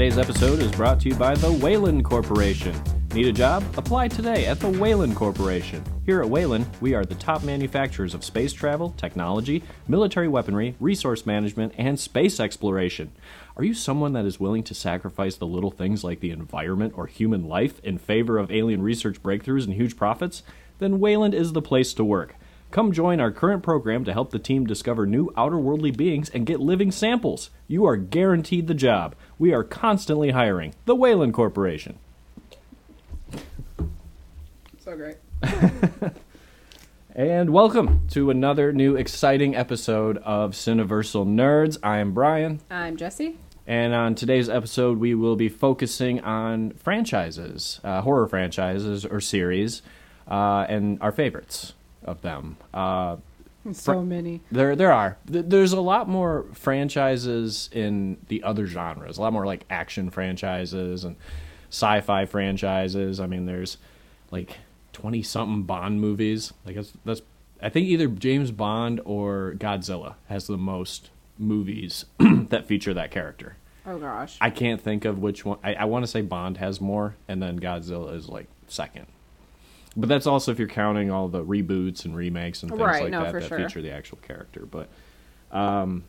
Today's episode is brought to you by the Weyland Corporation. Need a job? Apply today at the Weyland Corporation. Here at Weyland, we are the top manufacturers of space travel, technology, military weaponry, resource management, and space exploration. Are you someone that is willing to sacrifice the little things like the environment or human life in favor of alien research breakthroughs and huge profits? Then Weyland is the place to work. Come join our current program to help the team discover new outer-worldly beings and get living samples. You are guaranteed the job. We are constantly hiring. The Weyland Corporation. So great. And welcome to another new exciting episode of Cineversal Nerds. I am Brian, I'm Jesse. and on today's episode, we will be focusing on franchises, uh, horror franchises or series, uh, and our favorites of them. Uh, So many. There, there are. There's a lot more franchises in the other genres. A lot more like action franchises and sci-fi franchises. I mean, there's like twenty something Bond movies. Like that's, that's I think either James Bond or Godzilla has the most movies that feature that character. Oh gosh. I can't think of which one. I, I want to say Bond has more, and then Godzilla is like second. But that's also if you're counting all the reboots and remakes and things Right, like no, that that sure. feature the actual character. But, um,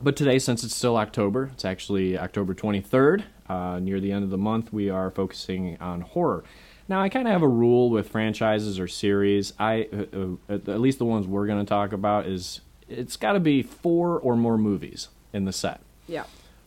but today, since it's still October, it's actually October 23rd. Uh, near the end of the month, we are focusing on horror. Now, I kind of have a rule with franchises or series. I, uh, uh, at least the ones we're going to talk about, is it's got to be four or more movies in the set. yeah.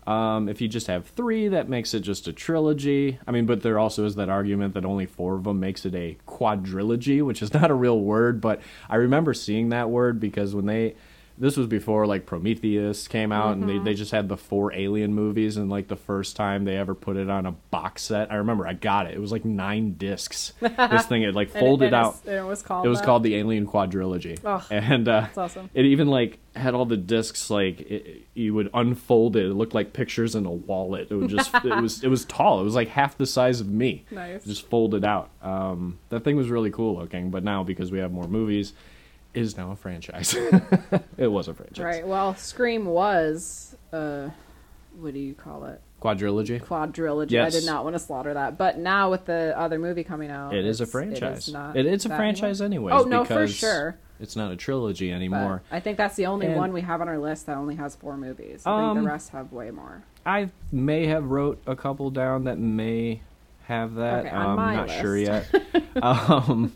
Um, if you just have three, that makes it just a trilogy. I mean, but there also is that argument that only four of them makes it a quadrilogy, which is not a real word, but I remember seeing that word because when they. This was before like Prometheus came out, and they, they just had the four Alien movies, and like the first time they ever put it on a box set, I remember I got it. It was like nine discs. this thing had like it- folded and out. it was called. It was that? called the Alien Quadrilogy, Ugh, and uh, that's awesome. It even like had all the discs like it, you would unfold it. It looked like pictures in a wallet. It would just it was it was tall. It was like half the size of me. Nice. Just folded out. Um, that thing was really cool looking. But now because we have more movies, it is now a franchise. it was a franchise. Right. Well, Scream was. Uh, what do you call it? Quadrilogy. Quadrilogy. Yes. I did not want to slaughter that, but now with the other movie coming out, It is a franchise. It is not It- it's a franchise anyways. Oh no, for sure. It's not a trilogy But anymore. I think that's the only And- one we have on our list that only has four movies. I think Um, the rest have way more. I may have wrote a couple down that may have that. Okay, I'm not sure yet. um,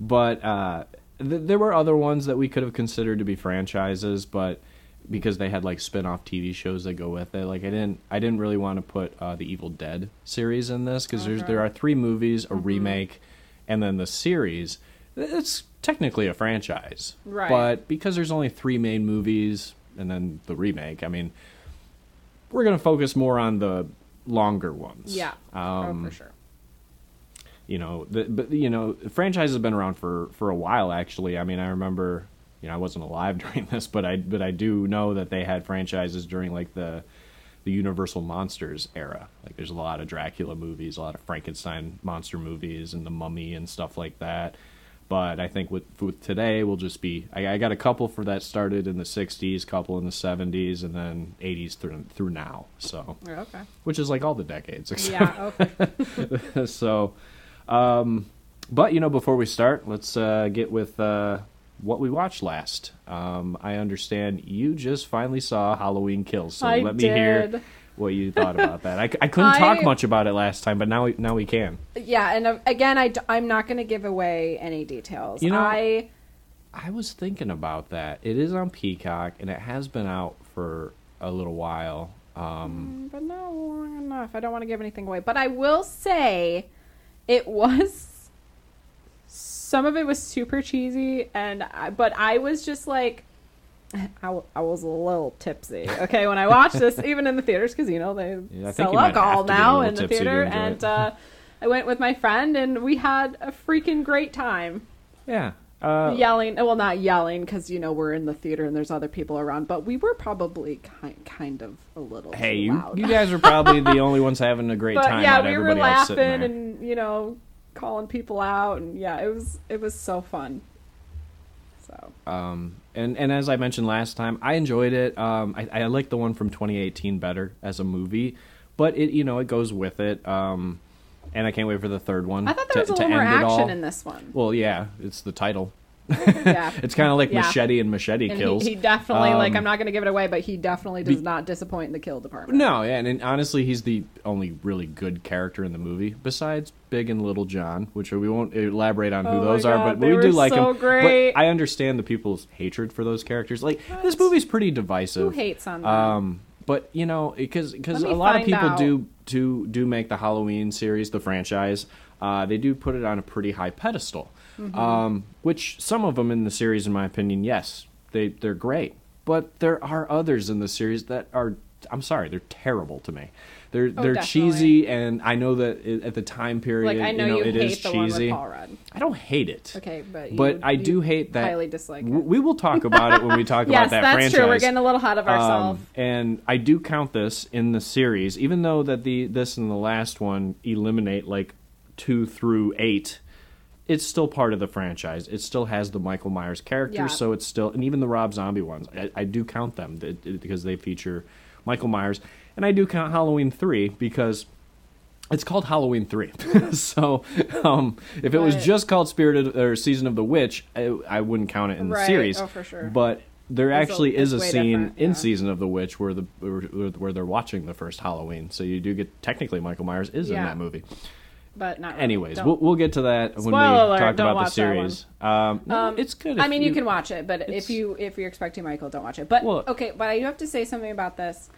but uh, th- there were other ones that we could have considered to be franchises, but because they had like spin-off TV shows that go with it, like I didn't, I didn't really want to put uh, the Evil Dead series in this because there's Okay. there are three movies, a Mm-hmm. remake, and then the series. It's technically a franchise, Right. But because there's only three main movies and then the remake, I mean, we're gonna focus more on the longer ones. Yeah. Um, oh, for sure. You know, the, but you know, franchises have been around for for a while. Actually, I mean, I remember, you know, I wasn't alive during this, but I but I do know that they had franchises during like the the Universal monsters era. Like, there's a lot of Dracula movies, a lot of Frankenstein monster movies, and the Mummy and stuff like that. But I think with with today, we'll just be. I, I got a couple for that started in the '60s, couple in the '70s, and then '80s through through now. So, oh, Okay. which is like all the decades. except Yeah. Okay. so, um, but you know, before we start, let's uh, get with uh, what we watched last. Um, I understand you just finally saw Halloween Kills, so I let me hear what you thought about that. I, I couldn't talk much about it last time, but now we, now we can. Yeah, and uh, again, I am not going to give away any details. You know- I I was thinking about that. It is on Peacock, and it has been out for a little while. Um, but not long enough. I don't want to give anything away, but I will say it was some of it was super cheesy, and I, but I was just like. I, I was a little tipsy, okay, when I watched this, even in the theaters, because you know they Yeah, sell alcohol to get a now in the theater, and uh, I went with my friend, and we had a freaking great time. yeah. Uh, yelling well not yelling because you know we're in the theater and there's other people around but we were probably kind, kind of a little Hey, you, you guys are probably the only ones having a great but time. yeah we were laughing and you know calling people out and yeah it was it was so fun so Um, and and as I mentioned last time, I enjoyed it. Um, I, I like the one from 2018 better as a movie, but it you know it goes with it. Um, and I can't wait for the third one. I thought there to, was a little more end it action all. in this one. Well, yeah, it's the title. Yeah. It's kind of like Yeah. machete and machete and kills. he, he definitely like Um, I'm not going to give it away, but he definitely does not disappoint in the kill department. No, yeah, and, and honestly, he's the only really good character in the movie, besides Big and Little John, which we won't elaborate on who Oh those are, but we do like so them. great. But I understand the people's hatred for those characters. Like this movie's pretty divisive. Who hates on them? Um, but you know, because because a lot of people out. do do do make the Halloween series, the franchise. Uh, they do put it on a pretty high pedestal. Mm-hmm. Um, which some of them in the series, in my opinion, yes, they they're great. But there are others in the series that are, I'm sorry, they're terrible to me. They're they're Oh, definitely. cheesy, and I know that it, at the time period, like I know you, you, know, it hate is cheesy. with Paul Rudd. I don't hate it. Okay, but you, But I you do hate that. highly dislike it. w- We will talk about it when we talk yes, about that that's franchise. true. We're getting a little hot of ourselves. Um, and I do count this in the series, even though that the this and the last one eliminate like two through eight. It's still part of the franchise. It still has the Michael Myers characters, Yeah. so it's still and even the Rob Zombie ones. I, I do count them th- th- because they feature Michael Myers, and I do count Halloween three because it's called Halloween three. so um, if it was just called Spirited or Season of the Witch, I, I wouldn't count it in the Right. series. Oh, for sure. But there It's a- actually is a scene different, in. Season of the Witch where the where, where they're watching the first Halloween. So you do get technically Michael Myers is in that movie. but not. really. Anyways, Don't- we'll, we'll get to that when we Spoiler alert, talk about the watch that one. series. Um, no, Um, it's good. I mean, you, can watch it, but if you if you're expecting Michael, don't watch it. But Well- okay, but I do have to say something about this.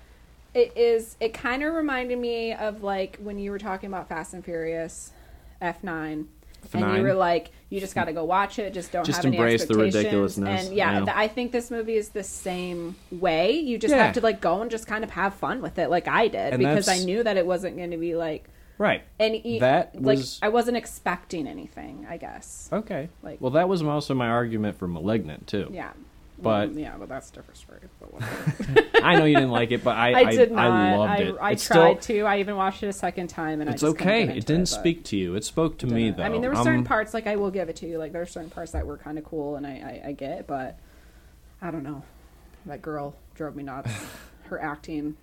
It is. It kind of reminded me of like when you were talking about Fast and Furious, F nine. And you were like, you just got to go watch it. Just don't Just have any embrace the expectations. ridiculousness, And yeah, yeah. th- I think this movie is the same way. You just Yeah. have to like go and just kind of have fun with it, like I did, And because I knew that it wasn't going to be like right. any That like I wasn't expecting anything. I guess. Okay. Like- well, that was also my argument for *Malignant* too. Yeah. But- yeah, but that's a different story. But whatever. I know you didn't like it, but I I, did not. I I, loved it. I tried still, to. I even watched it a second time, and It's I just okay. It didn't but speak to you. It spoke to me though. I mean, there were certain Um, parts like I will give it to you. Like there were certain parts that were kind of cool, and I, I I get, but I don't know. That girl drove me nuts. Her acting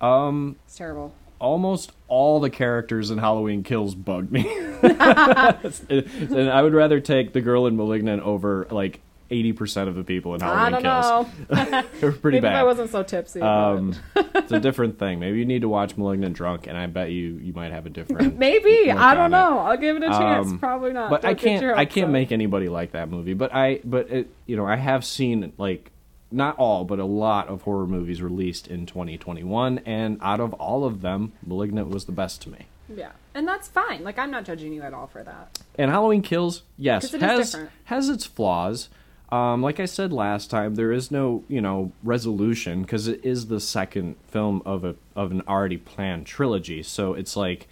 Um, it's terrible. almost all the characters in Halloween Kills bugged me. and I would rather take the girl in *Malignant* over like eighty percent of the people in I Halloween don't Kills. know. They're pretty Maybe if I wasn't so tipsy. Um, it's a different thing. Maybe you need to watch *Malignant* drunk, and I bet you you might have a different. Maybe I don't on it. know. I'll give it a chance. Um, Probably not. but Don't I can't. I can't up. make anybody like that movie. But I. But it. You know, I have seen like not all, but a lot of horror movies released in 2021, and out of all of them, *Malignant* was the best to me. Yeah, and that's fine. Like I'm not judging you at all for that. And Halloween Kills, yes, 'Cause it is has different. has its flaws. Um, like I said last time, there is no you know resolution because it is the second film of a of an already planned trilogy. So it's like,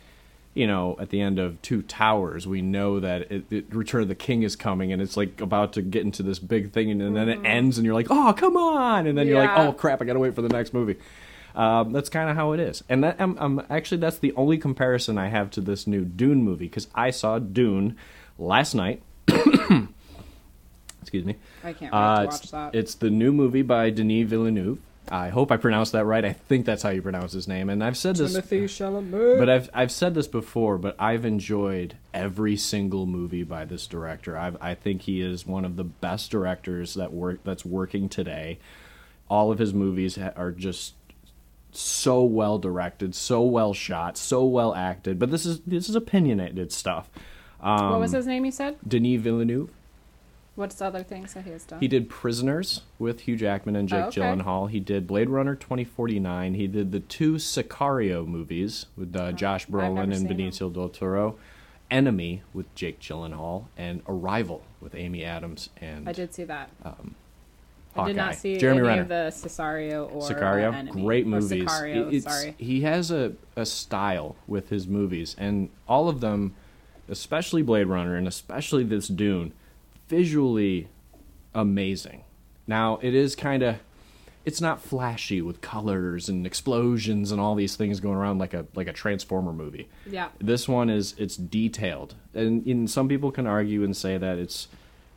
you know, at the end of Two Towers, we know that it, it, Return of the King is coming, and it's like about to get into this big thing, and, then it ends, and you're like, oh come on, and then you're like, Mm-hmm. Oh crap, I gotta wait for the next movie. Um, that's kind of how it is, and that I'm, I'm actually that's the only comparison I have to this new Dune movie because I saw Dune last night. Excuse me. I can't wait Uh, to it's, watch that. it's the new movie by Denis Villeneuve. I hope I pronounced that right. I think that's how you pronounce his name. And I've said this, Timothée Chalamet. but I've I've said this before. But I've enjoyed every single movie by this director. I've, I think he is one of the best directors that work that's working today. All of his movies are just so well directed, so well shot, so well acted. But this is this is opinionated stuff. Um, what was his name? You said. Denis Villeneuve. What's the other things that he has done? He did Prisoners with Hugh Jackman and Jake Oh, okay. Gyllenhaal. He did Blade Runner 2049. He did the two Sicario movies with uh, Josh Brolin and Benicio del Toro. Enemy with Jake Gyllenhaal and Arrival with Amy Adams and I did see that. um, I did not see Jeremy any Renner. of the Cesario or Sicario, uh, Enemy. great movies. Sicario, sorry. He has a, a style with his movies, and all of them, especially Blade Runner and especially this Dune, visually amazing. Now, it is kind of. It's not flashy with colors and explosions and all these things going around like a like a Transformer movie. Yeah. This one is it's detailed, and, and some people can argue and say that it's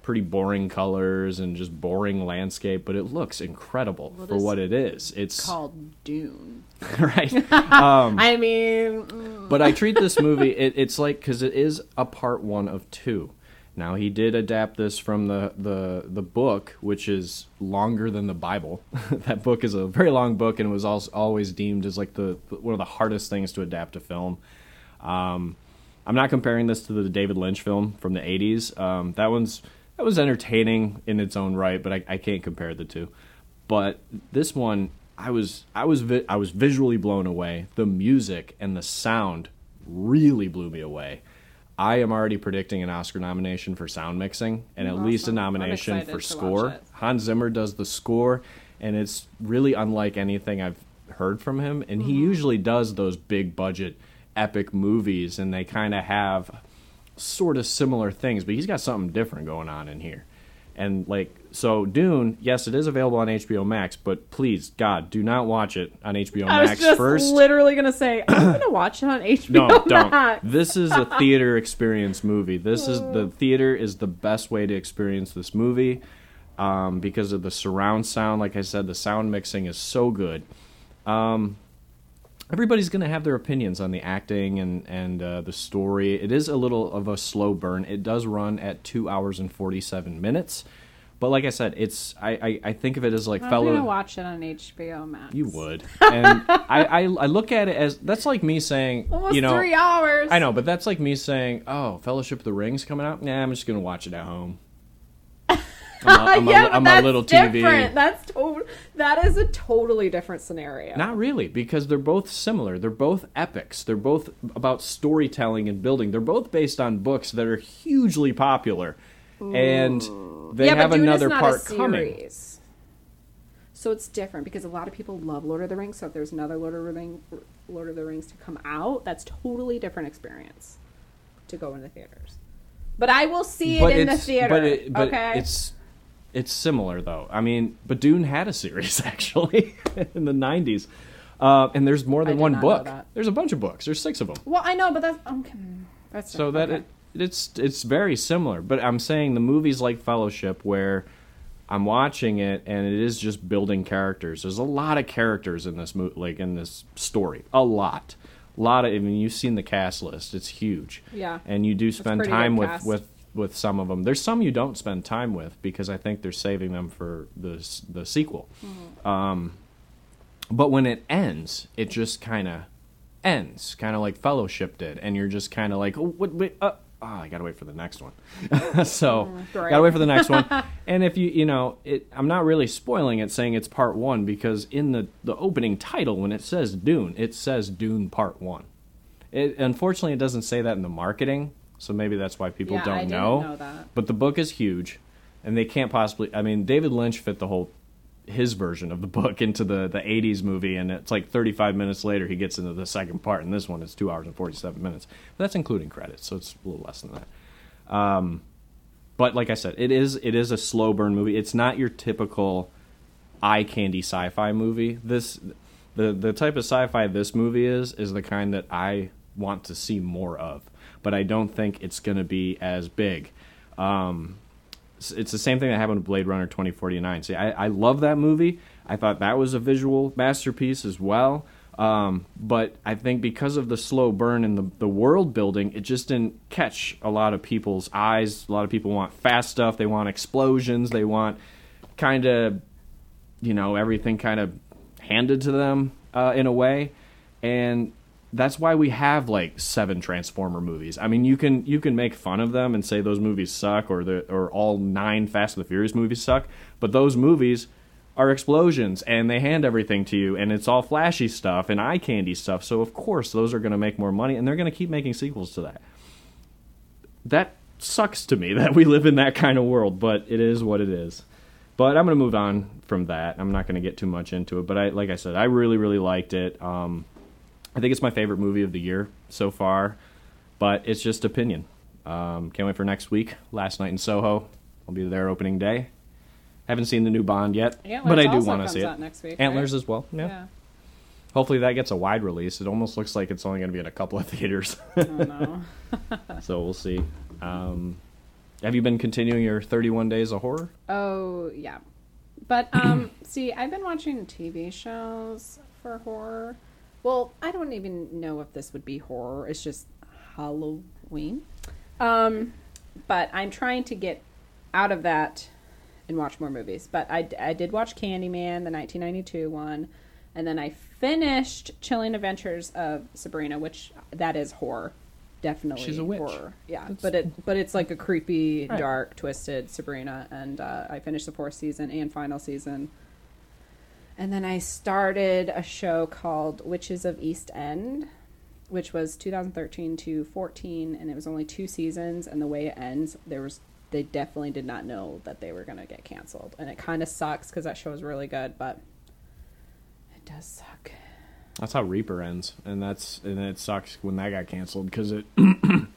pretty boring colors and just boring landscape, but it looks incredible for what it is. It's called Dune. right. Um, I mean, mm, but I treat this movie. It, it's like because it is a part one of two. Now he did adapt this from the the the book, which is longer than the Bible. that book is a very long book and was also always deemed as like the one of the hardest things to adapt to film. Um, I'm not comparing this to the David Lynch film from the '80s. Um, that one's that was entertaining in its own right, but I, I can't compare the two. But this one, I was I was vi- I was visually blown away. The music and the sound really blew me away. I am already predicting an Oscar nomination for sound mixing and at least a nomination for score. Hans Zimmer does the score, and it's really unlike anything I've heard from him. And he Mm-hmm. usually does those big budget, epic movies, and they kind of have sort of similar things, but he's got something different going on in here. And like so, Dune, yes, it is available on HBO Max, but please, God, do not watch it on HBO I was Max just first. literally gonna say I'm gonna watch it on HBO No, don't. Max. This is a theater experience movie. This is the theater is the best way to experience this movie um, because of the surround sound. Like I said, the sound mixing is so good. Um, everybody's going to have their opinions on the acting and and uh, the story. It is a little of a slow burn. It does run at two hours and forty seven minutes. But like I said, it's I, I, I think of it as like I'm fellow. gonna watch it on HBO Max. You would, and I, I I look at it as that's like me saying, Almost you know, three hours. I know, but that's like me saying, "Oh, Fellowship of the Rings coming out." Nah, I'm just gonna watch it at home. I'm on, yeah, my that's little different. TV. That's to- that is a totally different scenario. Not really, because they're both similar. They're both epics. They're both about storytelling and building. They're both based on books that are hugely popular, and they yeah, have but Dune another is not part a coming. series. So it's different because a lot of people love Lord of the Rings. So if there's another Lord of the Ring, Lord of the Rings to come out, that's totally different experience to go into theaters. But I will see it in the theater. But, it, but okay, it's it's similar though. I mean, but Dune had a series actually in the '90s, uh, and there's more than one book. There's a bunch of books. There's six of them. well, I know, but that's okay. That's So that okay. it, it's it's very similar. But I'm saying the movies like Fellowship where I'm watching it and it is just building characters. There's a lot of characters in this mo- like in this story. A lot. A lot of I mean you've seen the cast list. It's huge. Yeah. And you do spend time with cast. with with some of them. There's some you don't spend time with because I think they're saving them for the the sequel. Mm-hmm. Um but when it ends, it just kind of ends, kind of like Fellowship did, and you're just kind of like, oh, wait, wait, uh, oh, I gotta wait for the next one. so mm, great. gotta wait for the next one. and if you, you know, it, I'm not really spoiling it, saying it's part one because in the the opening title, when it says Dune, it says Dune Part One. It unfortunately it doesn't say that in the marketing, so maybe that's why people Yeah, don't I didn't know. know that. But the book is huge, and they can't possibly. I mean, David Lynch fit the whole his version of the book into the the 80s movie and it's like 35 minutes later he gets into the second part and this one is 2 hours and 47 minutes. But that's including credits so it's a little less than that. Um, but like i said it is it is a slow burn movie. It's not your typical eye candy sci-fi movie. This the the type of sci-fi this movie is is the kind that i want to see more of. But i don't think it's going to be as big. Um, it's- the same thing that happened with Blade Runner 2049. See, I, I love that movie. I thought that was a visual masterpiece as well. Um, but I think because of the slow burn and the, the world building, it just didn't catch a lot of people's eyes. A lot of people want fast stuff. They want explosions. They want kind of, you know, everything kind of handed to them uh, in a way. And that's why we have like seven Transformer movies. I mean, you can you can make fun of them and say those movies suck, or the or all nine Fast and the Furious movies suck. But those movies are explosions, and they hand everything to you, and it's all flashy stuff and eye candy stuff. So of course those are going to make more money, and they're going to keep making sequels to that. That sucks to me that we live in that kind of world, but it is what it is. But I'm going to move on from that. I'm not going to get too much into it. But I, like I said, I really, really liked it. Um, I think it's my favorite movie of the year so far, but it's just opinion. Um, can't wait for next week. Last night in Soho, I'll be there opening day. Haven't seen the new Bond yet, Antlers but I do want to see it. next week, Antlers right? as well. Yeah. yeah. Hopefully that gets a wide release. It almost looks like it's only going to be in a couple of theaters, Oh no. so we'll see. Um, Have you been continuing your 31 days of horror? Oh yeah, but um, see, I've been watching TV shows for horror. Well, I don't even know if this would be horror. It's just Halloween. Um, but I'm trying to get out of that and watch more movies. But I, I did watch Candyman, the 1992 one, and then I finished Chilling Adventures of Sabrina, which that is horror. Definitely, She's a witch. horror. Yeah, That's- but it but it's like a creepy, Right. dark, twisted Sabrina, and uh, I finished the fourth season and final season. And then I started a show called Witches of East End, which was 2013 to 14, and it was only two seasons. And the way it ends, there was they definitely did not know that they were gonna get canceled, and it kind of sucks because that show was really good, but it does suck. That's how Reaper ends, and that's and it sucks when that got canceled because it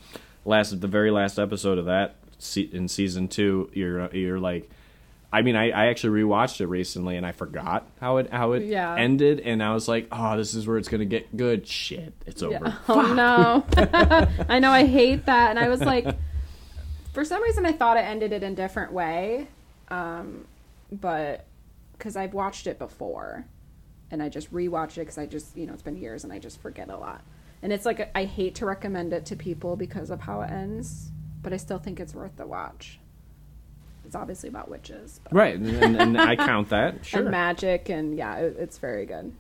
lasted the very last episode of that in season two. You're you're like, I mean, I, I actually rewatched it recently and I forgot how it how it Yeah. ended, and I was like, oh, this is where it's gonna get good. Shit, it's over. Yeah. Oh no. I know I hate that. And I was like for some reason I thought it ended it in a different way. Um but cuz I've watched it before and I just rewatched it cuz I just, you know, it's been years and I just forget a lot. And it's like I hate to recommend it to people because of how it ends, but I still think it's worth the watch. It's obviously about witches, but, Right, and, and, and I count that. Sure, and magic, and yeah, it, it's very good.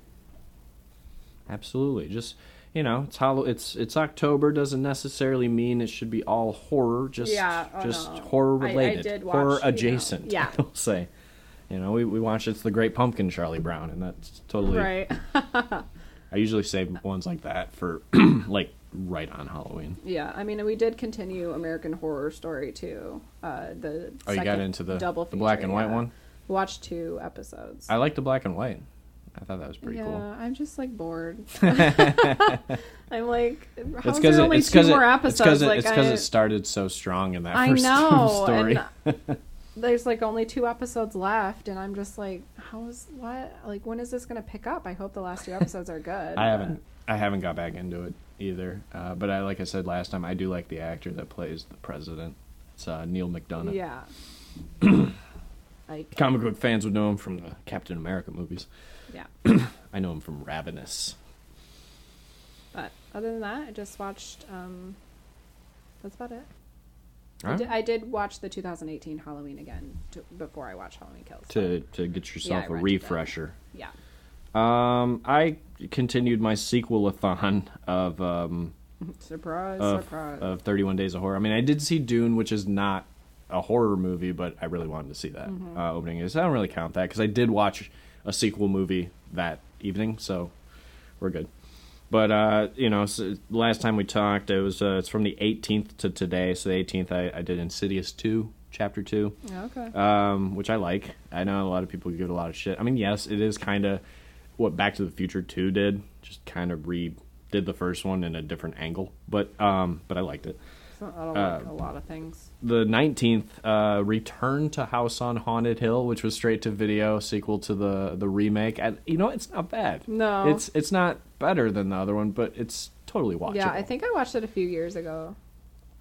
Absolutely. Just you know, it's Hallow- it's it's October doesn't necessarily mean it should be all horror. Just Yeah, oh, just no. horror I- I related, did watch, horror you know, adjacent. yeah. I'll say. You know, we we watched it's the Great Pumpkin, Charlie Brown, and that's totally. Right. I usually save ones like that for like right on Halloween. Yeah, I mean, we did continue American Horror Story too. Uh, the Oh, you got second into the double the black and white yeah. one. Watched two episodes. I like the black and white. I thought that was pretty yeah, cool. I'm just like bored. I'm like, how's It's because there it, only two more it, episodes? it's because it, like, it started so strong in that I first know, story. there's like only two episodes left, and I'm just like, how's what? Like, when is this gonna pick up? I hope the last two episodes are good. I haven't I haven't got back into it either. Uh, but I like I said last time, I do like the actor that plays the president. It's uh, Neal McDonough. Yeah. like, Comic book fans would know him from the Captain America movies. yeah. I know him from Ravenous. But other than that, I just watched. Um, that's about it. I, did, I did watch the 2018 Halloween again to, before I watched Halloween Kills. To to get yourself I a rented that. refresher. yeah. Um, I continued my sequel-a-thon of um Surprise! of, surprise! of 31 Days of Horror. I mean, I did see Dune, which is not a horror movie, but I really wanted to see that Mm-hmm. uh, opening. Is I don't really count that because I did watch a sequel movie that evening, so we're good. But uh, you know, so last time we talked, it was uh, it's from the 18th to today. So the 18th, I, I did Insidious 2, Chapter 2 okay. um, which I like. I know a lot of people give it a lot of shit. I mean, yes, it is kind of what Back to the Future Two did, just kind of re did the first one in a different angle, but um, but I liked it. I don't uh, like a lot of things. The nineteenth, uh, Return to House on Haunted Hill, which was straight to video sequel to the the remake, and you know it's not bad. No. it's it's not better than the other one, but it's totally watchable. Yeah, I think I watched it a few years ago.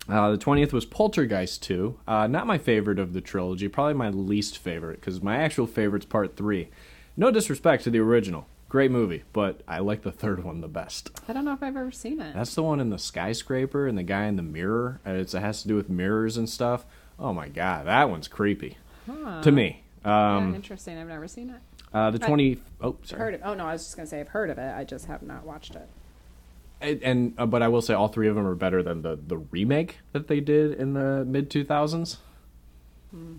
Uh, the 20th was Poltergeist 2. Uh, not my favorite of the trilogy, probably my least favorite, because my actual favorite's part 3. No disrespect to the original. Great movie, but I like the third one the best. I don't know if I've ever seen it. That's the one in the skyscraper and the guy in the mirror. It's, it has to do with mirrors and stuff. Oh my god, that one's creepy. Huh. To me. Yeah, Um, interesting. I've never seen it. uh, the 20. Oh, sorry. Heard it. Oh no, I was just gonna say I've heard of it. I just have not watched it. and, and uh, but I will say all three of them are better than the the remake that they did in the mid 2000s.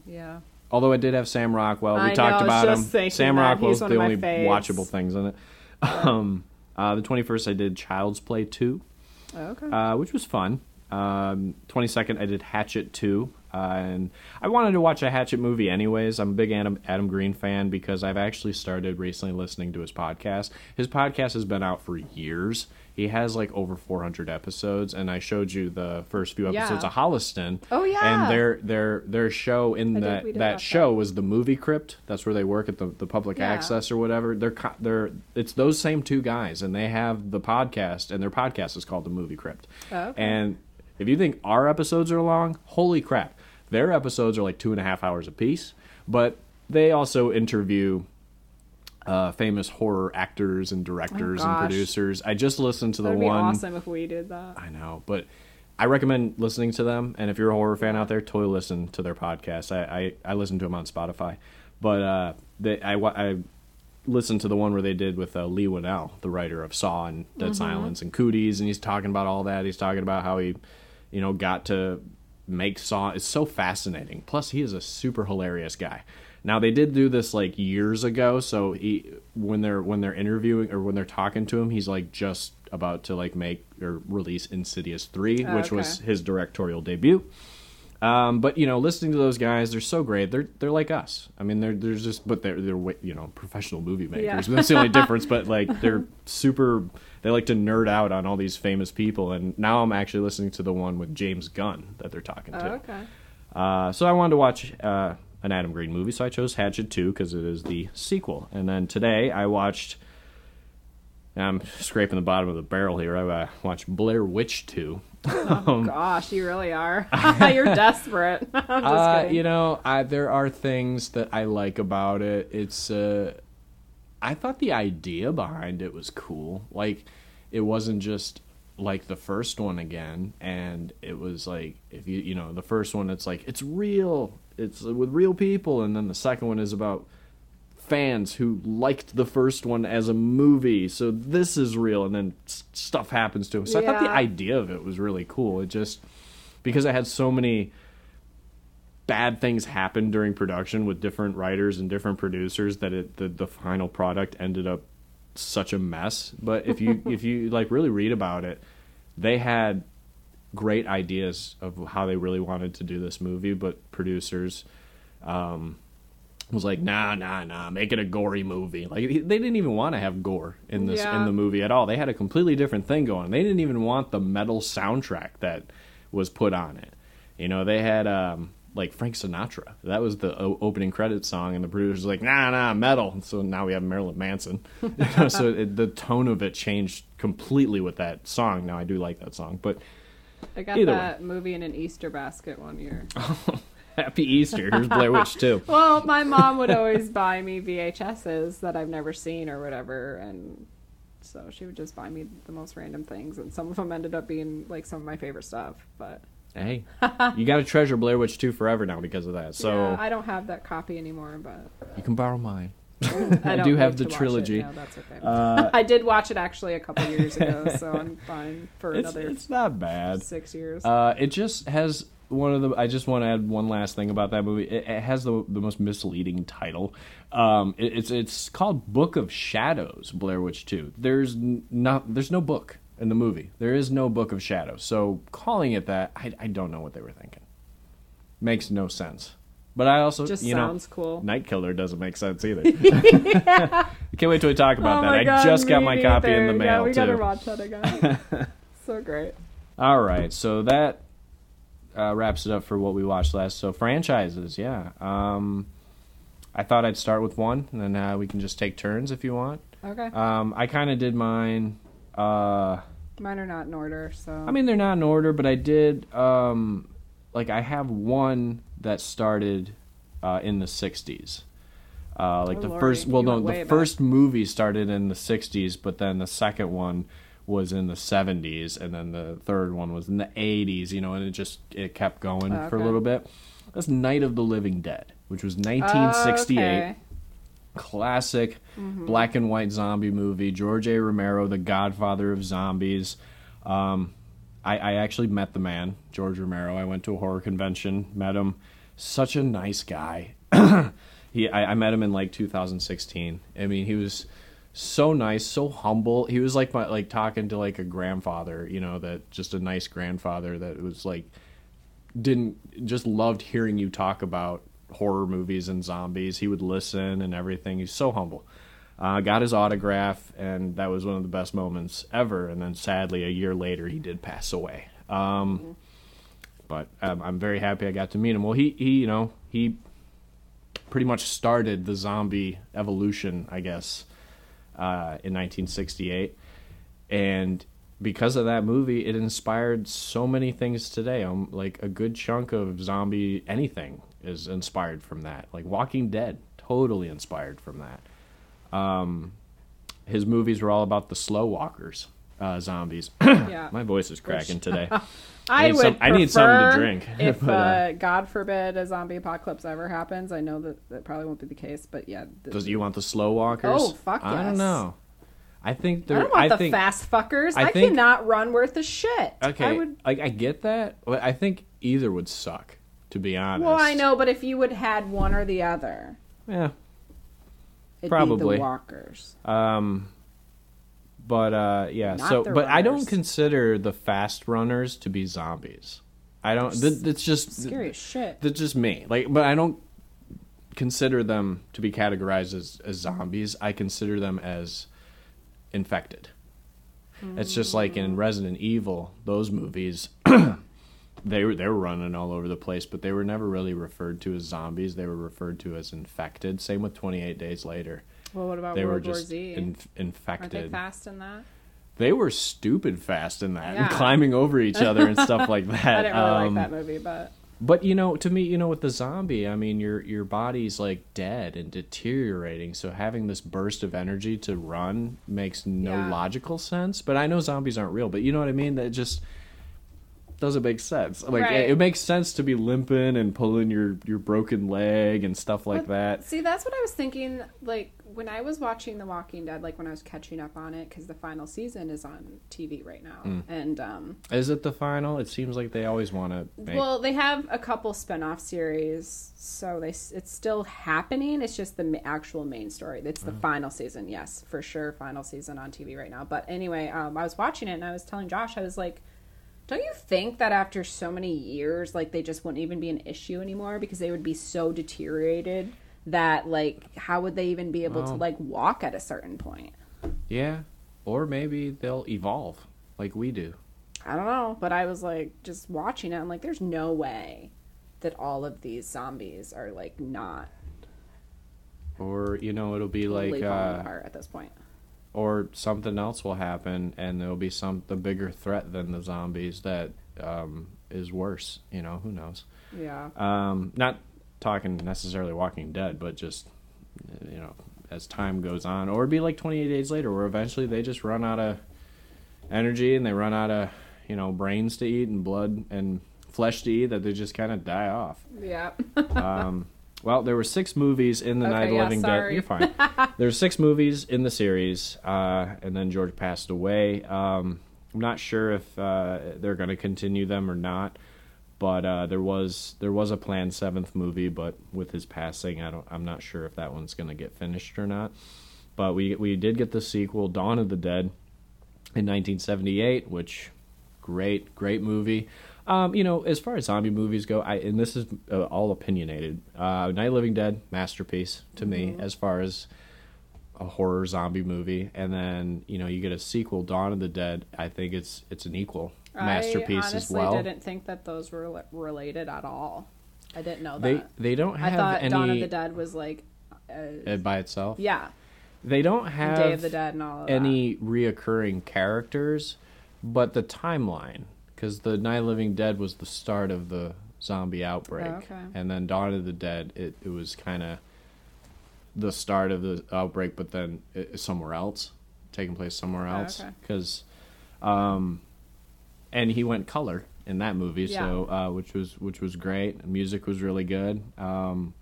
Yeah. Although it did have Sam Rockwell, we I talked was about him. Sam. Rockwell's the only watchable things in it. Um, uh, the 21st, I did Child's Play 2, Oh, okay. uh, which was fun. Um, 22nd, I did Hatchet 2. Uh, and I wanted to watch a Hatchet movie anyways. I'm a big Adam, Adam Green fan because I've actually started recently listening to his podcast. His podcast has been out for years. He has like over 400 episodes, and I showed you the first few Yeah. episodes of Holliston. Oh, yeah. And their their their show in I that that that. show was the movie crypt. That's where they work at the, the public Yeah. access or whatever. They're they're it's those same two guys, and they have the podcast, and their podcast is called the Movie Crypt. Oh, okay. And if you think our episodes are long, holy crap! Their episodes are like two and a half hours apiece, but they also interview uh, famous horror actors and directors and Oh, gosh. producers. I just listened to the That'd be one. awesome if we did that. I know, but I recommend listening to them. And if you're a horror fan out there, totally listen to their podcast. I I, I listen to them on Spotify, but uh, they I I listened to the one where they did with uh, Leigh Whannell, the writer of Saw and Dead Silence and Cooties, and he's talking about all that. He's talking about how he, you know, got to make Saw. It's so fascinating. Plus, he is a super hilarious guy. Now they did do this like years ago, so he when they're when they're interviewing or when they're talking to him, he's like just about to like make or release Insidious three, Oh, which was his directorial debut. Um, but you know, listening to those guys, they're so great. They're they're like us. I mean, they're they're just, but they're they're you know professional movie makers. Yeah. That's the only difference. But like they're super. They like to nerd out on all these famous people. And now I'm actually listening to the one with James Gunn that they're talking Oh, to. okay. Uh, so I wanted to watch uh, an Adam Green movie, so I chose Hatchet 2 because it is the sequel. And then today I watched. I'm scraping the bottom of the barrel here. I uh, watched Blair Witch 2. Oh gosh, you really are. You're desperate. Uh, you know, I, there are things that I like about it. It's, uh, I thought the idea behind it was cool. Like, it wasn't just like the first one again, and it was like if you, you know, the first one, it's like it's real, it's with real people, and then the second one is about fans who liked the first one as a movie, so this is real, and then stuff happens to him. So I thought the idea of it was really cool. It just because I had so many bad things happen during production with different writers and different producers that it the, the final product ended up such a mess. But if you if you like really read about it, they had great ideas of how they really wanted to do this movie, but producers um, was like, nah, nah, nah, make it a gory movie. Like they didn't even want to have gore in this Yeah. in the movie at all. They had a completely different thing going. They didn't even want the metal soundtrack that was put on it. You know, they had um, like Frank Sinatra. That was the o- opening credit song, and the producers were like, nah, nah, metal. And so now we have Marilyn Manson. So it, the tone of it changed completely with that song. Now I do like that song, but I got either way. that movie in an Easter basket one year. Happy Easter. Here's Blair Witch too. Well, my mom would always buy me VHSs that I've never seen or whatever, and so she would just buy me the most random things, and some of them ended up being like some of my favorite stuff. But Hey, you got to treasure Blair Witch 2 forever now because of that. So yeah, I don't have that copy anymore, but you can borrow mine. I, don't do have the to watch it. trilogy. No, okay. Uh, I did watch it actually a couple years ago, so I'm fine for it's, another it's not bad. six years. Uh, it just has one of the. I just want to add one last thing about that movie. It, it has the the most misleading title. Um, it, it's it's called Book of Shadows, Blair Witch Two. There's not there's no book in the movie. There is no Book of Shadows. So calling it that, I, I don't know what they were thinking. Makes no sense. But I also just you sounds know cool. Night Killer doesn't make sense either. I can't wait till we talk about oh that. my I just got my copy in the mail Yeah, we too. gotta watch that again. so great. All right, so that uh, wraps it up for what we watched last. So franchises, yeah. Um, I thought I'd start with one, and then uh, we can just take turns if you want. Okay. Um, I kind of did mine. Uh, Mine are not in order, so I mean, they're not in order, but I did. Um, like, I have one that started uh, in the '60s. Uh, like Oh, the first, well, no, the back. first movie started in the '60s, but then the second one was in the '70s, and then the third one was in the '80s. You know, and it just it kept going Oh, for a little bit. That's Night of the Living Dead, which was 1968 Okay. classic Mm-hmm. black and white zombie movie. George A. Romero, the godfather of zombies. Um, I, I actually met the man, George Romero. I went to a horror convention, met him. Such a nice guy. he, I, I met him in like 2016. I mean, he was so nice, so humble. He was like my like talking to like a grandfather, you know, that just a nice grandfather that was like didn't just loved hearing you talk about horror movies and zombies. He would listen and everything. He's so humble. Uh, got his autograph, and that was one of the best moments ever. And then, sadly, a year later, he did pass away. Um, But um, I'm very happy I got to meet him. Well, he, he, you know, he pretty much started the zombie evolution, I guess, uh, in 1968, and because of that movie, it inspired so many things today. Um, like a good chunk of zombie anything is inspired from that. Like Walking Dead, totally inspired from that. Um, his movies were all about the slow walkers, uh, zombies. Yeah. My voice is cracking today. I need would. some- I need something to drink, If but, uh, uh, God forbid a zombie apocalypse ever happens, I know that that probably won't be the case. But yeah, th- Does you want the slow walkers? Oh, fuck I don't know. I think I don't want I the think, fast fuckers. I I, think- cannot run worth a shit. Okay, I would. like I get that. I think either would suck. To be honest. Well, I know, but if you would had one or the other, Yeah. It'd Probably. the walkers. Um. But uh, yeah. Not so, but I don't consider the fast runners to be zombies. I don't. Th- that's just Scary as shit. That's just me. Like, but I don't consider them to be categorized as, as zombies. I consider them as infected. It's just like in Resident Evil, those movies. They were they were running all over the place, but they were never really referred to as zombies. They were referred to as infected. Same with Twenty Eight Days Later. Well, what about They were World War just Z? in, Aren't they infected. fast in that? They were stupid fast in that, and climbing over each other and stuff like that. I didn't really Um, like that movie, but But you know, to me, you know, with the zombie, I mean, your your body's like dead and deteriorating. So having this burst of energy to run makes no Yeah. logical sense. But I know zombies aren't real. But you know what I mean? That just doesn't make sense. Like Right. it, it makes sense to be limping and pulling your your broken leg and stuff like But, that. See, that's what I was thinking. Like when I was watching The Walking Dead, like when I was catching up on it, because the final season is on TV right now, Mm. and um, Is it the final? It seems like they always want to make. well, they have a couple spin-off series, so they it's still happening. It's just the actual main story. It's the final season, yes, for sure, final season on TV right now. But anyway, um, I was watching it and I was telling Josh, I was like. Don't you think that after so many years, like they just wouldn't even be an issue anymore because they would be so deteriorated that like how would they even be able to like walk at a certain point? yeah, or maybe they'll evolve like we do. I don't know, but I was like just watching it. I'm like, there's no way that all of these zombies are like not Or you know, it'll be like uh, apart at this point. Or something else will happen and there'll be some the bigger threat than the zombies that um, is worse you know who knows Yeah. um, not talking necessarily walking dead but just you know as time goes on or it'd be like 28 days later where eventually they just run out of energy and they run out of you know brains to eat and blood and flesh to eat that they just kind of die off Yeah. um, well, there were six movies in the Okay, Night of the yeah, Living sorry. Dead. You're fine. there were six movies in the series, uh, and then George passed away. Um, I'm not sure if uh, they're going to continue them or not, but uh, there was there was a planned seventh movie, but with his passing, I don't. I'm not sure if that one's going to get finished or not. But we we did get the sequel, Dawn of the Dead, in 1978, which great great movie. Um, you know, as far as zombie movies go, I and this is uh, all opinionated. Uh, Night of Living Dead masterpiece to me as far as a horror zombie movie, and then you know you get a sequel, Dawn of the Dead. I think it's it's an equal masterpiece I honestly as well. didn't think that those were related at all. I didn't know They that. they don't have I thought any Dawn of the Dead was like, uh, by itself. yeah, They don't have Day of the Dead and all of any reoccurring characters, but the timeline, because the Night of Living Dead was the start of the zombie outbreak, Oh, okay. and then Dawn of the Dead, it, it was kind of the start of the outbreak, but then it, somewhere else, taking place somewhere Oh, else, okay. because, um, and he went color in that movie, so uh, which was which was great. Music was really good. Um,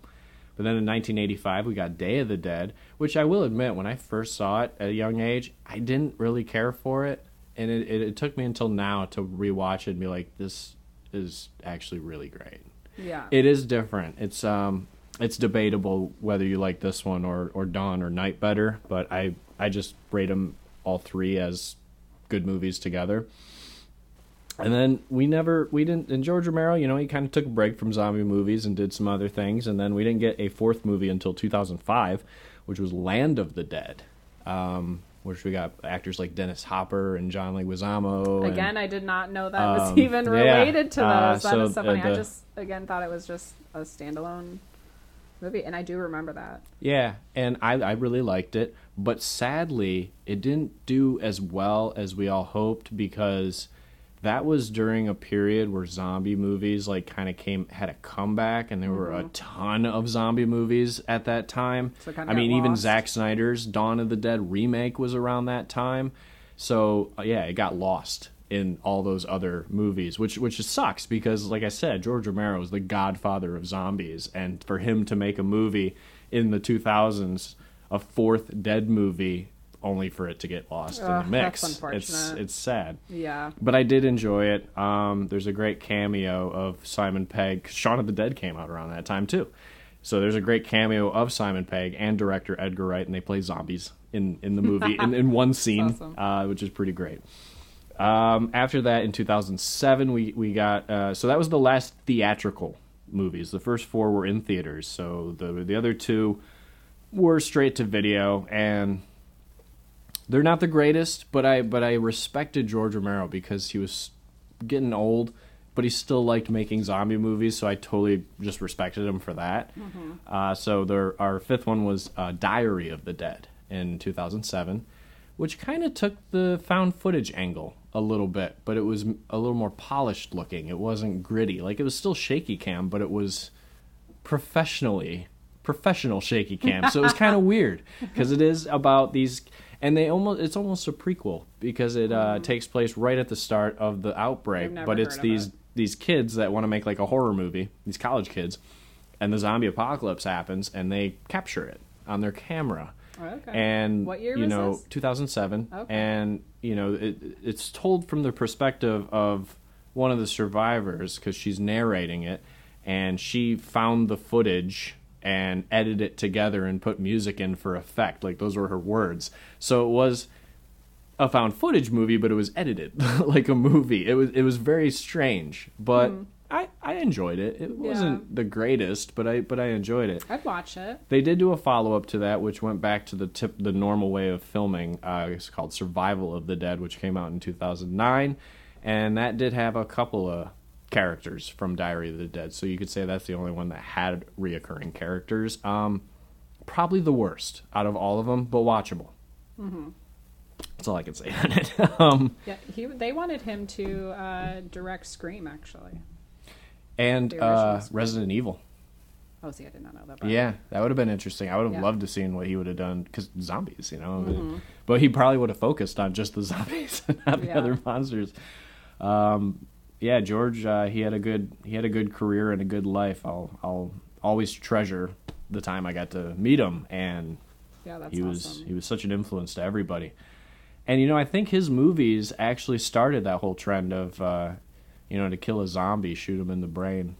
but then in 1985, we got Day of the Dead, which I will admit, when I first saw it at a young age, I didn't really care for it, and it, it, it took me until now to rewatch it and be like, this is actually really great. Yeah, It is different. It's um, it's debatable whether you like this one or or Dawn or Night better, but I I just rate them all three as good movies together. And then we never, we didn't, and George Romero, you know, he kind of took a break from zombie movies and did some other things. And then we didn't get a fourth movie until 2005, which was Land of the Dead, um, which we got actors like Dennis Hopper and John Leguizamo. and- again, I did not know that was Um, even yeah, related to uh, those. That so is so funny. I the- just again thought it was just a standalone. movie, and I do remember that. Yeah, and I, I really liked it, but sadly, it didn't do as well as we all hoped because that was during a period where zombie movies like kind of came had a comeback, and there were a ton of zombie movies at that time. So I mean, got even lost. Zack Snyder's Dawn of the Dead remake was around that time, so uh, yeah, it got lost in all those other movies, which which just sucks because, like I said, George Romero is the godfather of zombies, and for him to make a movie in the 2000s, a fourth Dead movie, only for it to get lost in the mix, that's it's unfortunate. it's sad. Yeah. But I did enjoy it. Um, there's a great cameo of Simon Pegg. Shaun of the Dead came out around that time too. So there's a great cameo of Simon Pegg and director Edgar Wright, and they play zombies in, in the movie in, in one scene, awesome. uh, which is pretty great. Um, after that, in 2007, we we got uh, so that was the last theatrical movies. The first four were in theaters, so the the other two were straight to video, and they're not the greatest. But I but I respected George Romero because he was getting old, but he still liked making zombie movies, so I totally just respected him for that. Uh, so there, our fifth one was uh, Diary of the Dead in 2007, which kind of took the found footage angle a little bit, but it was a little more polished looking. It wasn't gritty. Like it was still shaky cam, but it was professionally professional shaky cam. So it was kind of weird because it is about these and they almost it's almost a prequel because it uh, takes place right at the start of the outbreak, but it's these it. these kids that want to make like a horror movie, these college kids, and the zombie apocalypse happens and they capture it on their camera. Okay. And What year you was know, this? 2007, Okay. and you know, it, it's told from the perspective of one of the survivors because she's narrating it, and she found the footage and edit it together and put music in for effect. Like those were her words. So it was a found footage movie, but it was edited like a movie. It was it was very strange, but I I enjoyed it. It wasn't the greatest, but I but I enjoyed it. I'd watch it. They did do a follow up to that, which went back to the tip, the normal way of filming. Uh, it's called Survival of the Dead, which came out in 2009, and that did have a couple of characters from Diary of the Dead. So you could say that's the only one that had reoccurring characters. Um, probably the worst out of all of them, but watchable. That's all I can say on it. um, Yeah, he. They wanted him to uh, direct Scream, actually. and uh, Resident Evil. Oh, see, I did not know that. Yeah, that would have been interesting. I would have Yeah. loved to seen what he would have done because zombies, you know. Mm-hmm. But he probably would have focused on just the zombies and not the other monsters. Um, yeah, George, uh, he had a good he had a good career and a good life. I'll I'll always treasure the time I got to meet him, and yeah, that's he awesome. was he was such an influence to everybody. And you know, I think his movies actually started that whole trend of, uh, you know, to kill a zombie, shoot him in the brain.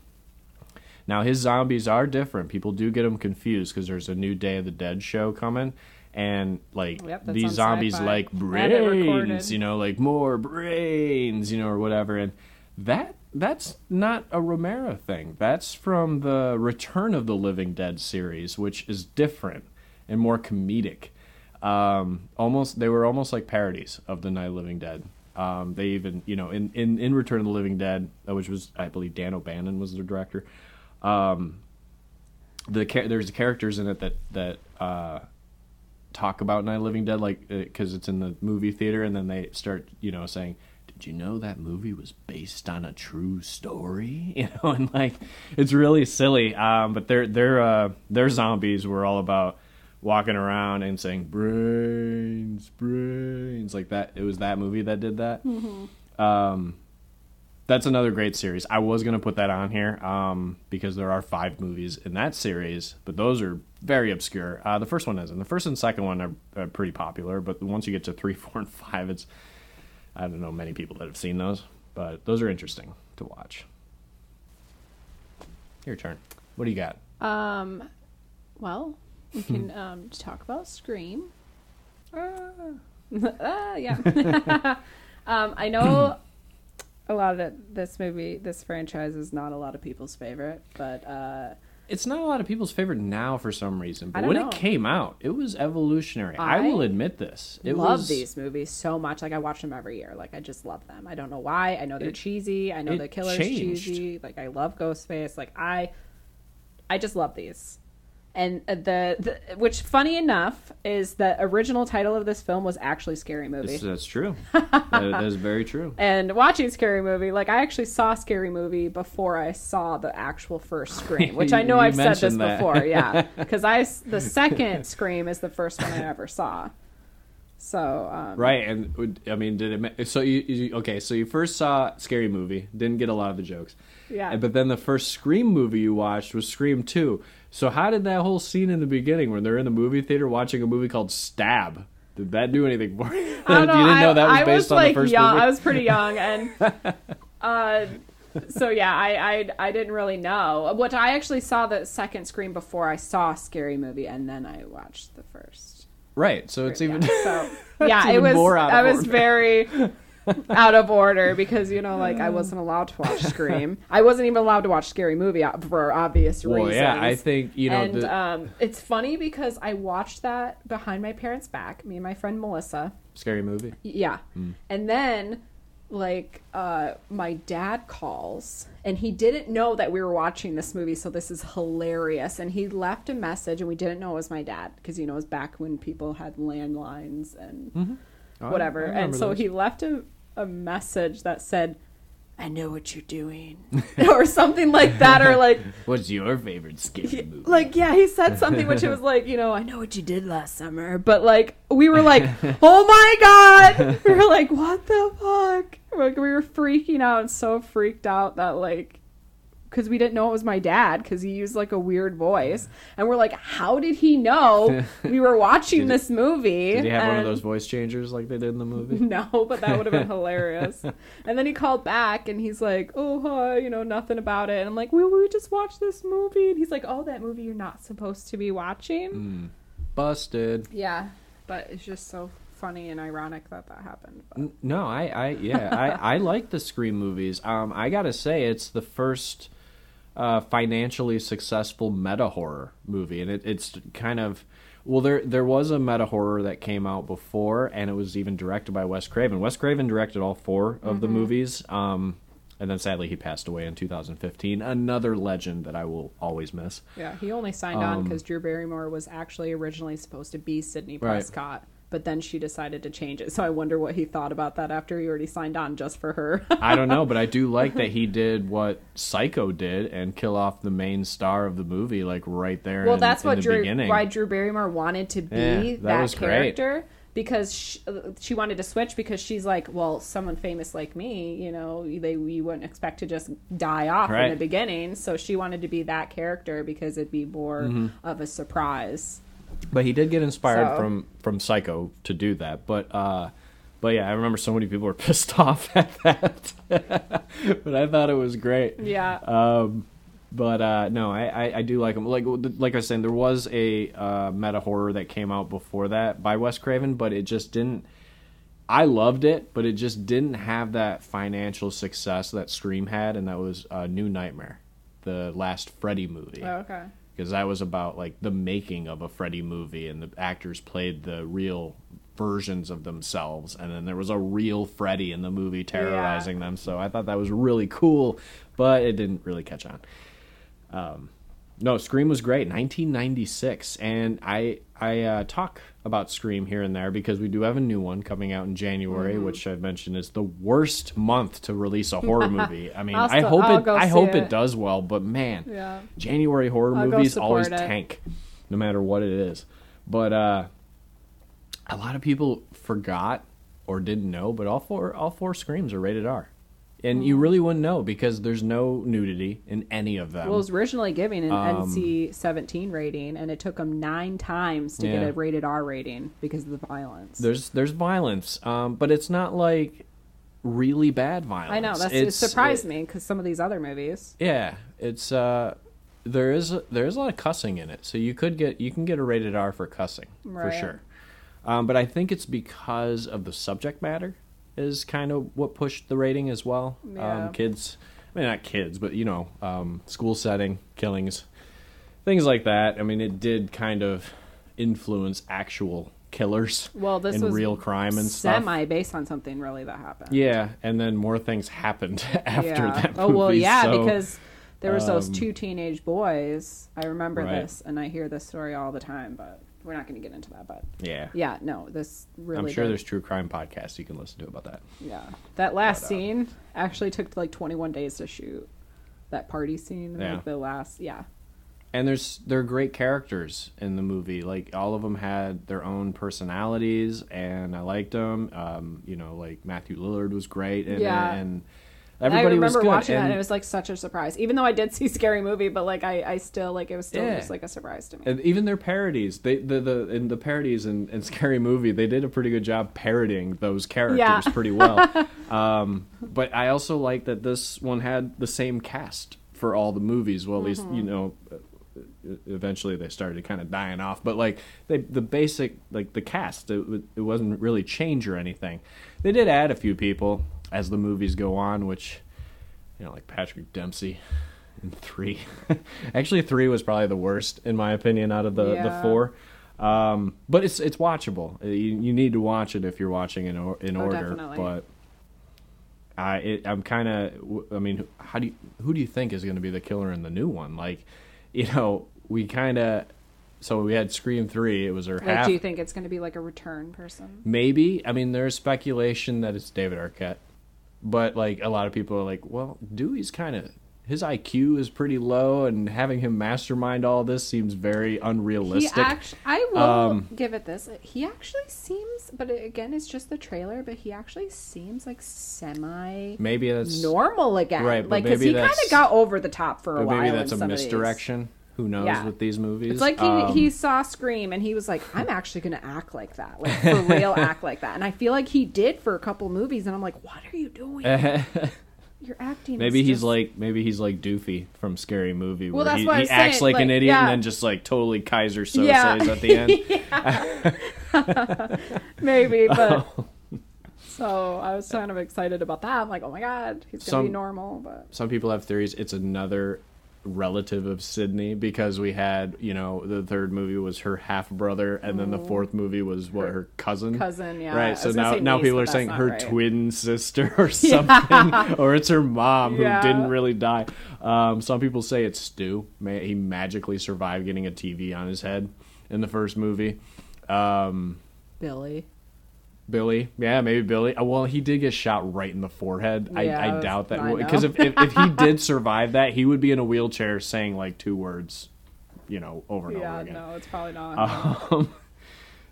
Now his zombies are different. People do get them confused because there's a new Day of the Dead show coming, and like Yep, these zombies Sci-Fi. like I had it recorded. brains, you know, like more brains, you know, or whatever. And that that's not a Romero thing. That's from the Return of the Living Dead series, which is different and more comedic. Um, almost they were almost like parodies of the Night of the Living Dead. Um, they even, you know, in, in, in Return of the Living Dead, uh, which was I believe Dan O'Bannon was the director. Um, the there's characters in it that that uh, talk about Night of the Living Dead, like because it's in the movie theater, and then they start, you know, saying, "Did you know that movie was based on a true story?" You know, and like it's really silly. Um, but their their uh, their zombies were all about walking around and saying brains, brains, like that. It was that movie that did that. Um, that's another great series. I was gonna put that on here um, because there are five movies in that series, but those are very obscure. Uh, the first one isn't. The first and second one are, are pretty popular, but once you get to three, four, and five, it's I don't know many people that have seen those, but those are interesting to watch. Your turn. What do you got? Um, well, we can um talk about Scream. Ah, yeah. um, I know a lot of this movie, this franchise is not a lot of people's favorite, but uh, It's not a lot of people's favorite now for some reason, but when know. it came out, it was evolutionary. I, I will admit this. It love was, these movies so much. Like I watch them every year. Like I just love them. I don't know why. I know they're It- cheesy. I know the killer's changed. cheesy. Like I love Ghostface. Like I, I just love these. And uh, the, the which funny enough is the original title of this film was actually Scary Movie. This- that's true. that, that is very true. and watching Scary Movie, like I actually saw Scary Movie before I saw the actual first Scream, which I know I've said this that. before, yeah, because i the second Scream is the first one I ever saw. So um, Right, and I mean, did it? So you, you okay? So you first saw Scary Movie, didn't get a lot of the jokes. Yeah. But then the first Scream movie you watched was Scream Two. So how did that whole scene in the beginning, when they're in the movie theater watching a movie called Stab, did that do anything for you? I you didn't know that was I based was on like the first young. movie. I was pretty young, and uh, so yeah, I, I I didn't really know. Which I actually saw the second screen before I saw Scary Movie, and then I watched the first. right. So it's even. Yeah, so yeah, it was. more out of I was very out of order because you know, like I wasn't allowed to watch Scream. I wasn't even allowed to watch Scary Movie uh, for obvious well, reasons. yeah, I think you know. and the, um, it's funny because I watched that behind my parents' back. Me and my friend Melissa. Scary movie. Yeah. Hmm. And then like uh my dad calls and he didn't know that we were watching this movie so this is hilarious and he left a message and we didn't know it was my dad because you know it was back when people had landlines and Oh, I- whatever I and so those. he left a, a message that said i know what you're doing or something like that or like What's your favorite scary movie? like yeah he said something which it was like you know i know what you did last summer but like we were like oh my god we were like what the fuck like we were freaking out and so freaked out that like because we didn't know it was my dad because he used like a weird voice and we're like how did he know we were watching this movie Did he have one of those voice changers like they did in the movie? no, but that would have been hilarious. And then he called back and he's like, "Oh, hi, you know, nothing about it." And I'm like, "We we just watched this movie." And he's like, "Oh, that movie you're not supposed to be watching." Mm. Busted. Yeah, but it's just so funny and ironic that that happened. But- No, I, I yeah, I, I like the Scream movies. Um, I gotta say, it's the first uh, financially successful meta horror movie, and it, it's kind of well, there there was a meta horror that came out before, and it was even directed by Wes Craven. Wes Craven directed all four of the movies. Um, and then sadly he passed away in 2015. Another legend that I will always miss. Yeah, he only signed on Um, because Drew Barrymore was actually originally supposed to be Sidney Right. But then she decided to change it. So I wonder what he thought about that after he already signed on just for her. I don't know, but I do like that he did what Psycho did and kill off the main star of the movie, like right there. well in, that's in what the drew beginning. why drew barrymore wanted to be Yeah, that that, was great. character because she, she wanted to switch because she's like well someone famous like me you know they you wouldn't expect to just die off in the beginning so she wanted to be that character because it'd be more Mm-hmm. of a surprise But he did get inspired So- from from Psycho to do that. But uh but yeah, I remember so many people were pissed off at that. but I thought it was great. yeah Um but uh no, I, I, I do like him. Like like I was saying, there was a uh, meta horror that came out before that by Wes Craven, but it just didn't. I loved it, but it just didn't have that financial success that Scream had, and that was uh, New Nightmare, the last Freddy movie oh, okay because that was about like the making of a Freddy movie, and the actors played the real versions of themselves, and then there was a real Freddy in the movie terrorizing them. So I thought that was really cool, but it didn't really catch on. Um, no, Scream was great, 1996, and I I uh, talk about Scream here and there because we do have a new one coming out in January, Mm-hmm. which I've mentioned is the worst month to release a horror movie. I mean, I hope I'll it I hope it it. does well, but man, yeah January horror I'll movies always it. tank, no matter what it is. But uh, a lot of people forgot or didn't know, but all four all four screams are rated R, and you really wouldn't know because there's no nudity in any of them. well, it was originally giving an Um, NC-17 rating, and it took them nine times to Yeah. get a rated R rating because of the violence. there's there's violence, um, but it's not like really bad violence. I know that's it surprised it- me because some of these other movies. Yeah, it's uh, there is there is a lot of cussing in it, so you could get you can get a rated R for cussing for sure. Um, but I think it's because of the subject matter is kind of what pushed the rating as well. Yeah. Um, kids, I mean not kids, but you know, um, school setting, killings, things like that. I mean, it did kind of influence actual killers Well, this and was real crime and stuff. semi based on something really that happened. Yeah, and then more things happened after Yeah. that. Oh well, yeah, so- because There was those Um, two teenage boys. I remember Right. this, and I hear this story all the time, but we're not going to get into that. But Yeah. yeah, no, this really. I'm sure did- there's true crime podcasts you can listen to about that. Yeah, that last But, uh, scene actually took like 21 days to shoot. That party scene, Yeah. like the last, yeah, and there's they're great characters in the movie. Like all of them had their own personalities, and I liked them. Um, you know, like Matthew Lillard was great, and, Yeah. and I everybody was remember good. watching that, and, and it was like such a surprise. Even though I did see Scary Movie, but like I, I still like it was still Yeah. just like a surprise to me. and even their parodies, they the the in the parodies in, in Scary Movie, they did a pretty good job parodying those characters Yeah. pretty well. um, but I also like that this one had the same cast for all the movies. Well, at least Mm-hmm. you know. Eventually, they started kind of dying off, but like they, the basic, like the cast, it, it wasn't really change or anything. They did add a few people as the movies go on, which you know, like Patrick Dempsey in three. Actually, three was probably the worst in my opinion out of the the four. Um, but it's it's watchable. You, you need to watch it if you're watching in or, in Oh, order. definitely. But I it, I'm kind of. I mean, how do you, who do you think is going to be the killer in the new one? Like, you know, we kind of. So we had Scream three. It was her like, half. do you think it's going to be like a return person? Maybe. I mean, there's speculation that it's David Arquette, but like a lot of people are like, well, Dewey's kind of his IQ is pretty low, and having him mastermind all this seems very He unrealistic. actually, I will Um, give it this. He actually seems, but again, it's just the trailer. But he actually seems like semi maybe that's normal again. Right, like because he kind of got over the top for a while. maybe that's in a some of these. misdirection. Who knows Yeah. with these movies? It's like he, Um, he saw Scream and he was like, I'm actually going to act like that. Like, for real, act like that. And I feel like he did for a couple movies. And I'm like, what are you doing? You're acting. Maybe he's just- like maybe he's like Doofy from Scary Movie, Well, where that's he, he acts saying, like, an like, idiot and then just like totally Keyser Söze Yeah. at the end. Maybe, but. Oh. So I was kind of excited about that. I'm like, oh my God, he's going to Some- be normal. But Some people have theories it's another relative of Sidney because we had, you know, the third movie was her half brother, and then the fourth movie was what her cousin. Mm. cousin, yeah. Right, so now say now niece, people are saying her right. twin sister or something, or it's her mom who Yeah. didn't really die. Um, some people say it's Stu. Ma- He magically survived getting a TV on his head in the first movie. Um, Billy. Billy, yeah, maybe Billy. Uh, well, he did get shot right in the forehead. Yeah, I, I I doubt that because if, if if he did survive that, he would be in a wheelchair saying like two words, you know, over and Yeah, over again. Yeah, no, it's probably not. Um,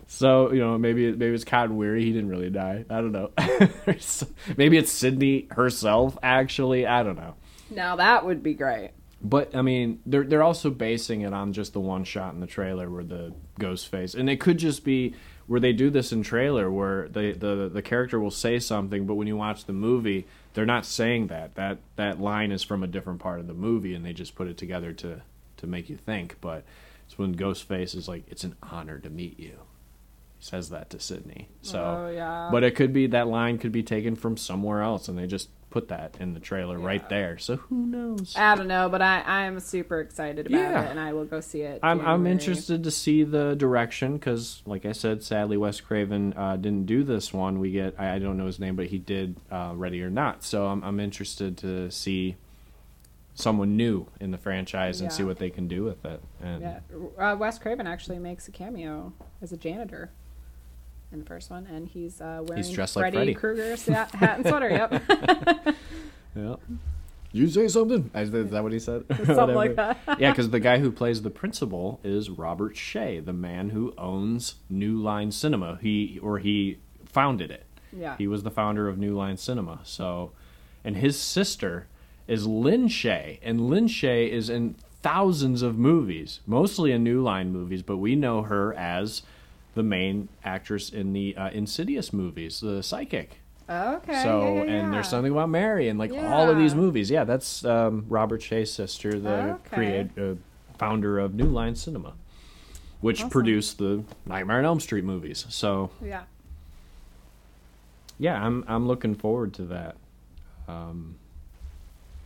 so you know, maybe maybe it's Cotton Weary. He didn't really die. I don't know. maybe it's Sidney herself. Actually, I don't know. now that would be great. But I mean, they're they're also basing it on just the one shot in the trailer where the ghost face, and it could just be where they do this in trailer where the the the character will say something, but when you watch the movie, they're not saying that. That that line is from a different part of the movie, and they just put it together to to make you think. But it's when Ghostface is like, "It's an honor to meet you." He says that to Sidney. So, Oh, yeah. but it could be that line could be taken from somewhere else, and they just put that in the trailer right there. So who knows? I don't know, but I I'm super excited about Yeah. it, and I will go see it. I'm I'm interested to see the direction because, like I said, sadly Wes Craven uh, didn't do this one. We get I, I don't know his name, but he did uh, Ready or Not. So I'm I'm interested to see someone new in the franchise and Yeah. see what they can do with it. And Yeah, uh, Wes Craven actually makes a cameo as a janitor in the first one, and he's uh, wearing dressed like Freddy Freddy. Krueger's hat, and sweater. Yep, yeah. You say something? Is that is that what he said? something like that. yeah, because the guy who plays the principal is Robert Shaye, the man who owns New Line Cinema. He or he founded it. Yeah. He was the founder of New Line Cinema. So, and his sister is Lin Shaye, and Lin Shaye is in thousands of movies, mostly in New Line movies, but we know her as the main actress in the uh, Insidious movies, the psychic. Okay. So, yeah, yeah, and yeah. there's something about Mary, and like all of these movies. Yeah, that's um, Robert Shaye's sister, the Okay. create, uh, founder of New Line Cinema, which Awesome. produced the Nightmare on Elm Street movies. So, Yeah. yeah, I'm I'm looking forward to that. Um,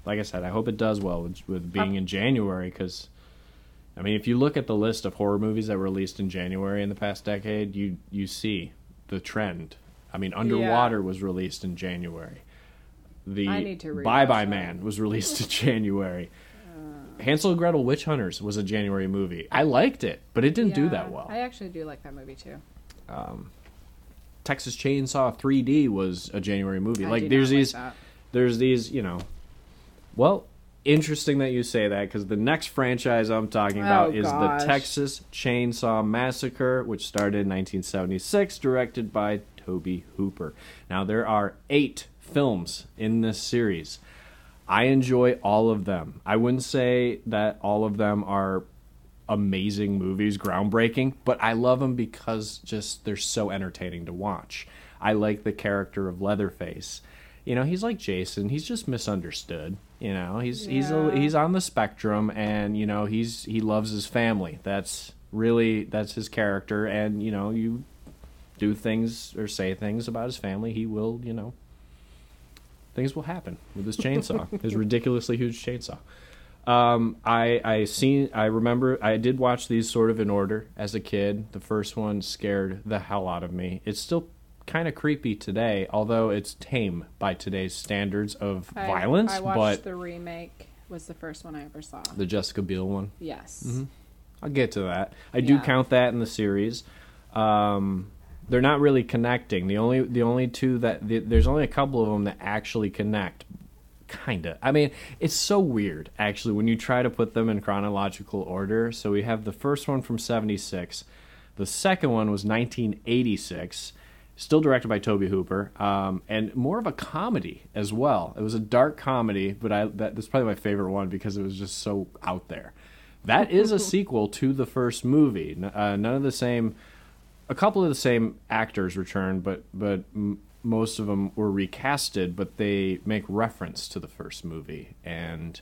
like I said, I hope it does well with, with being in January because, I mean, if you look at the list of horror movies that were released in January in the past decade, you you see the trend. I mean, Underwater was released in January. The I need to Bye Bye. Man was released in January. Uh. Hansel and Gretel Witch Hunters was a January movie. I liked it, but it didn't do that well. I actually do like that movie too. Um, Texas Chainsaw 3D was a January movie. I like there's like these that. there's these, you know. Well, interesting that you say that cuz the next franchise I'm talking about Oh, is gosh. the Texas Chainsaw Massacre, which started in 1976, directed by Tobe Hooper. Now there are 8 films in this series. I enjoy all of them. I wouldn't say that all of them are amazing movies, groundbreaking, but I love them because just they're so entertaining to watch. I like the character of Leatherface. You know, he's like Jason. He's just misunderstood. You know, he's he's a, he's on the spectrum, and you know he's he loves his family. That's really that's his character, and you know you do things or say things about his family, he will you know things will happen with his chainsaw, his ridiculously huge chainsaw. Um, I I seen I remember I did watch these sort of in order as a kid. The first one scared the hell out of me. It's still kind of creepy today, although it's tame by today's standards of I- violence. I watched but the remake. Was the first one I ever saw. the Jessica Biel one, yes. I'll get to that. I do Yeah. count that in the series. Um, they're not really connecting. The only the only two that the, there's only a couple of them that actually connect. Kinda. I mean, it's so weird actually when you try to put them in chronological order. So we have the first one from '76. The second one was 1986, still directed by Tobe Hooper, um, and more of a comedy as well. It was a dark comedy, but I that, that's probably my favorite one because it was just so out there. That is a sequel to the first movie. Uh, none of the same, a couple of the same actors returned, but but m- most of them were recasted. But they make reference to the first movie and.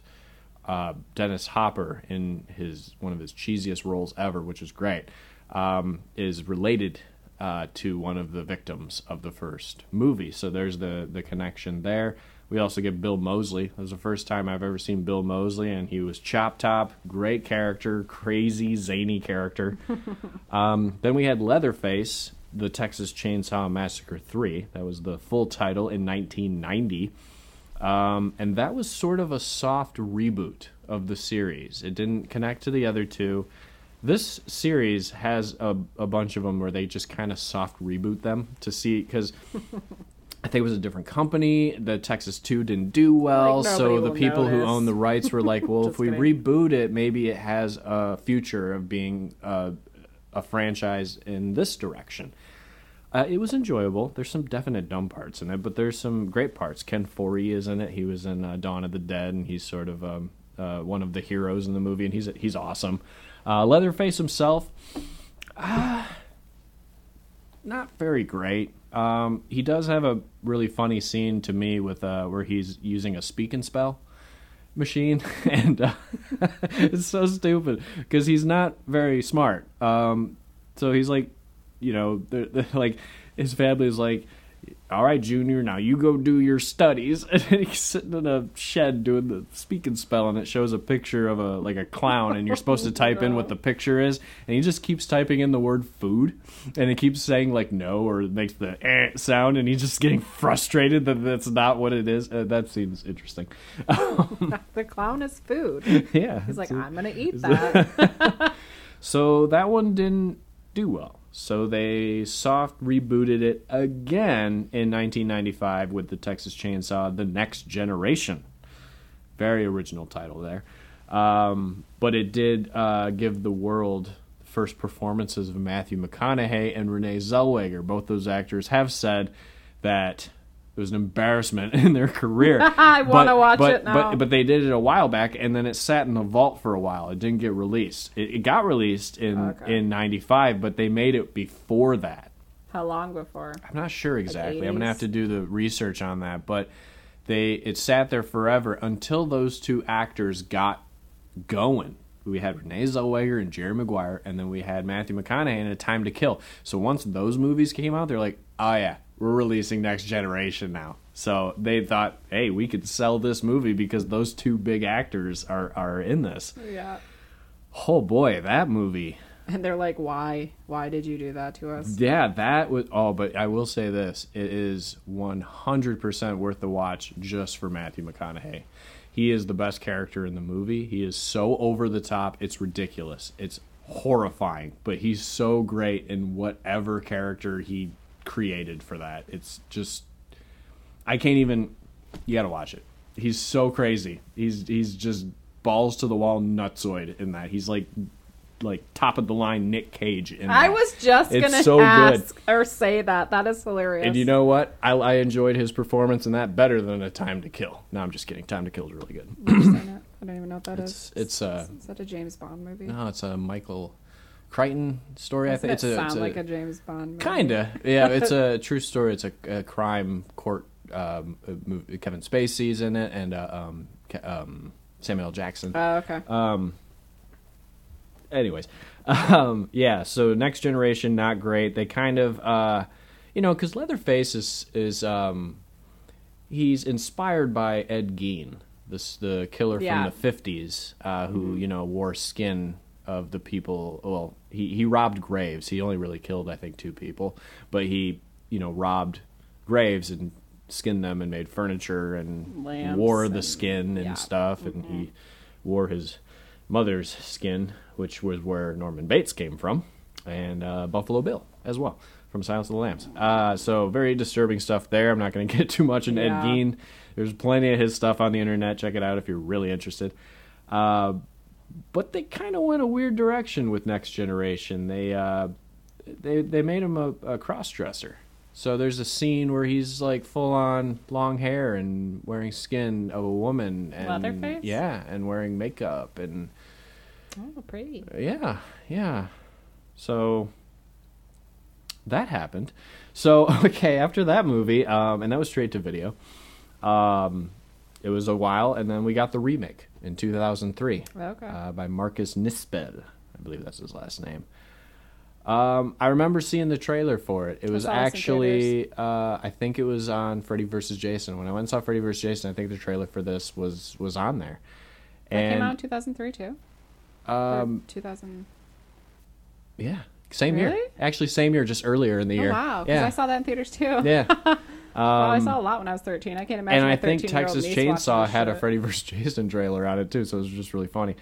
Uh, Dennis Hopper in his one of his cheesiest roles ever, which is great, um, is related uh, to one of the victims of the first movie. So there's the the connection there. We also get Bill Moseley. It was the first time I've ever seen Bill Moseley, and he was Chop Top, great character, crazy zany character. um, then we had Leatherface, the Texas Chainsaw Massacre three. That was the full title in 1990. Um, and that was sort of a soft reboot of the series. It didn't connect to the other two. This series has a, a bunch of them where they just kind of soft reboot them to see because I think it was a different company. The Texas Two didn't do well, Like, so the people who own the rights were like, "Well, if we kidding. reboot it, maybe it has a future of being a, a franchise in this direction." Uh, it was enjoyable. There's some definite dumb parts in it, but there's some great parts. Ken Foree is in it. He was in uh, Dawn of the Dead, and he's sort of um, uh, one of the heroes in the movie, and he's he's awesome. Uh, Leatherface himself, ah, not very great. Um, he does have a really funny scene to me with uh, where he's using a speak and spell machine, and uh, it's so stupid because he's not very smart. Um, so he's like, you know, they're, they're like his family is like, all right, Junior, now you go do your studies. And he's sitting in a shed doing the speak and spell, and it shows a picture of a like a clown, and you're supposed to type in what the picture is, and he just keeps typing in the word food, and it keeps saying like no or makes the eh sound, and he's just getting frustrated that that's not what it is. Uh, that seems interesting. the clown is food. yeah, He's like, I'm gonna eat that. So that one didn't do well. So they soft rebooted it again in 1995 with the Texas Chainsaw: The Next Generation. Very original title there, um, but it did uh, give the world the first performances of Matthew McConaughey and Renee Zellweger. Both those actors have said that it was an embarrassment in their career. I wanna watch but- it now. But, but they did it a while back, and then it sat in the vault for a while. It didn't get released. It, it got released in Okay. in '95, but they made it before that. How long before? I'm not sure exactly. I'm gonna have to do the research on that, but they it sat there forever until those two actors got going. We had Renee Zellweger and Jerry Maguire, and then we had Matthew McConaughey in A Time to Kill. So once those movies came out, they're like, "Oh yeah, we're releasing Next Generation now." So they thought, "Hey, we could sell this movie because those two big actors are are in this." Yeah. Oh boy, that movie. And they're like, why? Why did you do that to us? Yeah, that was. Oh, but I will say this: it is one hundred percent worth the watch just for Matthew McConaughey. he is the best character in the movie. He is so over the top, it's ridiculous. It's horrifying, but he's so great in whatever character he created for that. It's just I can't even you got to watch it. He's so crazy. He's he's just balls to the wall nutsoid in that. He's like like top of the line Nick Cage in I that. was just It's gonna so good. ask or say that. That is hilarious. And you know what? I, I enjoyed his performance in that better than a Time to Kill. No, I'm just kidding. Time to Kill is really good. Never seen it. I don't even know what that is. It's it's uh Is that a James Bond movie? no, it's a Michael Crichton story. I Doesn't think it's it a, sound it's a like a James Bond movie. kinda yeah. It's a true story. It's a, a crime court. Um, movie. Kevin Spacey's in it, and uh, um, um, Samuel Jackson. Oh, okay. Um. Anyways, um, yeah. So next generation, not great. They kind of, uh, you know, because Leatherface is is um, he's inspired by Ed Gein, this the killer Yeah. from the fifties, uh, who you know wore skin of the people. Well, he he robbed graves. He only really killed, I think, two people, but he you know robbed graves and skinned them and made furniture and Lamps wore the and- skin and yeah. stuff, and he wore his mother's skin, which was where Norman Bates came from, and uh, Buffalo Bill as well from Silence of the Lambs. Uh, so very disturbing stuff there. I'm not going to get too much into Yeah. Ed Gein. There's plenty of his stuff on the internet. Check it out if you're really interested. Uh, but they kind of went a weird direction with Next Generation. They uh, they they made him a, a cross dresser. So there's a scene where he's like full on long hair and wearing skin of a woman and Leatherface? yeah, and wearing makeup and Oh, pretty. yeah, yeah. So that happened. So okay, after that movie, um, and that was straight to video. Um, it was a while, and then we got the remake in 2003 Okay. uh, by Marcus Nispel. I believe that's his last name. Um, I remember seeing the trailer for it. It was actually, uh, I think it was on Freddy vs. Jason. When I went and saw Freddy vs. Jason, I think the trailer for this was was on there. that and came out in 2003 too. Um, 2000. yeah, same year. Actually, same year, just earlier in the Oh year. wow! Because Yeah, I saw that in theaters too. yeah. Oh, I Um, saw a lot when I was 13. I can't imagine. and I think 13-year-old Texas Chainsaw had a. Freddy vs. Jason trailer on it too, so it was just really funny.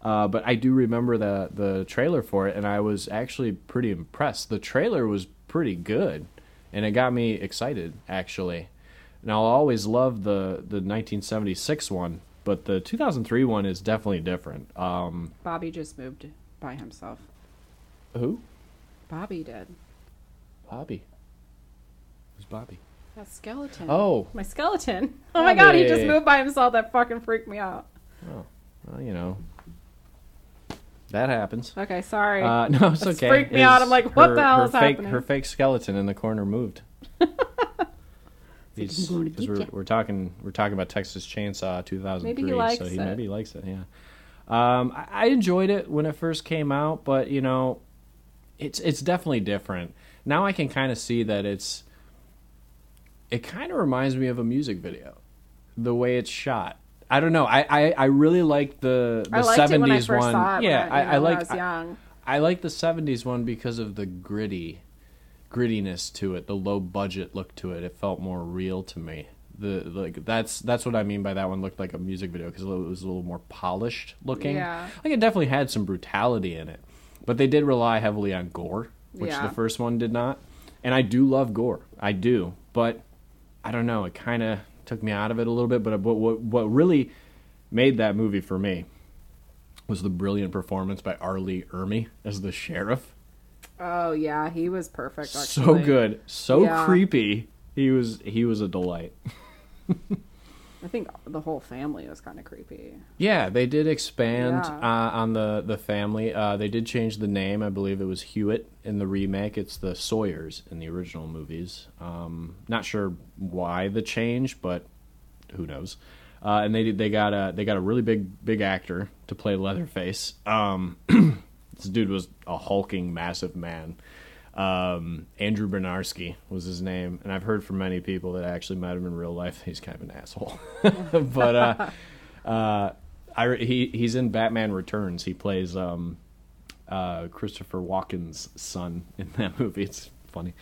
Uh, but I do remember the the trailer for it, and I was actually pretty impressed. The trailer was pretty good, and it got me excited actually. And I'll always love the the 1976 one, but the 2003 one is definitely different. Um, Bobby just moved by himself. who? Bobby did. Bobby. Who's Bobby? That skeleton. Oh, My skeleton. Oh my god, he just moved by himself. That fucking freaked me out. Oh. Well, you know, that happens. Okay, sorry. Uh, no, it's That's okay. freaked me out. I'm like, what her, the hell is fake, happening? Her fake skeleton in the corner moved. He's, I'm going to 'cause get we're, we're talking we're talking about Texas Chainsaw 2003, Maybe he likes so he it. maybe he likes it. Yeah, um, I, I enjoyed it when it first came out, but you know, it's it's definitely different. Now I can kind of see that it's. It kind of reminds me of a music video, the way it's shot. I don't know. I I, I really like the the I liked it when I 70s one. yeah, I, I, I like I. I like the '70s one because of the gritty, grittiness to it, the low budget look to it. It felt more real to me. The like that's that's what I mean by that one looked like a music video because it was a little more polished looking. Yeah. like it definitely had some brutality in it, but they did rely heavily on gore, which Yeah. the first one did not. And I do love gore, I do, but I don't know. It kind of took me out of it a little bit. But what what what really made that movie for me was the brilliant performance by R. Lee Ermey as the sheriff. Oh yeah, he was perfect. Actually. So good, so Yeah. creepy. He was he was a delight. I think the whole family was kind of creepy. Yeah, they did expand Yeah. uh, on the the family. Uh, they did change the name. I believe it was Hewitt in the remake. It's the Sawyers in the original movies. Um, not sure why the change, but who knows. Uh, and they did- they got a they got a really big big actor to play Leatherface. Um, this dude was a hulking, massive man. Um, Andrew Bryniarski was his name, and I've heard from many people that actually met him in real life. He's kind of an asshole, but uh, uh, I he he's in Batman Returns. He plays um, uh, Christopher Walken's son in that movie. It's funny.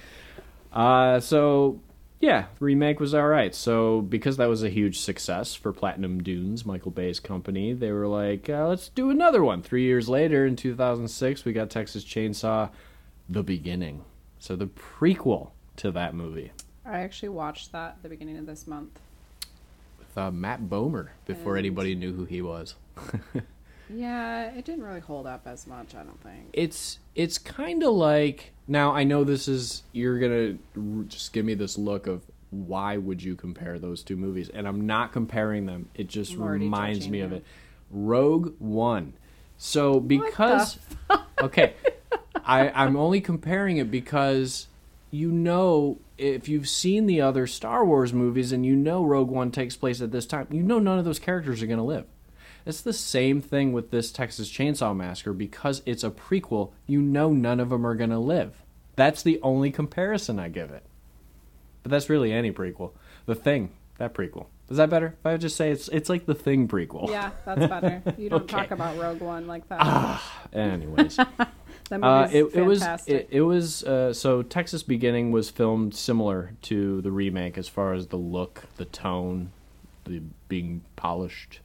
Uh, so yeah, remake was all right. So because that was a huge success for Platinum Dunes, Michael Bay's company, they were like, uh, let's do another one. Three years later, in 2006, we got Texas Chainsaw: The Beginning. So the prequel to that movie I actually watched that the beginning of this month. with uh, Matt Bomer before And- anybody knew who he was. Yeah, it didn't really hold up as much, I don't think. it's it's kind of like now I know this is you're gonna r- just give me this look of why would you compare those two movies and I'm not comparing them it just reminds me of it Rogue One so because okay I I'm only comparing it because you know if you've seen the other Star Wars movies and you know Rogue One takes place at this time you know none of those characters are gonna live it's the same thing with this Texas Chainsaw Massacre because it's a prequel. You know none of them are going to live. That's the only comparison I give it. But that's really any prequel. The Thing, that prequel. Is that better? If I would just say it's it's like the Thing prequel. Yeah, that's better. You don't Okay. talk about Rogue One like that. Ah, anyways, that uh, it, it was it, it was uh, so Texas Beginning was filmed similar to the remake as far as the look, the tone, the being polished.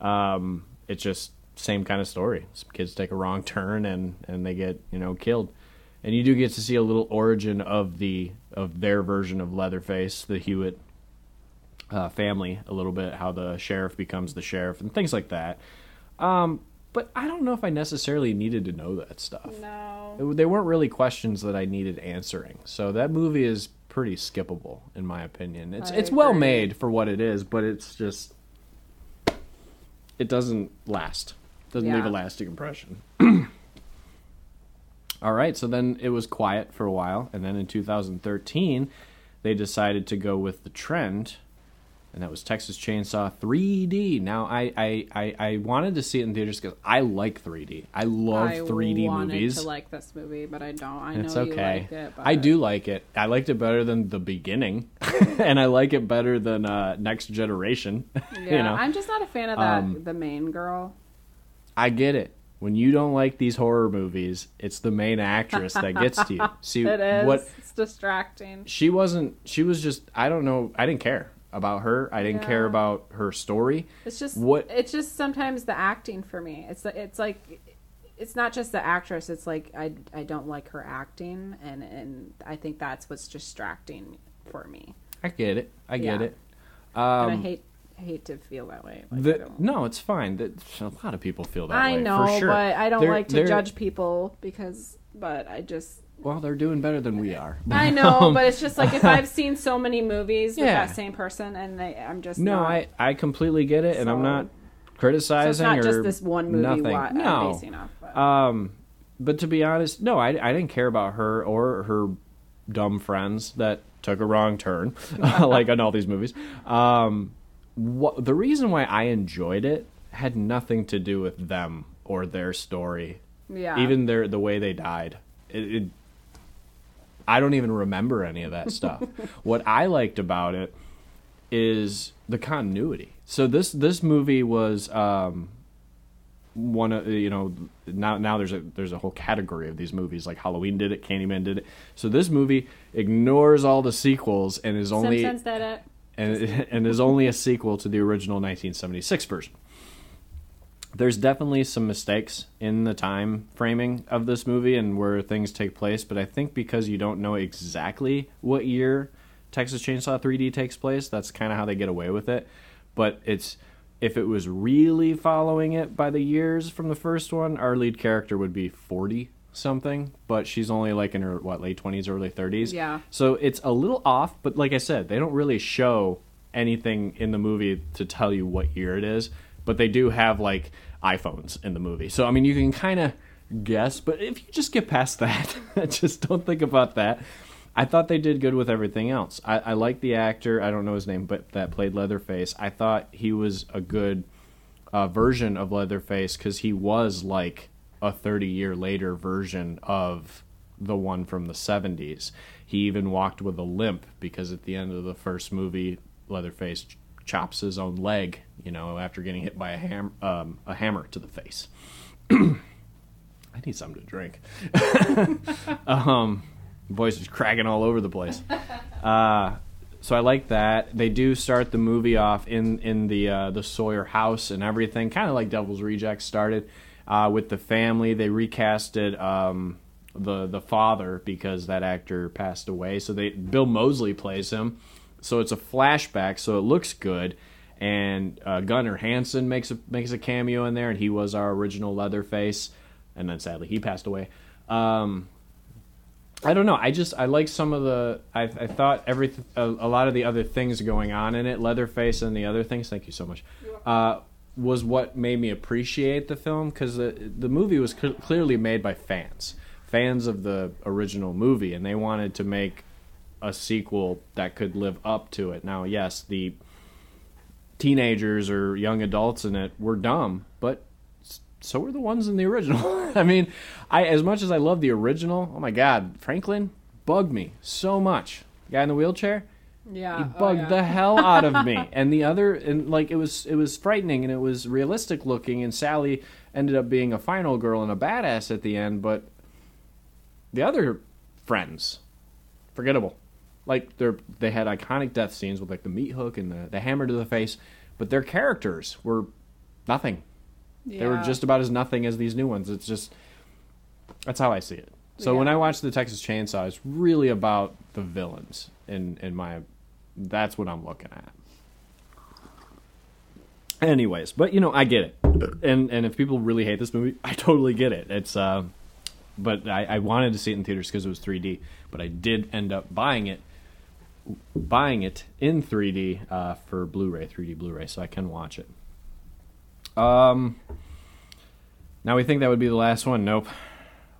Um, it's just same kind of story. Some kids take a wrong turn and and they get you know killed, and you do get to see a little origin of the of their version of Leatherface, the Hewitt uh, family, a little bit how the sheriff becomes the sheriff and things like that. Um, but I don't know if I necessarily needed to know that stuff. no. They weren't really questions that I needed answering. So that movie is pretty skippable in my opinion. It's I it's well made for what it is, but it's just it doesn't last. Doesn't leave a lasting impression. All right, so then it was quiet for a while, and then in 2013, they decided to go with the trend, and that was Texas Chainsaw 3D. Now, I I, I, I wanted to see it in theaters because I like 3D. I love I 3D wanted movies. to like this movie, but I don't. I It's know okay. you like it. But I do like it. I liked it better than the beginning, and I like it better than uh, Next Generation. Yeah, you know, I'm just not a fan of that. Um, the main girl. I get it. When you don't like these horror movies, it's the main actress that gets to you. See It is. what It's distracting. she wasn't. She was just. I don't know. I didn't care about her. I didn't care about her story. It's just What- It's just sometimes the acting for me. It's it's like it's not just the actress. It's like I I don't like her acting, and and I think that's what's distracting for me. I get it. I get Yeah. it. and I Um, hate hate to feel that way. Like, the, no, it's fine. That a lot of people feel that I way. I know, sure. but I don't They're- like to they're- judge people because. But I just Well, they're doing better than we are. I know, Um, but it's just like if I've seen so many movies with Yeah. that same person, and they, I'm just No, not, I I completely get it, and I'm So- not So it's criticizing not or just this one movie nothing. what no. I'm basing off. But. Um, but to be honest, no, I, I didn't care about her or her dumb friends that took a wrong turn, like in all these movies. Um, what the reason why I enjoyed it had nothing to do with them or their story, yeah, even their the way they died. It, it I don't even remember any of that stuff. what I liked about it is the continuity. So this this movie was um, one of you know now now there's a there's a whole category of these movies like Halloween did it, Candyman did it. So this movie ignores all the sequels and is only Simpsons and and is only a sequel to the original 1976 version. There's definitely some mistakes in the time framing of this movie and where things take place, but I think because you don't know exactly what year Texas Chainsaw 3D takes place, that's kind of how they get away with it. But it's if it was really following it by the years from the first one, our lead character would be 40 something, but she's only like in her what late 20s, early 30s. Yeah. So it's a little off, but like I said, they don't really show anything in the movie to tell you what year it is, but they do have like iPhones in the movie. So I mean, you can kind of guess, but if you just get past that, just don't think about that. I thought they did good with everything else. I, I like the actor. I don't know his name, but that played Leatherface. I thought he was a good uh, version of Leatherface because he was like a 30 year later version of the one from the 70s. He even walked with a limp because at the end of the first movie, Leatherface chops his own leg, you know, after getting hit by a, ham- um, a hammer to the face. I need something to drink. um, voice is cracking all over the place. Uh, so I like that. They do start the movie off in in the uh, the Sawyer house and everything, kind of like Devil's Rejects started uh, with the family. They recasted um, the the father because that actor passed away. So they Bill Moseley plays him. So it's a flashback, so it looks good. And uh, Gunnar Hansen makes a makes a cameo in there, and he was our original Leatherface. And then sadly he passed away. Um, I don't know. I just I like some of the. I, I thought every a, a lot of the other things going on in it, Leatherface and the other things. Thank you so much. Uh, was what made me appreciate the film because the the movie was cl- clearly made by fans, fans of the original movie, and they wanted to make a sequel that could live up to it. Now, yes, the teenagers or young adults in it were dumb, but so were the ones in the original. I mean, I as much as I love the original, oh my god, Franklin bugged me so much. Guy in the wheelchair, Yeah. he oh, bugged yeah. the hell out of me. and the other, and like it was, it was frightening and it was realistic looking. And Sally ended up being a final girl and a badass at the end, but the other friends, forgettable. Like they they had iconic death scenes with like the meat hook and the, the hammer to the face, but their characters were nothing. They were just about as nothing as these new ones. It's just that's how I see it. So when I watched the Texas Chainsaw, it's really about the villains in in my that's what I'm looking at. Anyways, but you know, I get it. And and if people really hate this movie, I totally get it. It's uh but I, I wanted to see it in theaters because it was 3D, but I did end up buying it buying it in 3D uh, for Blu-ray, 3D Blu-ray, so I can watch it. Um, now we think that would be the last one. Nope,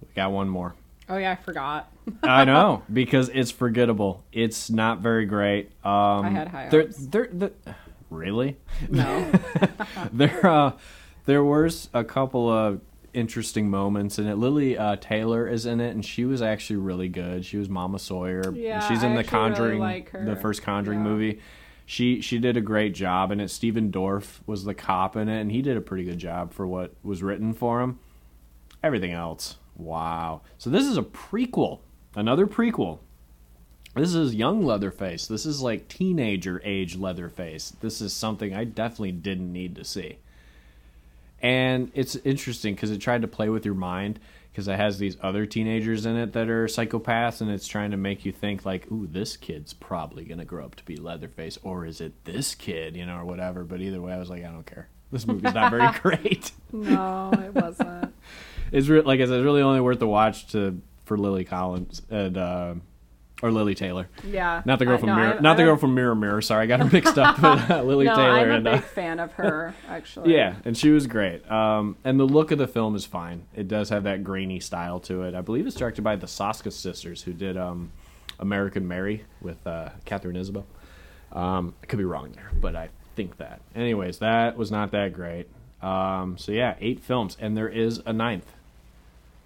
we got one more. Oh yeah, I forgot. I know because it's forgettable. It's not very great. Um, I had high there- hopes. there- the- really? No. there, uh, there was a couple of interesting moments in it. Lili uh, Taylor is in it, and she was actually really good. She was Mama Sawyer. Yeah, she's in I the actually really Conjuring, like the first Conjuring Yeah. movie. She she did a great job in it. Stephen Dorff was the cop in it, and he did a pretty good job for what was written for him. Everything else, wow. So this is a prequel, another prequel. This is young Leatherface. This is like teenager age Leatherface. This is something I definitely didn't need to see. And it's interesting because it tried to play with your mind because it has these other teenagers in it that are psychopaths, and it's trying to make you think like, "Ooh, this kid's probably gonna grow up to be Leatherface, or is it this kid?" You know, or whatever. But either way, I was like, I don't care. This movie's not very great. no, it wasn't. It's re- like I said, it's really only worth the watch to for Lily Collins and uh, or Lili Taylor. Yeah. Not the girl I- from no, Mirror, I- not the girl from Mirror Mirror. Sorry, I got her mixed up. But uh, Lili no, Taylor I'm a and big uh, fan of her. Actually. yeah, and she was great. Um, and the look of the film is fine. It does have that grainy style to it. I believe it's directed by the Soska sisters, who did um, American Mary with uh, Katharine Isabelle. Um, I could be wrong there, but I think that. Anyways, that was not that great. Um, so yeah, eight films, and there is a ninth.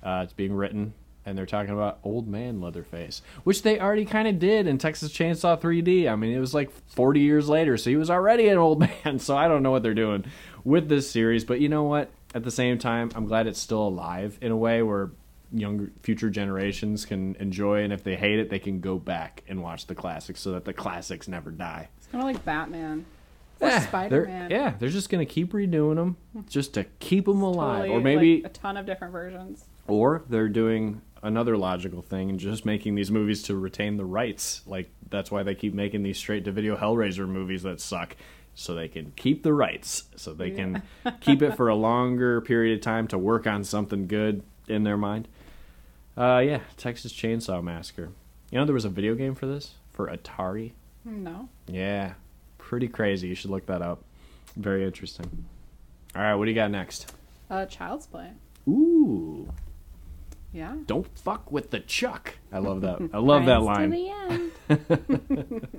Uh, it's being written, and they're talking about Old Man Leatherface, which they already kind of did in Texas Chainsaw 3D. I mean, it was like 40 years later, so he was already an old man. So I don't know what they're doing with this series, but you know what? At the same time, I'm glad it's still alive in a way where younger future generations can enjoy, and if they hate it, they can go back and watch the classics, so that the classics never die. It's kind of like Batman. Or Yeah, Spider they're- Man. Yeah, they're just gonna keep redoing them just to keep them alive, Totally, or maybe like, a ton of different versions. or they're doing another logical thing and just making these movies to retain the rights. Like that's why they keep making these straight to video Hellraiser movies that suck. So they can keep the rights. So they can keep it for a longer period of time to work on something good in their mind. Uh yeah, Texas Chainsaw Massacre. You know there was a video game for this? For Atari? No. Yeah. Pretty crazy. You should look that up. Very interesting. Alright, what do you got next? Uh, Child's Play. Ooh. Yeah. Don't fuck with the Chuck. I love that. I love that line. To the end.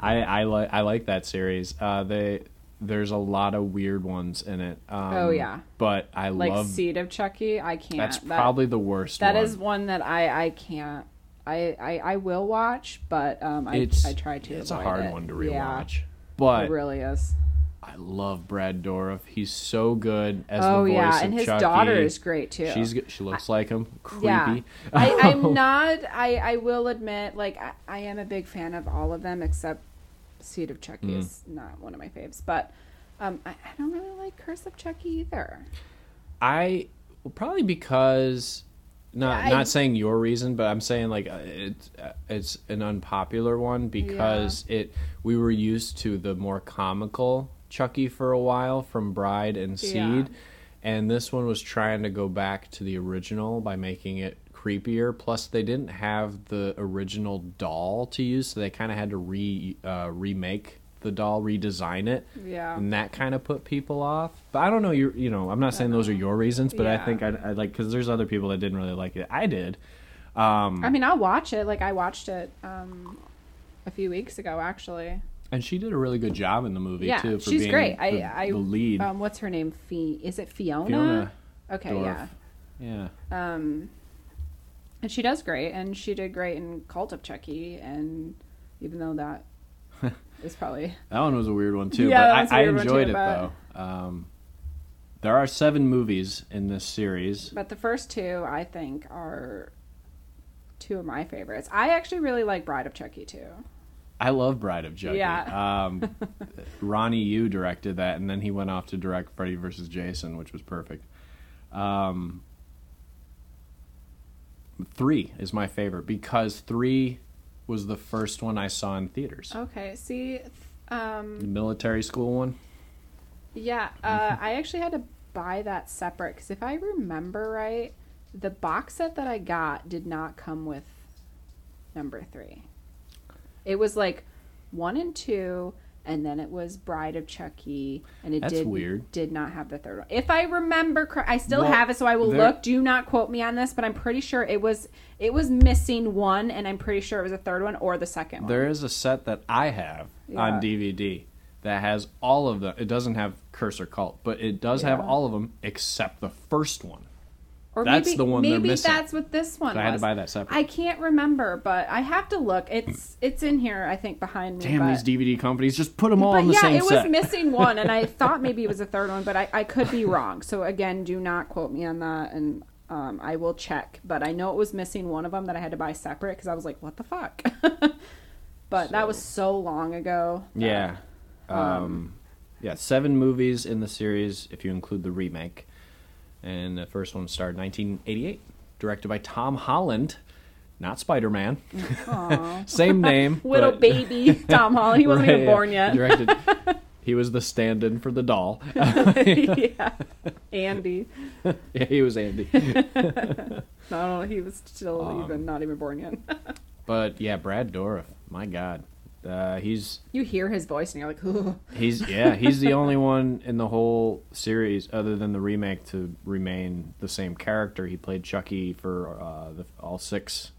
I I like I like that series. Uh, they there's a lot of weird ones in it. Um, Oh, yeah. but I like love Seed of Chucky. I can't. that's that, probably the worst. That one. is one that I I can't. I I, I will watch, but um I it's I try to. It's a hard it. one to Yeah, rewatch, but it really is. I love Brad Dourif. He's so good as oh the voice yeah, of and his Chucky. daughter is great too. She's she looks like him. Creepy. Yeah, I, I'm not. I I will admit, like I, I am a big fan of all of them except Seed of Chucky Mm. is not one of my faves, but um, I, I don't really like Curse of Chucky either. I well, probably because not I- not saying your reason, but I'm saying like uh, it's uh, it's an unpopular one because it we were used to the more comical Chucky for a while from Bride and Seed, Yeah. and this one was trying to go back to the original by making it creepier. Plus, they didn't have the original doll to use, so they kind of had to re uh, remake the doll, redesign it Yeah. and that kind of put people off. But I don't know. You you know, I'm not saying those are your reasons, but I think I, I like because there's other people that didn't really like it. I did. Um, I mean, I'll watch it. Like I watched it um, a few weeks ago, actually. And she did a really good job in the movie Yeah, too. For she's being great. The, I I the lead. Um, what's her name? Fee? Is it Fiona? Fiona Okay, Dourif. yeah. Yeah. Um, and she does great, and she did great in Cult of Chucky, and even though that is probably That one was a weird one too, Yeah, but I, one, enjoyed too, it but- though. Um, there are seven movies in this series. But the first two, I think, are two of my favorites. I actually really like Bride of Chucky too. I love Bride of Chucky. Yeah. Um, Ronnie Yu directed that, and then he went off to direct Freddy vs. Jason, which was perfect. Um, three is my favorite because three was the first one I saw in theaters. Okay, see, um, The military school one. yeah, uh, I actually had to buy that separate because if I remember right, the box set that I got did not come with number three. It was like one and two, and then it was Bride of Chucky, and it That's did weird. did not have the third one. If I remember, cor- I still Well, have it, so I will there- look. Do not quote me on this, but I'm pretty sure it was it was missing one, and I'm pretty sure it was a third one or the second one. There is a set that I have Yeah. on DVD that has all of them. It doesn't have Cursor Cult, but it does have all of them except the first one. Or That's maybe, the one they're maybe missing. that's what this one So I had to buy that separate. I can't remember, but I have to look. It's it's in here, I think, behind me. Damn but, these DVD companies! Just put them all but on the yeah, same it was missing one, and I thought maybe it was a third one, but I, I could be wrong. So again, do not quote me on that, and um, I will check. But I know it was missing one of them that I had to buy separate because I was like, what the fuck. but that was so long ago. that- Yeah. Um, yeah, seven movies in the series if you include the remake. And the first one started 1988, directed by Tom Holland, not Spider Man. Same name. Little but- baby Tom Holland. He wasn't Right, even born yet. Directed. he was the stand-in for the doll. yeah. Andy. yeah, he was Andy. No, he was still Um, even not even born yet. But yeah, Brad Dourif. My God, uh, he's you hear his voice and you're like, Ooh. He's yeah, he's the only one in the whole series, other than the remake, to remain the same character. He played Chucky for uh, the, all six,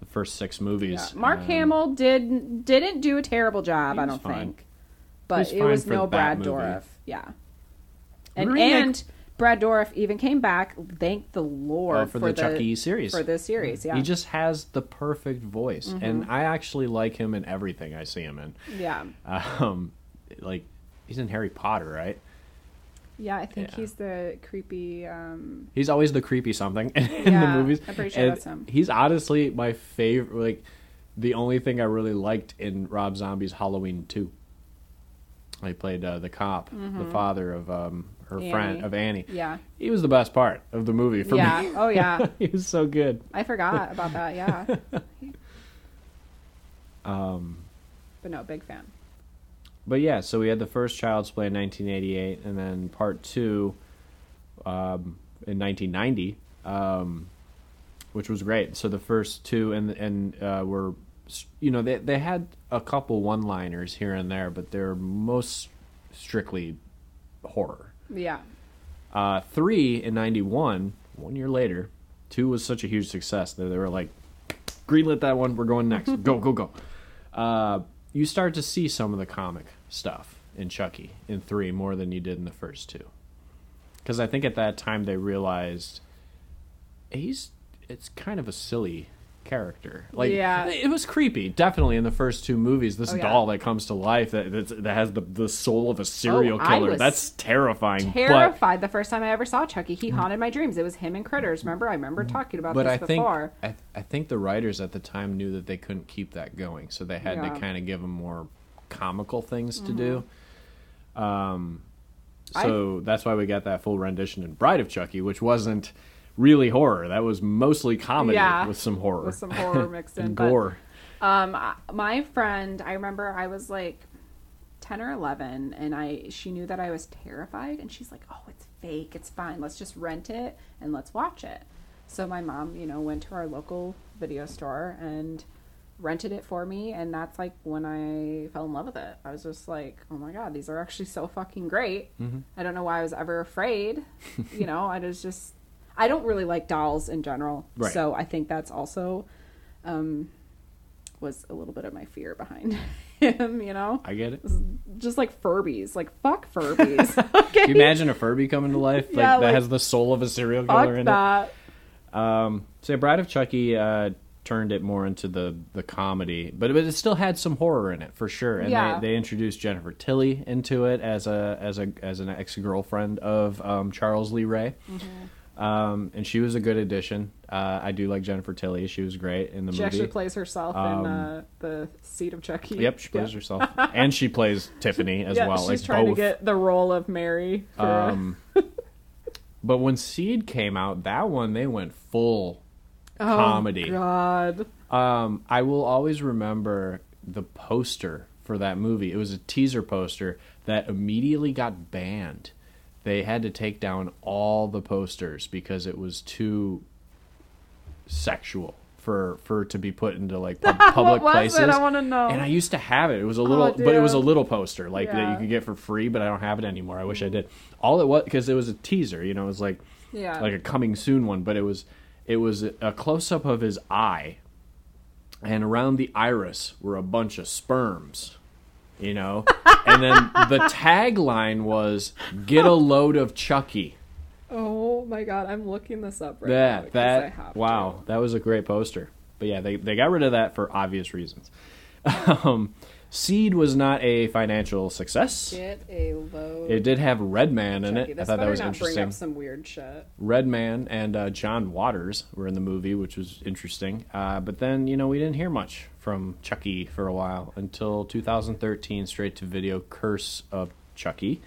the first six Yeah. movies. Mark Um, Hamill did didn't do a terrible job, I don't fine. think. But was it was no Brad. Dourif. Yeah. And and Brad Dourif even came back, thank the Lord Oh, for, the, the Chucky series. for this series, yeah. Mm-hmm. He just has the perfect voice, and I actually like him in everything I see him in. yeah. Um, like he's in Harry Potter, right? Yeah, I think Yeah. he's the creepy um He's always the creepy something in the movies. I'm pretty sure And that's him. He's honestly my favorite. Like the only thing I really liked in Rob Zombie's Halloween Two. He played uh, the cop, the father of um, her. Annie. friend of Annie. Yeah. He was the best part of the movie for me. Yeah. me. Oh yeah. he was so good. I forgot about that, yeah. Um, But no, big fan. but yeah, so we had the first Child's Play in 1988, and then part two um, in 1990, um, which was great. So the first two and and uh, were, you know, they they had a couple one-liners here and there, but they're most strictly horror. Yeah. Uh, three in 91, one year later, two was such a huge success that they were like, greenlit that one, we're going next. go, go, go. Uh, you start to see some of the comic stuff in Chucky in three more than you did in the first two. Because I think at that time they realized he's, it's kind of a silly character. Like, Yeah. it was creepy. Definitely in the first two movies, this Oh, yeah. doll that comes to life that that's, that has the the soul of a serial Oh, killer. That's terrifying. but- Terrified the first time I ever saw Chucky. He haunted my dreams. It was him and Critters. Remember? I remember talking about but this I think before. I, I think the writers at the time knew that they couldn't keep that going, so they had Yeah. Mm-hmm. to kind of give him more comical things to do. Um, so that's why we got that full rendition in Bride of Chucky, which wasn't really horror. That was mostly comedy Yeah, with some horror, with some horror mixed in. and but- gore. Um, my friend, I remember I was like ten or eleven, and I she knew that I was terrified, and she's like, "Oh, it's fake. It's fine. Let's just rent it and let's watch it." So my mom, you know, went to our local video store and rented it for me, and that's like when I fell in love with it. I was just like, "Oh my god, these are actually so fucking great." Mm-hmm. I don't know why I was ever afraid. you know, I was just I don't really like dolls in general, Right. so I think that's also um was a little bit of my fear behind him, you know? I get it. Just like Furbies. Like, fuck Furbies. okay. Can you imagine a Furby coming to life like, Yeah, that like- has the soul of a serial killer in that. it? Um, so Bride of Chucky uh, turned it more into the the comedy, but, but it still had some horror in it for sure. And Yeah. they, they introduced Jennifer Tilly into it as a as a as an ex girlfriend of um, Charles Lee Ray. Mm-hmm. Um, and she was a good addition. Uh, I do like Jennifer Tilly; she was great in the She movie. actually plays herself Um, in uh, the Seed of Chucky. Yep, she plays Yeah. herself, and she plays Tiffany as yeah, well. she's like trying both. to get the role of Mary. For, Um, but when Seed came out, that one they went full oh, comedy. God. Um, I will always remember the poster for that movie. It was a teaser poster that immediately got banned. They had to take down all the posters because it was too sexual for for it to be put into like public places. it? I want to know. And I used to have it. It was a little, Oh, but it was a little poster like that you could get for free. But I don't have it anymore. I wish I mm. did. All it was because it was a teaser. You know, it was like yeah. like a coming soon one, but it was it was a close up of his eye, and around the iris were a bunch of sperms, you know, and then the tagline was "Get a load of Chucky." oh, my God. I'm looking this up right now. That because I that have wow, that was a great poster. But yeah, they they got rid of that for obvious reasons. um, Seed was not a financial success. Get a load. It did have Redman in it. I thought that was not interesting. bring up some weird shit. Redman and uh, John Waters were in the movie, which was interesting. Uh, but then, you know, we didn't hear much from Chucky for a while until 2013, straight to video Curse of Chucky.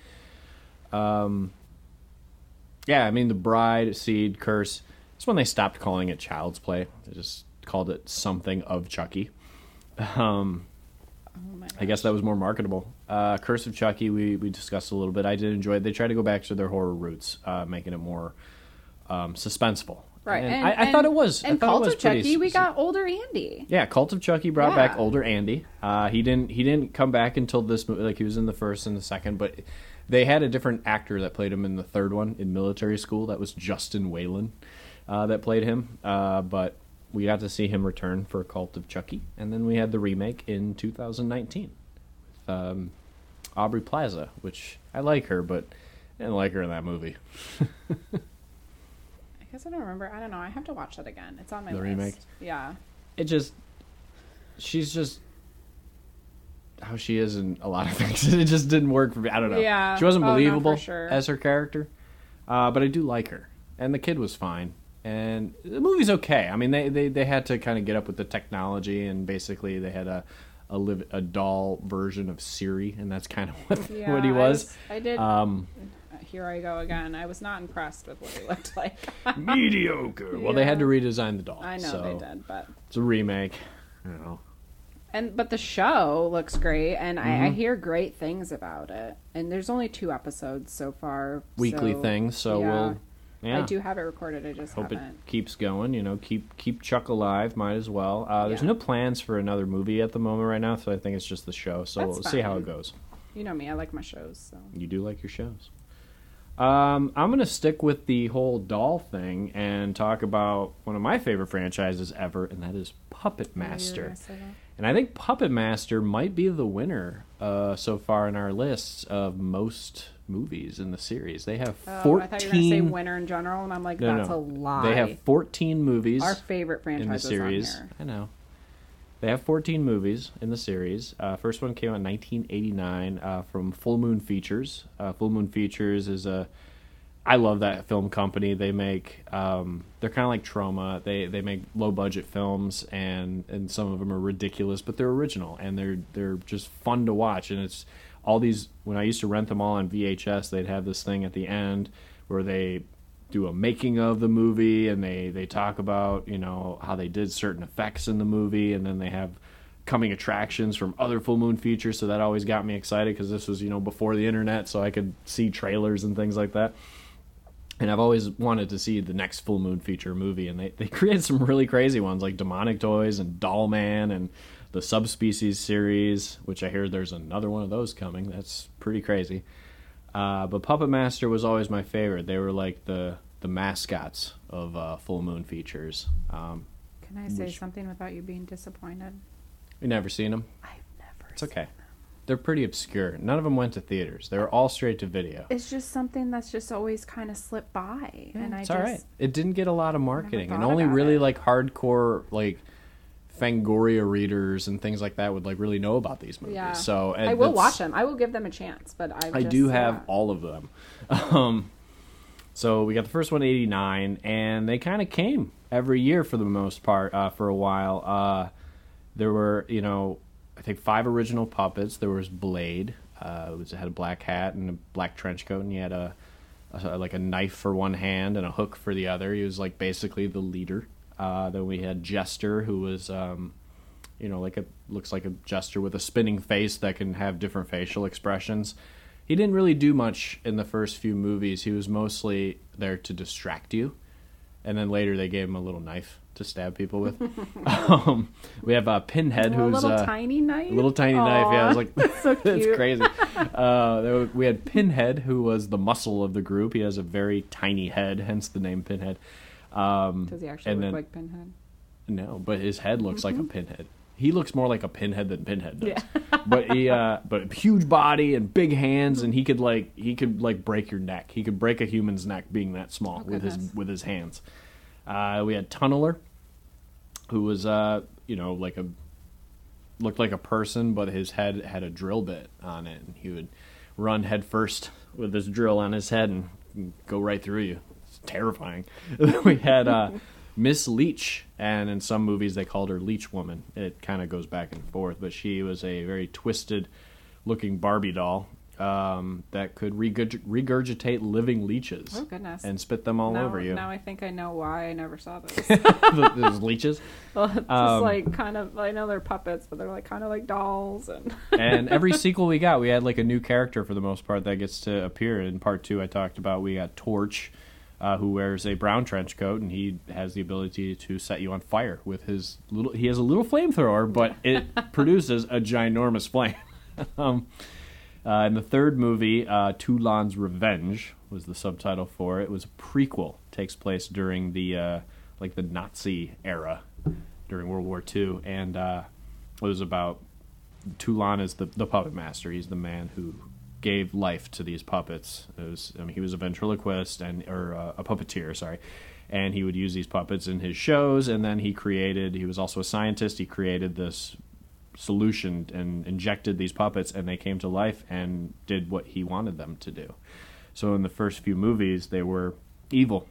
Um, yeah, I mean, The Bride, Seed, Curse. It's when they stopped calling it Child's Play. They just called it something of Chucky. Um, I guess that was more marketable. Uh, Curse of Chucky, we, we discussed a little bit. I did enjoy it. They tried to go back to their horror roots, uh, making it more um, suspenseful. Right. And, And, I, I and- thought it was. I And thought Cult it was of pretty Chucky, we got older Andy. Yeah, Cult of Chucky brought Yeah. back older Andy. Uh, he didn't he didn't come back until this movie. Like he was in the first and the second, but they had a different actor that played him in the third one in Military School. That was Justin Whalen uh, that played him. Uh, but we got to see him return for Cult of Chucky, and then we had the remake in 2019 with um, Aubrey Plaza, which I like her, but I didn't like her in that movie. I guess I don't remember. I don't know. I have to watch that again. It's on my The list. remake? Yeah. it just she's just how she is in a lot of things. It just didn't work for me. I don't know. Yeah. She wasn't Oh, no, believable sure. as her character. Uh, but I do like her. And the kid was fine. And the movie's okay. I mean they, they, they had to kind of get up with the technology and basically they had a a live a doll version of Siri and that's kind of what Yeah. what he I was. I did. Um here I go again. I was not impressed with what he looked like. mediocre. Well, they had to redesign the doll. I know so they did, but It's a remake. You know. and but the show looks great, and I, I Mm-hmm. hear great things about it. And there's only two episodes so far. Weekly so, things, so yeah. we'll yeah. I do have it recorded. I just hope haven't. it keeps going. You know, keep keep Chuck alive. Might as well. Uh, there's Yeah. no plans for another movie at the moment right now, so I think it's just the show. So That's we'll see how it goes. You know me. I like my shows. So You do like your shows. Um, I'm gonna stick with the whole doll thing and talk about one of my favorite franchises ever, and that is Puppet Master. And I think Puppet Master might be the winner uh, so far in our lists of most movies in the series. They have Oh, 14. I thought you were going to say winner in general, and I'm like, No, that's no. a lie. They have 14 movies Our favorite franchise in the series. I know. They have 14 movies in the series. Uh, first one came out in 1989 uh, from Full Moon Features. Uh, Full Moon Features is a. I love that film company. They make. Um, they're kind of like Troma. They they make low budget films, and and some of them are ridiculous, but they're original and they're they're just fun to watch. And it's all these. When I used to rent them all on VHS, they'd have this thing at the end where they do a making of the movie and they they talk about you know how they did certain effects in the movie and then they have coming attractions from other full moon features so that always got me excited because this was you know before the internet so i could see trailers and things like that and i've always wanted to see the next full moon feature movie and they, they created some really crazy ones like demonic toys and doll man and the subspecies series which i hear there's another one of those coming that's pretty crazy uh, but Puppet Master was always my favorite. They were like the the mascots of uh, Full Moon features. Um, Can I say Which- something without you being disappointed? you never seen them? I've never. It's okay. They're pretty obscure. None of them went to theaters. They were all straight to video. It's just something that's just always kind of slipped by, and I it's just all right. It didn't get a lot of marketing, and only really it. like hardcore like Fangoria readers and things like that would like really know about these movies. Yeah. So and I will watch them. I will give them a chance, but I've I just, do have uh, all of them. Um, so we got the first one, 89, and they kind of came every year for the most part uh, for a while. Uh, there were, you know, I think five original puppets. There was Blade, uh, who was, had a black hat and a black trench coat, and he had a, a like a knife for one hand and a hook for the other. He was like basically the leader. Uh, then we had Jester, who was. Um, you know, like a looks like a jester with a spinning face that can have different facial expressions. He didn't really do much in the first few movies. He was mostly there to distract you, and then later they gave him a little knife to stab people with. um, we have uh, Pinhead, who's a little uh, tiny knife. a little tiny knife. Yeah, I was like, That's so that's cute. crazy. Uh, we had Pinhead, who was the muscle of the group. He has a very tiny head, hence the name Pinhead. Um, Does he actually look then- like Pinhead? no, but his head looks like a pinhead. He looks more like a pinhead than Pinhead does. Yeah. but he, uh, but huge body and big hands, and he could like he could like break your neck. He could break a human's neck being that small Oh, with his with his hands. Uh, we had Tunneler, who was uh, you know like a looked like a person, but his head had a drill bit on it, and he would run headfirst with this drill on his head and go right through you. It's terrifying. we had uh, Miss Leech, and in some movies they called her Leech Woman. It kind of goes back and forth, but she was a very twisted looking Barbie doll um, that could regurgitate living leeches Oh goodness. and spit them all now, over you. Now I think I know why I never saw this. Those leeches. well, it's just Um, like kind of. I know they're puppets, but they're like kind of like dolls and. and every sequel we got, we had like a new character for the most part that gets to appear. In part two, I talked about we got Torch, uh, who wears a brown trench coat, and he has the ability to set you on fire with his little. He has a little flamethrower, but it produces a ginormous flame. um, uh, in the third movie, uh, Toulon's Revenge was the subtitle for it. It was a prequel. Takes place during the uh, like the Nazi era during World War II, and uh, it was about Toulon is the, the puppet master. He's the man who gave life to these puppets. It was, I mean, he was a ventriloquist and or uh, a puppeteer, sorry, and he would use these puppets in his shows. And then he created. He was also a scientist. He created this solution and injected these puppets, and they came to life and did what he wanted them to do. So in the first few movies, they were evil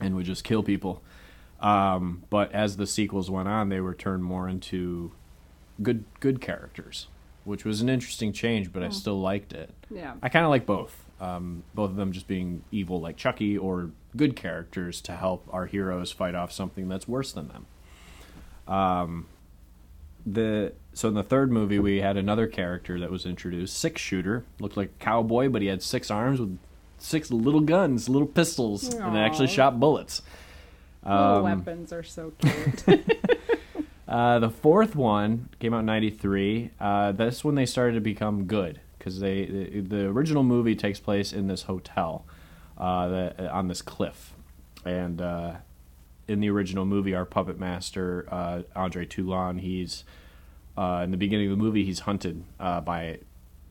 and would just kill people. Um, but as the sequels went on, they were turned more into good good characters, which was an interesting change. But I still liked it. Yeah. I kind of like both. Um, both of them just being evil like Chucky, or good characters to help our heroes fight off something that's worse than them. Um, the so in the third movie we had another character that was introduced, six shooter, looked like a cowboy, but he had six arms with six little guns, little pistols, and they actually shot bullets. Little Um, weapons are so cute. Uh, the fourth one came out in '93. Uh, that's when they started to become good because they the, the original movie takes place in this hotel uh, that, on this cliff, and uh, in the original movie, our puppet master uh, Andre Toulon, he's uh, in the beginning of the movie, he's hunted uh, by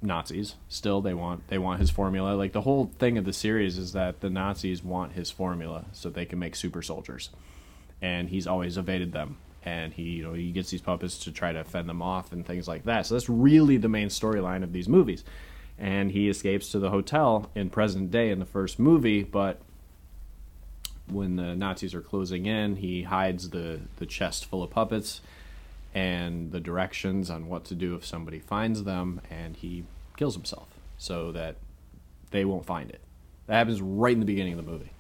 Nazis. Still, they want they want his formula. Like the whole thing of the series is that the Nazis want his formula so they can make super soldiers, and he's always evaded them. And he, you know, he gets these puppets to try to fend them off and things like that. So that's really the main storyline of these movies. And he escapes to the hotel in present day in the first movie, but when the Nazis are closing in, he hides the the chest full of puppets and the directions on what to do if somebody finds them, and he kills himself so that they won't find it. That happens right in the beginning of the movie.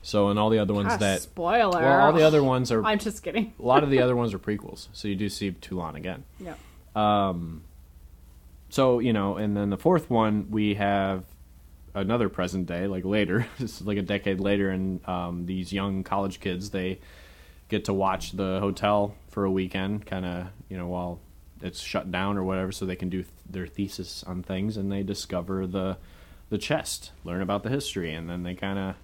So, and all the other ones Ah, that spoiler. well, all the other ones are I'm just kidding. a lot of the other ones are prequels. So you do see Toulon again. Yeah. Um. So you know, and then the fourth one we have another present day, like later. this is like a decade later, and um, these young college kids they get to watch the hotel for a weekend, kind of you know while it's shut down or whatever, so they can do th- their thesis on things, and they discover the the chest, learn about the history, and then they kind of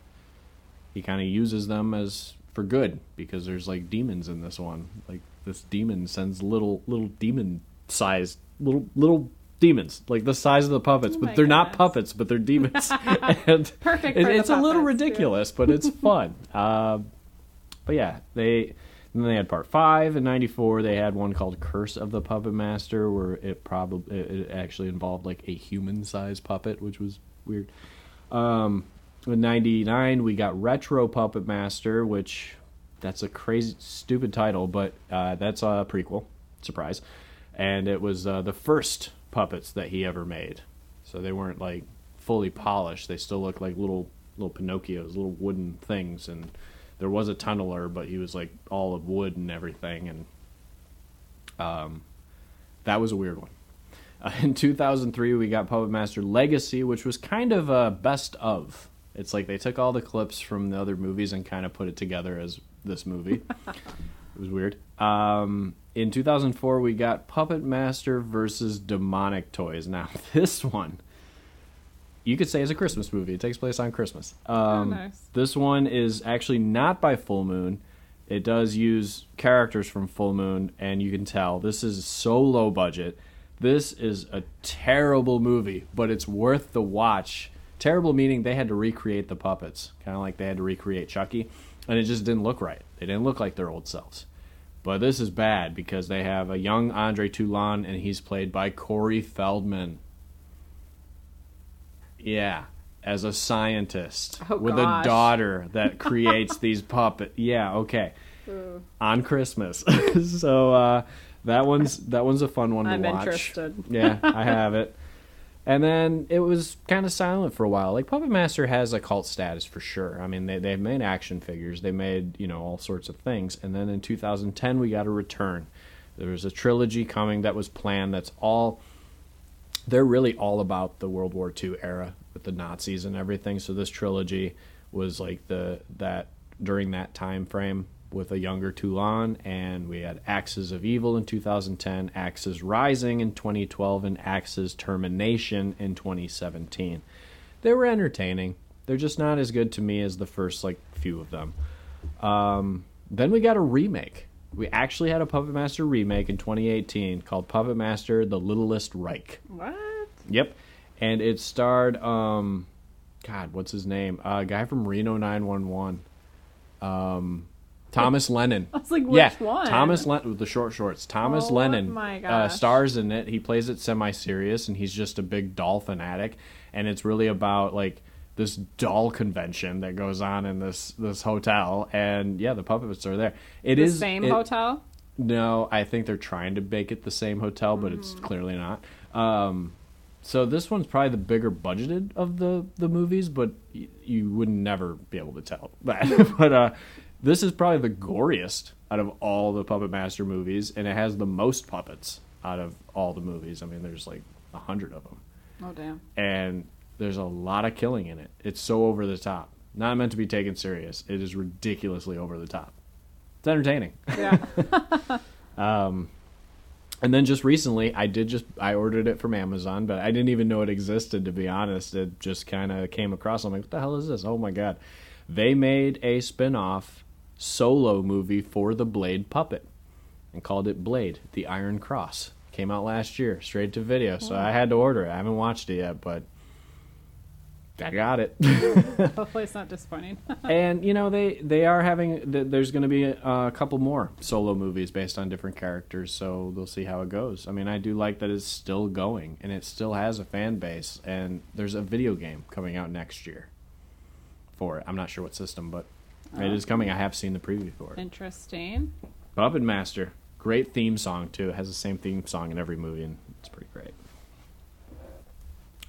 he kind of uses them as for good because there's like demons in this one. Like this demon sends little little demon sized little little demons like the size of the puppets, Oh but they're not puppets, but they're demons. and Perfect it- it's a little too. ridiculous, but it's fun. Um, but yeah, they and then they had part five in '94. They had one called Curse of the Puppet Master, where it probably it it actually involved like a human-sized puppet, which was weird. Um, in '99, we got Retro Puppet Master, which that's a crazy, stupid title, but uh, that's a prequel. Surprise! And it was uh, the first puppets that he ever made, so they weren't like fully polished. They still looked like little little Pinocchios, little wooden things, and there was a tunneler, but he was like all of wood and everything, and um, that was a weird one. Uh, in 2003, we got Puppet Master Legacy, which was kind of a best of. It's like they took all the clips from the other movies and kind of put it together as this movie. it was weird. Um, in 2004, we got Puppet Master versus Demonic Toys. Now, this one, you could say is a Christmas movie. It takes place on Christmas. Um, nice. This one is actually not by Full Moon. It does use characters from Full Moon, and you can tell this is so low budget. This is a terrible movie, but it's worth the watch. Terrible meaning they had to recreate the puppets, kind of like they had to recreate Chucky, and it just didn't look right. They didn't look like their old selves. But this is bad because they have a young Andre Toulon, and he's played by Corey Feldman. Yeah, as a scientist Oh, with gosh. a daughter that creates these puppet. Yeah, okay. On Christmas, so uh, that one's that one's a fun one to I'm watch. interested. yeah, I have it. And then it was kind of silent for a while. Like Puppet Master has a cult status for sure. I mean, they they made action figures, they made you know all sorts of things. And then in 2010, we got a return. There was a trilogy coming that was planned. That's all. They're really all about the World War II era with the Nazis and everything. So this trilogy was like the that during that time frame with a younger Toulon, and we had Axis of Evil in 2010, Axis Rising in 2012, and Axis Termination in 2017. They were entertaining. They're just not as good to me as the first like few of them. Um, then we got a remake. We actually had a Puppet Master remake in 2018 called Puppet Master: The Littlest Reich. What? Yep, and it starred um, God, what's his name? Uh, a guy from Reno 911. Um, Thomas Lennon. I was like, which yeah, one? Thomas Lennon with the short shorts. Thomas Oh Lennon uh, stars in it. He plays it semi-serious, and he's just a big doll fanatic. And it's really about like this doll convention that goes on in this this hotel. And yeah, the puppets are there. It The is same it- hotel? no, I think they're trying to make it the same hotel, but it's clearly not. Um, so this one's probably the bigger budgeted of the the movies, but y- you would never be able to tell but uh, this is probably the goriest out of all the Puppet Master movies, and it has the most puppets out of all the movies. I mean, there's like a hundred of them, Oh, damn. and there's a lot of killing in it. It's so over the top, not meant to be taken serious. It is ridiculously over the top. It's entertaining. Yeah. um, And then just recently, I did just I ordered it from Amazon, but I didn't even know it existed. To be honest, it just kind of came across. I'm like, what the hell is this? Oh my god! They made a spin-off solo movie for the Blade puppet and called it Blade: The Iron Cross. Came out last year, straight to video. So I had to order it. I haven't watched it yet, but I got it. Hopefully, it's not disappointing. and you know they they are having there's going to be a, a couple more solo movies based on different characters so they'll see how it goes i mean i do like that it's still going and it still has a fan base and there's a video game coming out next year for it i'm not sure what system but it is coming i have seen the preview for it Interesting. puppet master great theme song too it has the same theme song in every movie and it's pretty great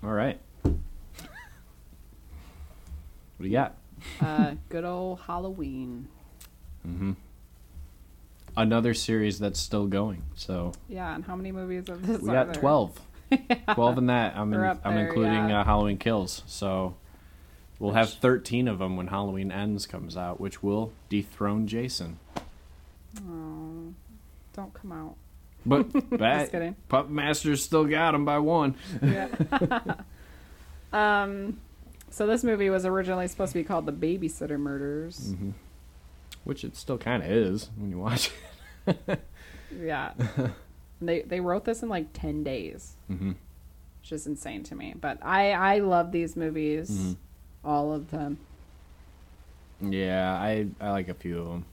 all right what do you got Uh, good old Halloween. Mhm. another series that's still going. So Yeah, and how many movies of this we are got there? 12. 12 in that. I'm in, We're up I'm there, including yeah. uh, Halloween Kills. So we'll have 13 of them when Halloween Ends comes out, which will dethrone Jason. Oh, don't come out. But that. Pup Master's still got him by one. Yeah. um, so this movie was originally supposed to be called The Babysitter Murders. Mm-hmm. Which it still kind of is when you watch it. Yeah. they they wrote this in like ten days, Mm-hmm. which is insane to me. But I I love these movies, Mm-hmm. All of them. Yeah, I I like a few of them.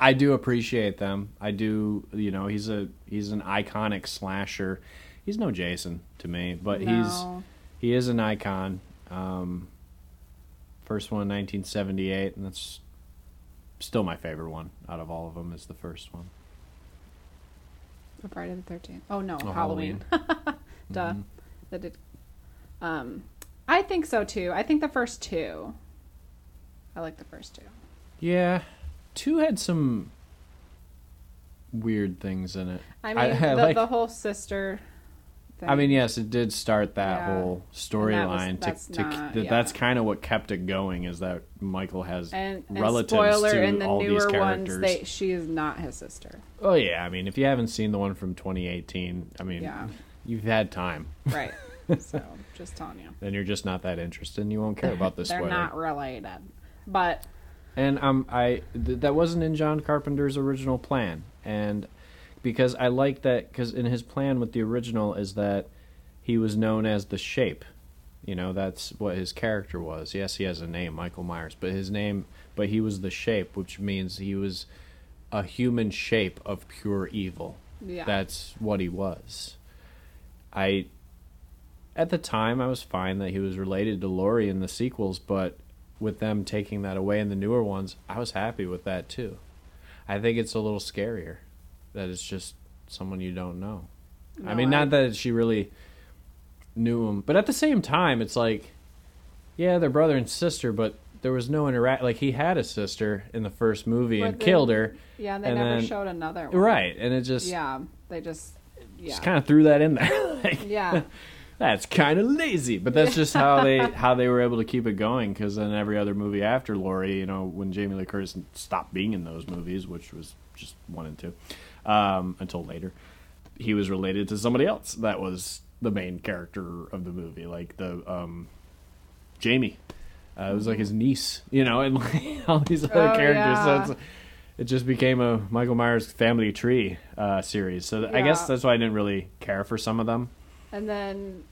I do appreciate them. I do, you know, he's a he's an iconic slasher. He's no Jason to me, but he's he is an icon. Um, first one, 1978, and that's still my favorite one out of all of them. Is the first one. Friday the Thirteenth. Oh no, Oh, Halloween. Duh. Mhm. That did. Um, I think so too. I think the first two. I like the first two. Yeah, two had some weird things in it. I mean, I- I the, like- the whole sister. Thing. I mean, yes, it did start that Yeah. whole And that storyline. that's To, to, not- yeah. That's kind of what kept it going. Is that Michael has and, and relatives spoiler to in the all these newer ones, characters. they she is not his sister. Oh yeah, I mean, if you haven't seen the one from 2018, I mean, Yeah. you've had time. Right. so just telling you, Then you're just not that interested, and you won't care about this. they're spoiler. not related. But And um, I th- that wasn't in John Carpenter's original plan, and because I like that because in his plan with the original is that he was known as the Shape. You know, that's what his character was. Yes, he has a name, Michael Myers, but his name, but he was the Shape, which means he was a human shape of pure evil. yeah, That's what he was. I at the time I was fine that he was related to Laurie in the sequels, but with them taking that away in the newer ones, I was happy with that too. I think it's a little scarier that it's just someone you don't know. I No, mean, not that she really knew him, but at the same time, it's like, yeah, they're brother and sister, but there was no interact. Like he had a sister in the first movie But and they- killed her, yeah, and they and never then- showed another one. right? And it just, Yeah, they just yeah just kind of threw that in there. like, yeah that's kind of lazy, but that's just how they how they were able to keep it going. Because then every other movie after Laurie, you know, when Jamie Lee Curtis stopped being in those movies, which was just one and two, um, until later, he was related to somebody else that was the main character of the movie, like the um, Jamie. Uh, it was like his niece, you know, and like all these other Oh, characters. yeah. So it's, it just became a Michael Myers family tree uh, series. So th- I guess that's why I didn't really care for some of them. and then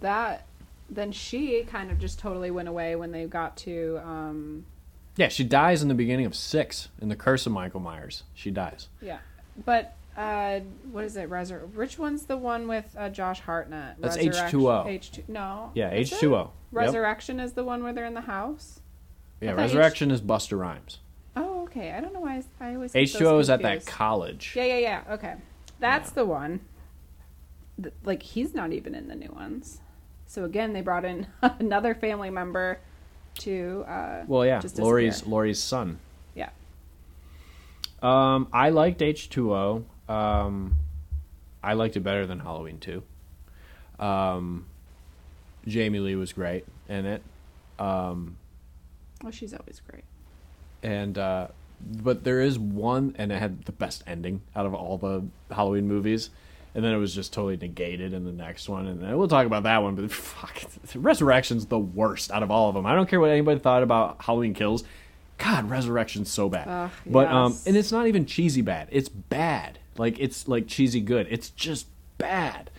that then she kind of just totally went away when they got to um Yeah, she dies in the beginning of six in the Curse of Michael Myers. She dies. yeah but uh what is it Resur- which one's the one with uh, josh hartnett That's Resurrection- H2O. H2 no Yeah, Is H it? two O. resurrection is the one where they're in the house Yeah, thought H- Resurrection is Busta Rhymes. oh okay i don't know why i, I always h2o is at that college. yeah yeah yeah okay that's Yeah. the one Th- like he's not even in the new ones so again they brought in another family member to uh Well, yeah, Laurie's. Laurie's son. yeah Um, I liked H two O. Um, I liked it better than Halloween two. Um, Jamie Lee was great in it. Um, well she's always great and uh, but there is one, and it had the best ending out of all the Halloween movies. And then it was just totally negated in the next one, and then we'll talk about that one. But fuck, Resurrection's the worst out of all of them. I don't care what anybody thought about Halloween Kills. God, Resurrection's so bad. Ugh, but um, and it's not even cheesy bad. It's bad. Like it's like cheesy good. It's just bad.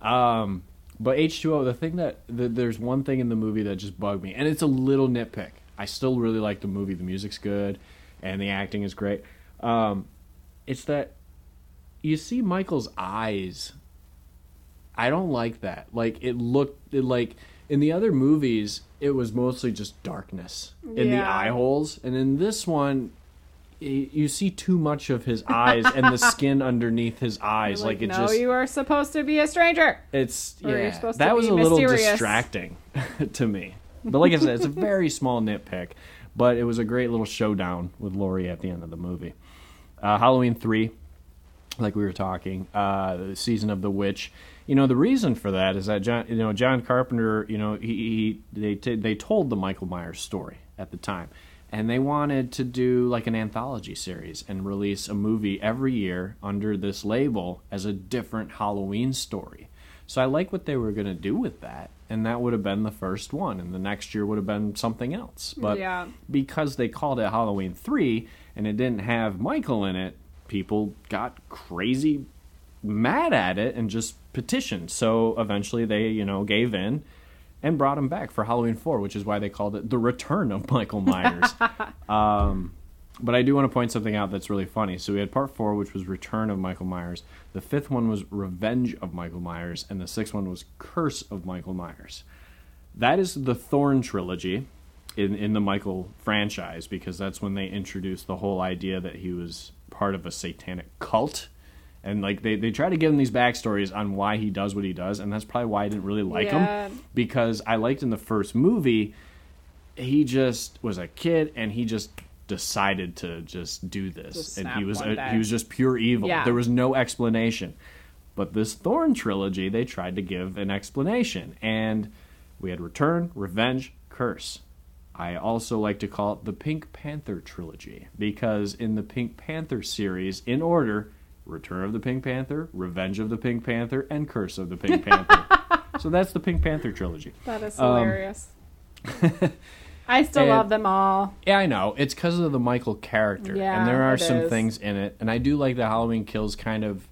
Um, but H2O, the thing that the, there's one thing in the movie that just bugged me, and it's a little nitpick. I still really like the movie. The music's good, and the acting is great. Um, it's that you see Michael's eyes. I don't like that. Like it looked it like in the other movies, it was mostly just darkness in the eye holes, and in this one, you see too much of his eyes and the skin underneath his eyes. Like, Like, it no, just you are supposed to be a stranger. it's yeah. supposed to That was a little mysterious. distracting to me. But like I said, it's a very small nitpick. But it was a great little showdown with Laurie at the end of the movie. Uh, Halloween three, like we were talking, uh, the season of the witch. You know the reason for that is that John, you know John Carpenter, you know he, he they t- they told the Michael Myers story at the time, and they wanted to do like an anthology series and release a movie every year under this label as a different Halloween story. So I like what they were going to do with that, and that would have been the first one, and the next year would have been something else. But Yeah. because they called it Halloween 3 and it didn't have Michael in it, people got crazy mad at it and just petitioned. So eventually they, you know, gave in and brought him back for Halloween 4, which is why they called it The Return of Michael Myers. um, but I do want to point something out that's really funny. So we had part 4, which was Return of Michael Myers. The fifth one was Revenge of Michael Myers. And the sixth one was Curse of Michael Myers. That is the Thorn trilogy in in the Michael franchise because that's when they introduced the whole idea that he was part of a satanic cult. And like they, they try to give him these backstories on why he does what he does, and that's probably why I didn't really like Yeah. him. Because I liked in the first movie, he just was a kid and he just decided to just do this. Just and he was a, he was just pure evil. Yeah. There was no explanation. But this Thorn trilogy, they tried to give an explanation. And we had Return, Revenge, Curse. I also like to call it the Pink Panther trilogy because in the Pink Panther series, in order, Return of the Pink Panther, Revenge of the Pink Panther, and Curse of the Pink Panther. so that's the Pink Panther trilogy. That is Um, hilarious. I still and- love them all. Yeah, I know. It's because of the Michael character. Yeah, and there are some is. things in it. And I do like that Halloween Kills kind of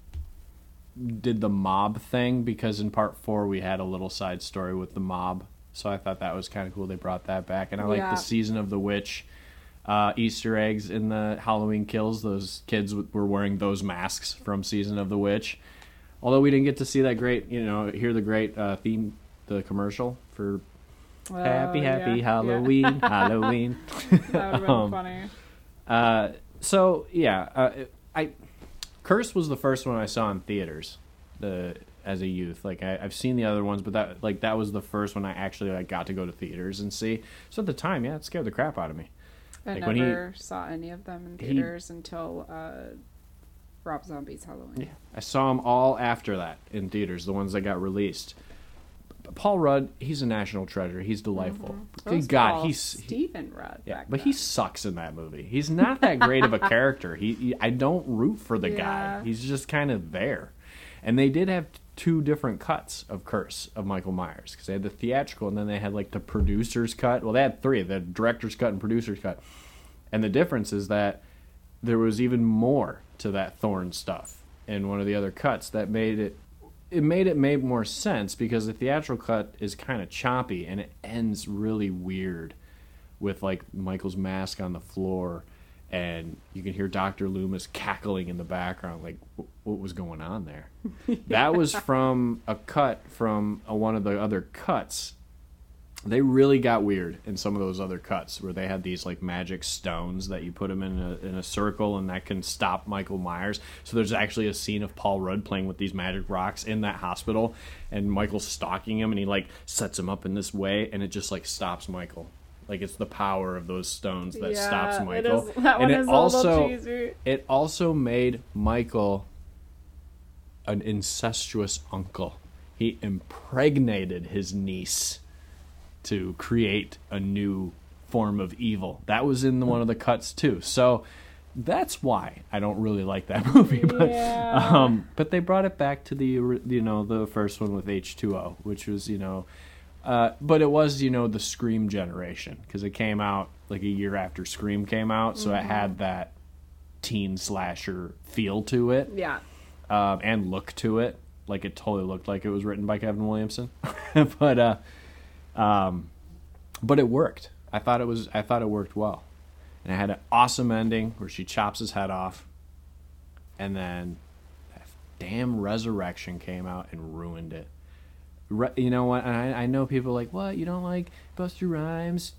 did the mob thing because in part four we had a little side story with the mob. So I thought that was kind of cool. They brought that back. And I like Yeah. the Season of the Witch uh, Easter eggs in the Halloween Kills. Those kids w- were wearing those masks from Season of the Witch. Although we didn't get to see that great, you know, hear the great uh, theme, the commercial for Happy, Oh, Happy yeah, yeah. Halloween, Halloween. that would have been Um, funny. Uh, so yeah, uh, I Curse was the first one I saw in theaters, the as a youth. Like I, I've seen the other ones, but that like that was the first one I actually like got to go to theaters and see. So at the time, yeah, it scared the crap out of me. I like when he- never saw any of them in he- theaters until uh, Rob Zombie's Halloween. I saw them all after that in theaters, the ones that got released. Paul Rudd, he's a national treasure. He's delightful. Good God, Paul he's he- Stephen Rudd. Yeah, back but then. he sucks in that movie. He's not that great of a character. He, he- I don't root for the guy. He's just kind of there. And they did have two different cuts of Curse of Michael Myers because they had the theatrical and then they had like the producer's cut. Well, they had three: the director's cut and producer's cut. And the difference is that there was even more to that Thorn stuff in one of the other cuts that made it it made it made more sense because the theatrical cut is kind of choppy and it ends really weird with like Michael's mask on the floor and you can hear Dr. Loomis cackling in the background like what was going on there. That was from a cut from a, one of the other cuts they really got weird in some of those other cuts where they had these like magic stones that you put them in a, in a circle and that can stop Michael Myers. So there's actually a scene of Paul Rudd playing with these magic rocks in that hospital and Michael's stalking him and he like sets him up in this way and it just like stops Michael. Like it's the power of those stones that Yeah, stops Michael. is- that one and it is a little also it also made Michael an incestuous uncle. He impregnated his niece to create a new form of evil. That was in the, one of the cuts too. So that's why I don't really like that movie. But Yeah. um, but they brought it back to the you know the first one with H two O, which was you know, uh, but it was you know the Scream generation because it came out like a year after Scream came out, so it had that teen slasher feel to it Yeah. um, and look to it. Like it totally looked like it was written by Kevin Williamson, but uh, um, but it worked. I thought it was. I thought it worked well, and it had an awesome ending where she chops his head off, and then that damn resurrection came out and ruined it. You know what? I, I know people are like, what? You don't like Busta Rhymes,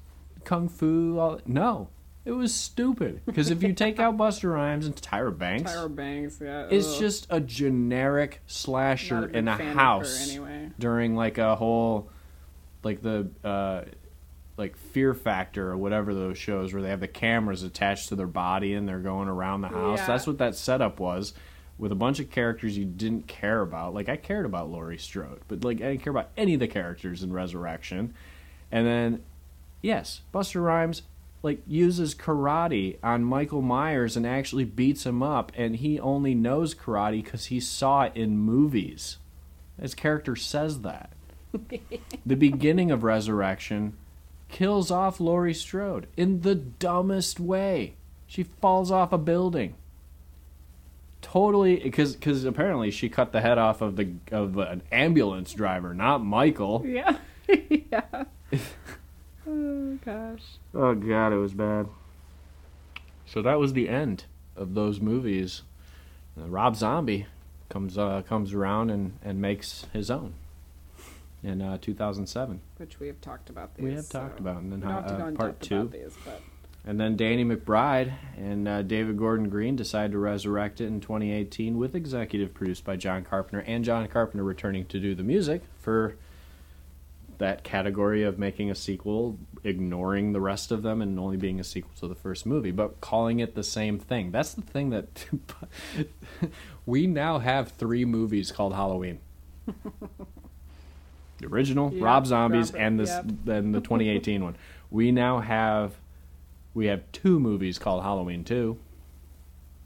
Kung Fu? All no, it was stupid. Because if you take out Busta Rhymes and Tyra Banks, Tyra Banks. Yeah. it's ugh. just a generic slasher big in a her house anyway. during like a whole like the uh like fear factor or whatever those shows where they have the cameras attached to their body and they're going around the house Yeah. that's what that setup was with a bunch of characters you didn't care about like i cared about laurie strode but like i didn't care about any of the characters in resurrection and then yes busta rhymes like uses karate on michael myers and actually beats him up and he only knows karate because he saw it in movies his character says that the beginning of Resurrection kills off Laurie Strode in the dumbest way. She falls off a building. Totally, because because apparently she cut the head off of the of an ambulance driver, not Michael. Yeah. yeah. oh gosh. Oh god, it was bad. So that was the end of those movies. Uh, Rob Zombie comes uh, comes around and, and makes his own in uh, 2007. Which we have talked about these. We have talked so about, and then we don't have to uh, go in part depth two. about these, but And then Danny McBride and uh, David Gordon Green decided to resurrect it in 2018 with executive produced by John Carpenter and John Carpenter returning to do the music for that category of making a sequel, ignoring the rest of them and only being a sequel to the first movie, but calling it the same thing. That's the thing that we now have three movies called Halloween. the original, Yep, Rob Zombies, Rob- and this yep. then the 2018 one. We now have we have two movies called Halloween 2.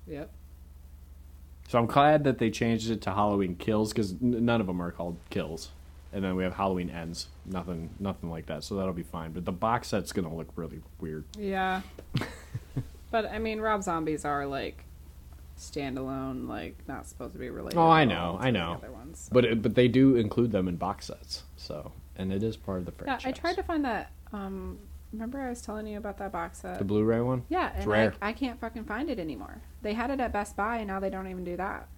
yep. So I'm glad that they changed it to Halloween Kills because n- none of them are called Kills. And then we have Halloween Ends. Nothing, nothing like that. So that'll be fine. But the box set's gonna look really weird. Yeah. but I mean, Rob Zombies are like standalone, like not supposed to be related. Oh, I know, I know. Other ones. But it, but they do include them in box sets. So and it is part of the franchise. yeah. I tried to find that. Um, remember I was telling you about that box set? the Blu-ray one. yeah, and rare. I, I can't fucking find it anymore. They had it at Best Buy, and now they don't even do that.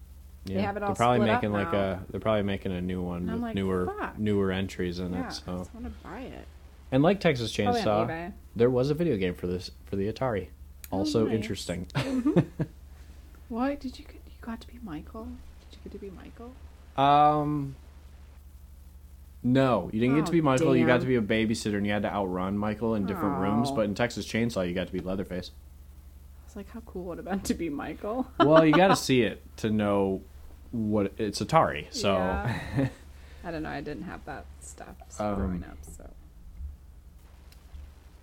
Yeah, have it all they're probably making like now. a. They're probably making a new one And with like, newer fuck. newer entries in yeah, it. I So just want to buy it. and like Texas Chainsaw, there was a video game for this for the Atari. Oh, Also nice. interesting. What did you get? You got to be Michael? Did you get to be Michael? Um. No, you didn't get to Oh, be Michael. You got to be a babysitter, and you had to outrun Michael in different rooms. Oh. But in Texas Chainsaw, you got to be Leatherface. I was like, how cool would it have been to be Michael? Well, you got to see it to know what it's Atari. So, Yeah. I don't know. I didn't have that stuff Um, growing up, so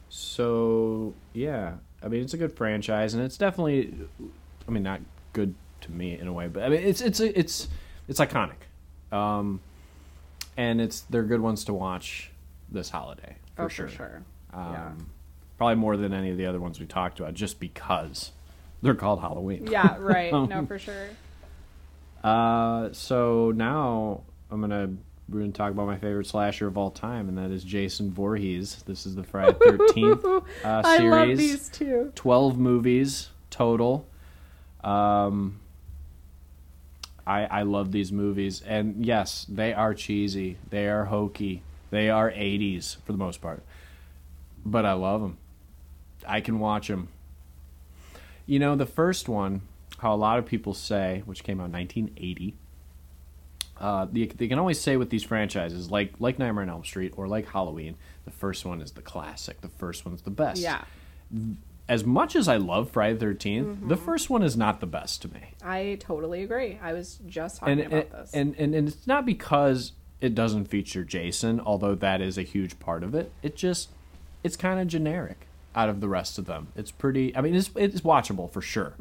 so yeah. I mean, it's a good franchise, and it's definitely. I mean, not good to me in a way, but I mean, it's it's it's it's iconic, um, and it's they're good ones to watch this holiday for oh, sure. for sure. Um, Yeah. Probably more than any of the other ones we talked about, just because they're called Halloween. Yeah, right. Um, no, for sure. Uh, so now I'm gonna we're gonna talk about my favorite slasher of all time, and that is Jason Voorhees. This is the Friday Thirteenth uh, I series. love these two. Twelve movies total. Um, I I love these movies, and yes, they are cheesy. They are hokey. They are '80s for the most part, but I love them. I can watch them. You know, the first one, how a lot of people say, which came out in 1980. Uh, they, they can always say with these franchises, like like Nightmare on Elm Street or like Halloween, the first one is the classic. The first one's the best Yeah, as much as I love Friday the 13th, Mm-hmm. the first one is not the best to me. I totally agree. I was just talking And, about and, this. and, and and it's not because it doesn't feature Jason, although that is a huge part of it. It just it's kind of generic. out of the rest of them. It's pretty. I mean, it's it's watchable for sure.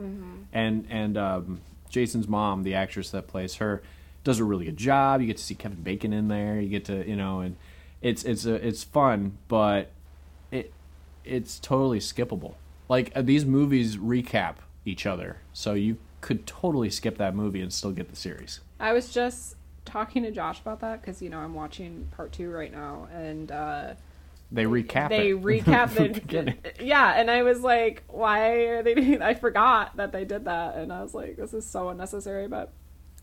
And and um, Jason's mom, the actress that plays her, does a really good job. You get to see Kevin Bacon in there. You get to you know, and it's it's a, it's fun, but it it's totally skippable. Like uh, these movies recap each other, so you could totally skip that movie and still get the series. I was just talking to Josh about that because you know I'm watching part two right now, and uh, They recap. they it. recap from the beginning. the yeah, and I was like, why are they? Doing, I forgot that they did that, and I was like, this is so unnecessary. But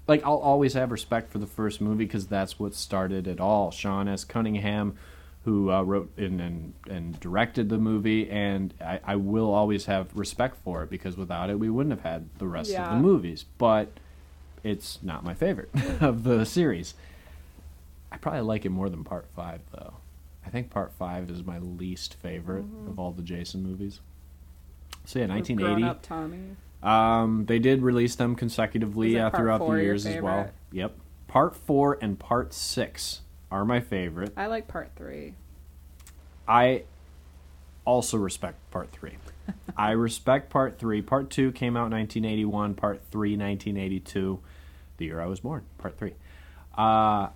like I'll always have respect for the first movie because that's what started it all. Sean S. Cunningham, who uh, wrote and, and and directed the movie, and I, I will always have respect for it because without it, we wouldn't have had the rest of the movies. But it's not my favorite of the series. I probably like it more than Part Five, though. I think Part Five is my least favorite of all the Jason movies. So yeah, nineteen eighty. Grown up Tommy. Um, they did release them consecutively uh, throughout the years as well. Yep. Part four and part six are my favorite. I like part three. I also respect part three. I respect part three. Part two came out in 1981. Part three, 1982, the year I was born. Part three. Uh,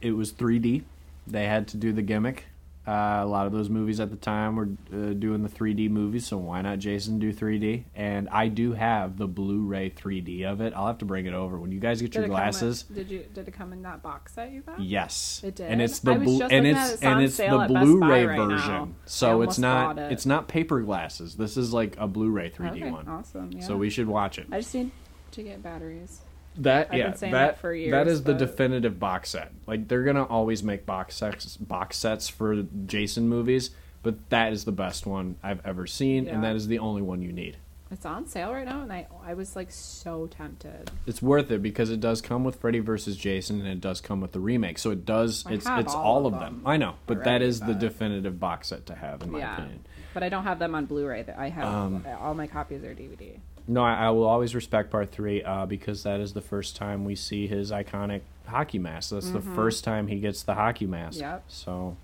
it was 3D. They had to do the gimmick. Uh, a lot of those movies at the time were uh, doing the 3D movies, so why not Jason do 3D? And I do have the Blu-ray 3D of it. I'll have to bring it over when you guys get your come in- glasses. did you? Did it come in that box set you got? Yes, It did? and it's the blu- and it's. It's and it's the at Best Buy Blu-ray right version. I So it's not it. it's not paper glasses. This is like a Blu-ray 3D Okay, one. awesome. Yeah. So we should watch it. I just need to get batteries. That I've yeah, been saying that that for that years, is the definitive box set. Like they're gonna always make box sets box sets for Jason movies, but that is the best one I've ever seen, Yeah. and that is the only one you need. It's on sale right now, and I I was like so tempted. It's worth it because it does come with Freddy versus Jason, and it does come with the remake. So it does. I It's it's all all, of them. them I know, but that already, is the definitive box set to have, in my yeah, opinion. but I don't have them on Blu-ray. I have Um, all my copies are DVD. No, I, I, will always respect part three uh, because that is the first time we see his iconic hockey mask. That's mm-hmm. the first time he gets the hockey mask. Yep. So.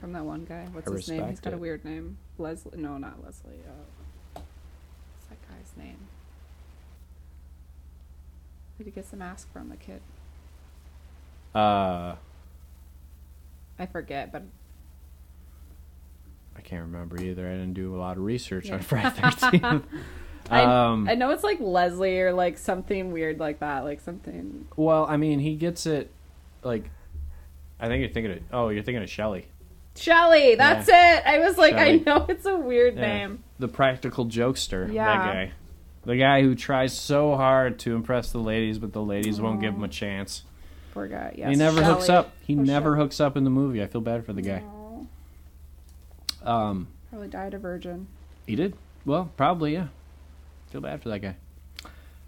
From that one guy. What's I his name? He's got it. a weird name. Leslie. No, not Leslie. Uh, what's that guy's name? Who did he get the mask from? The kid. Uh. I forget, but I can't remember either. I didn't do a lot of research yeah. on Friday Thirteenth. um, I know it's like Leslie or like something weird like that, like something. well, I mean, he gets it. Like, I think you're thinking of. Oh, you're thinking of Shelley. Shelly, that's it. I was like, Shelley. I know it's a weird Yeah. name. The practical jokester. Yeah. That guy. The guy who tries so hard to impress the ladies, but the ladies won't give him a chance. Poor guy. Yes, he never hooks up. He Poor never Shelley. hooks up in the movie. I feel bad for the guy. Aw, Um, Probably died a virgin. he did. Well, probably yeah. Feel bad for that guy.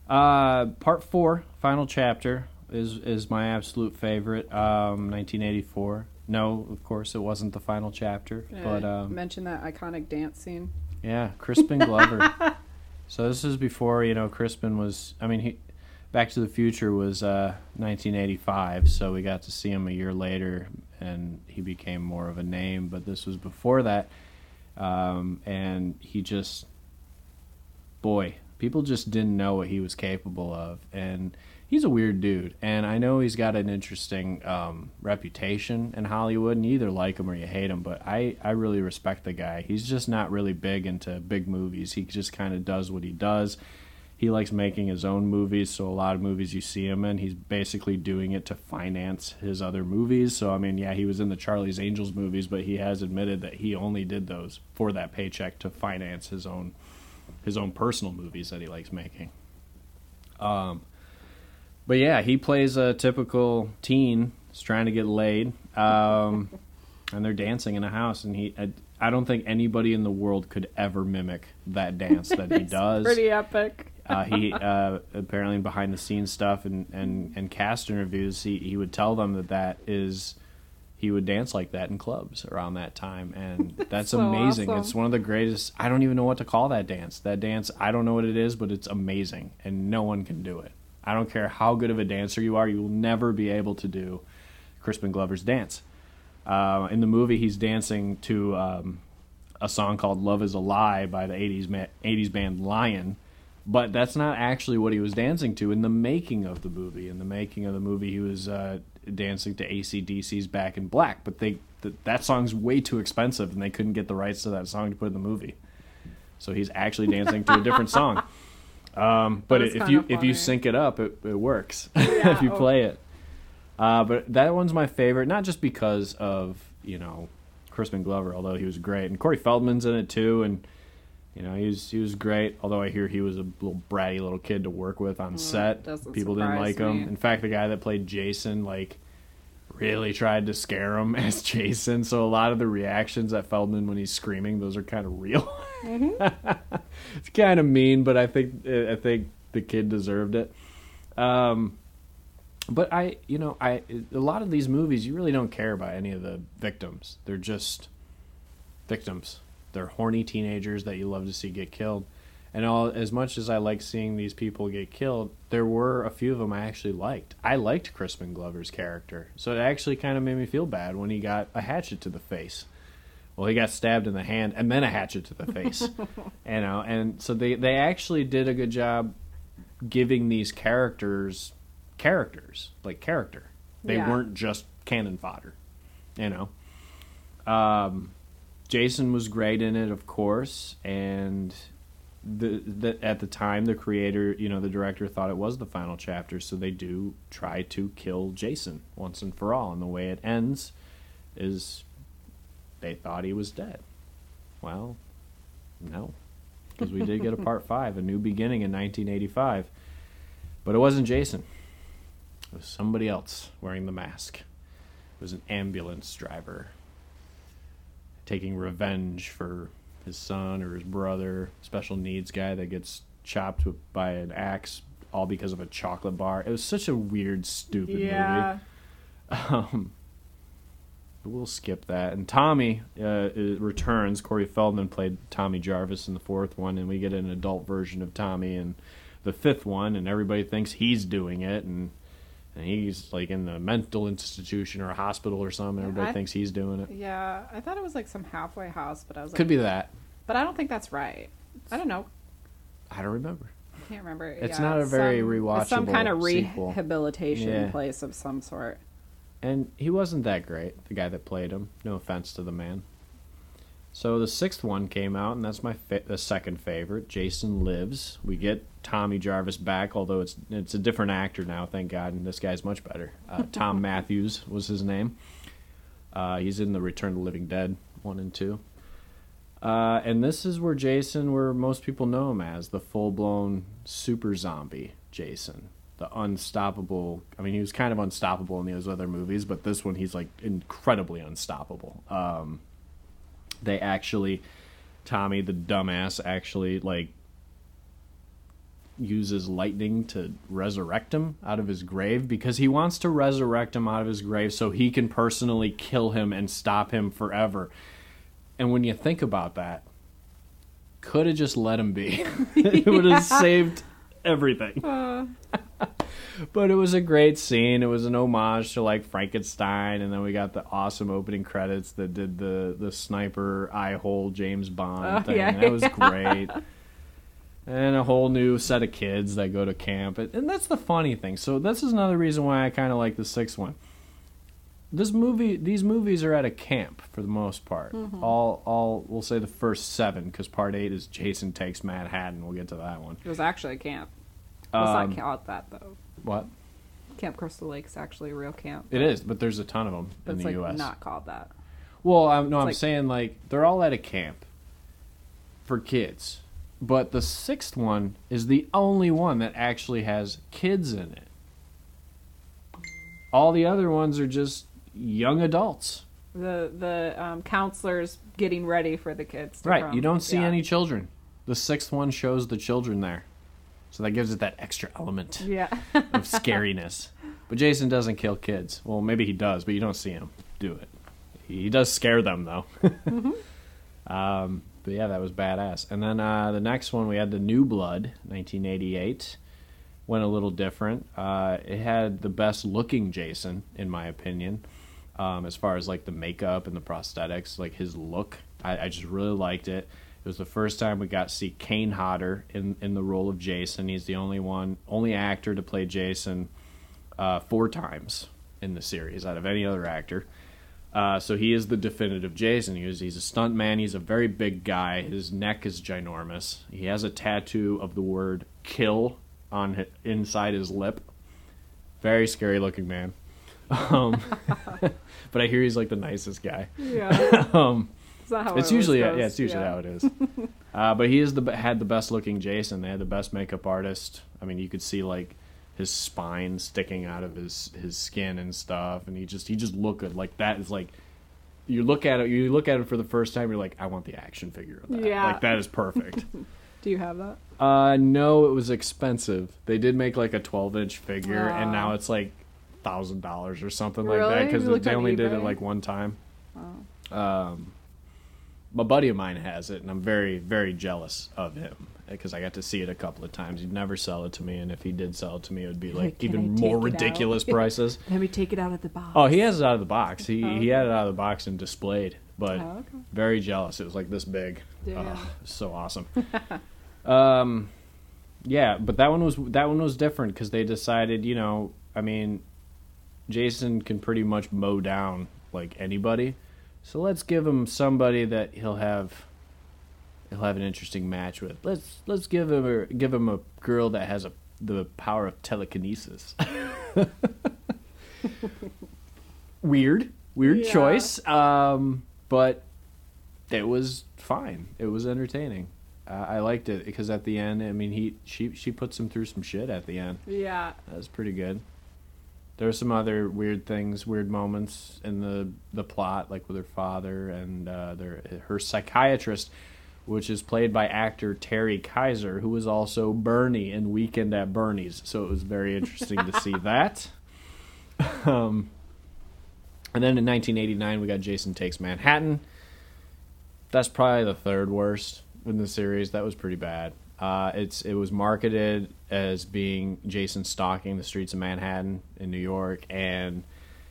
Uh, part four, final chapter, is is my absolute favorite. Um, 1984. No, of course it wasn't the final chapter, but Uh, um, mention that iconic dance scene. yeah, Crispin Glover. so this is before you know Crispin was. I mean, he Back to the Future was uh, 1985, so we got to see him a year later, and he became more of a name. But this was before that, um, and he just, boy, people just didn't know what he was capable of, and he's a weird dude. And I know he's got an interesting um, reputation in Hollywood, and you either like him or you hate him. But I, I really respect the guy. He's just not really big into big movies. He just kind of does what he does. He likes making his own movies, so a lot of movies you see him in, he's basically doing it to finance his other movies. So I mean, yeah, he was in the Charlie's Angels movies, but he has admitted that he only did those for that paycheck to finance his own his own personal movies that he likes making. Um, but yeah, he plays a typical teen who's trying to get laid, um, and they're dancing in a house, and he. I, I don't think anybody in the world could ever mimic that dance that he does. Pretty epic. uh, he uh, apparently behind the scenes stuff and, and, and cast interviews, he, he would tell them that that is he would dance like that in clubs around that time, and that's so amazing. awesome. It's one of the greatest. I don't even know what to call that dance. That dance, I don't know what it is, but it's amazing, and no one can do it. I don't care how good of a dancer you are, you will never be able to do Crispin Glover's dance. Uh, in the movie, he's dancing to um, a song called "Love Is a Lie" by the '80s ma- '80s band Lion, but that's not actually what he was dancing to in the making of the movie. In the making of the movie, he was uh, dancing to ACDC's "Back in Black," but they th- that song's way too expensive, and they couldn't get the rights to that song to put in the movie. So he's actually dancing to a different song. Um, but is if you kinda if you sync it up, it, it works. Yeah, if you oh. play it. Uh, but that one's my favorite, not just because of you know Crispin Glover, although he was great, and Corey Feldman's in it too, and you know he was he was great. Although I hear he was a little bratty little kid to work with on set. People didn't like him. me. In fact, the guy that played Jason like really tried to scare him as Jason. So a lot of the reactions at Feldman when he's screaming, those are kind of real. it's kind of mean, but I think I think the kid deserved it. Um, but I, you know, I a lot of these movies you really don't care about any of the victims. They're just victims. They're horny teenagers that you love to see get killed. And all as much as I like seeing these people get killed, there were a few of them I actually liked. I liked Crispin Glover's character, so it actually kind of made me feel bad when he got a hatchet to the face. Well, he got stabbed in the hand and then a hatchet to the face, you know. And so they they actually did a good job giving these characters characters like character. They Yeah. weren't just cannon fodder, you know. Um, Jason was great in it, of course, and the, the at the time the creator, you know, the director thought it was the final chapter, so they do try to kill Jason once and for all, and the way it ends is they thought he was dead. Well, no, because we did get a part five, a new beginning in 1985, but it wasn't Jason. It was somebody else wearing the mask. It was an ambulance driver taking revenge for his son or his brother, special needs guy that gets chopped with, by an axe, all because of a chocolate bar. It was such a weird, stupid Yeah. movie. Um, we'll skip that. And Tommy uh, returns. Corey Feldman played Tommy Jarvis in the fourth one, and we get an adult version of Tommy in the fifth one, and everybody thinks he's doing it, and and he's like in the mental institution or a hospital or something. Everybody I- thinks he's doing it. Yeah, I thought it was like some halfway house, but I was like, Could be that. but I don't think that's right. I don't know. I don't remember. I can't remember. It's Yeah, not a very some, it's some kind of rehabilitation Yeah. place of some sort. And he wasn't that great, the guy that played him. No offense to the man. So the sixth one came out, and that's my fa- the second favorite. Jason Lives. We get Tommy Jarvis back, although it's it's a different actor now. Thank God, and this guy's much better. Uh, Thom Mathews was his name. Uh, he's in the Return to the Living Dead one and two. Uh, and this is where Jason, where most people know him as the full blown super zombie Jason, the unstoppable. I mean, he was kind of unstoppable in those other movies, but this one he's like incredibly unstoppable. Um, they actually, Tommy the dumbass actually like uses lightning to resurrect him out of his grave because he wants to resurrect him out of his grave so he can personally kill him and stop him forever. And when you think about that, could have just let him be. it would have saved everything. Uh, But it was a great scene. It was an homage to like Frankenstein, and then we got the awesome opening credits that did the the sniper eye hole James Bond Oh, thing. yeah. That was great. and a whole new set of kids that go to camp, and and that's the funny thing. So this is another reason why I kind of like the sixth one. This movie, these movies are at a camp for the most part. Mm-hmm. All, all, we'll say the first seven, because part eight is Jason takes Manhattan. We'll get to that one. it was actually a camp. Let's Um, not count that though. What? Camp Crystal Lake's actually a real camp. It is, but there's a ton of them But in the like U.S. not called that. Well, I'm, no, I'm like- saying like they're all at a camp for kids, but the sixth one is the only one that actually has kids in it. All the other ones are just young adults. The the um, counselors getting ready for the kids. To Right. come. You don't see Yeah. any children. The sixth one shows the children there. So that gives it that extra element Yeah. of scariness. But Jason doesn't kill kids. Well, maybe he does, but you don't see him do it. He does scare them though. um, but yeah, that was badass. And then uh, the next one we had the New Blood, 1988. Went a little different. Uh, it had the best looking Jason, in my opinion, um, as far as like the makeup and the prosthetics. Like his look, I, I just really liked it. It was the first time we got to see Kane Hodder in in the role of Jason. He's the only one, only actor to play Jason uh, four times in the series out of any other actor. Uh, so he is the definitive Jason. He was, he's a stunt man. He's a very big guy. His neck is ginormous. He has a tattoo of the word "kill" on hi- inside his lip. Very scary looking man. Um, but I hear he's like the nicest guy. Yeah. Um, Is that how it's it usually always yeah, it's usually Yeah. how it is. uh, but he is the had the best looking Jason. They had the best makeup artist. I mean, you could see like his spine sticking out of his his skin and stuff, and he just he just looked good. Like that is like you look at it, you look at it for the first time, you're like, I want the action figure of that. Yeah. Like that is perfect. Do you have that? uh, no, it was expensive. They did make like a 12 inch figure, and now it's like thousand dollars or something like that because they on only did it like one time. Oh. Um, a buddy of mine has it, and I'm very, very jealous of him because I got to see it a couple of times. He'd never sell it to me, and if he did sell it to me, it would be like Can even more ridiculous prices. Let me take it out of the box. Oh, he has it out of the box. He Oh, he had it out of the box and displayed, but Oh, okay. very jealous. It was like this big. Ugh, so awesome. um, yeah, but that one was that one was different because they decided, you know, I mean, Jason can pretty much mow down like anybody, so let's give him somebody that he'll have he'll have an interesting match with. Let's let's give him a give him a girl that has a the power of telekinesis. weird, weird Yeah. choice. Um, but it was fine. It was entertaining. Uh, I liked it because at the end, I mean, he she she puts him through some shit at the end. Yeah. That was pretty good. There were some other weird things, weird moments in the the plot, like with her father and uh, their her psychiatrist, which is played by actor Terry Kiser, who was also Bernie in Weekend at Bernie's. So it was very interesting to see that. Um, and then in 1989, we got Jason Takes Manhattan. That's probably the third worst in the series. That was pretty bad. Uh, it's it was marketed as being Jason stalking the streets of Manhattan in New York, and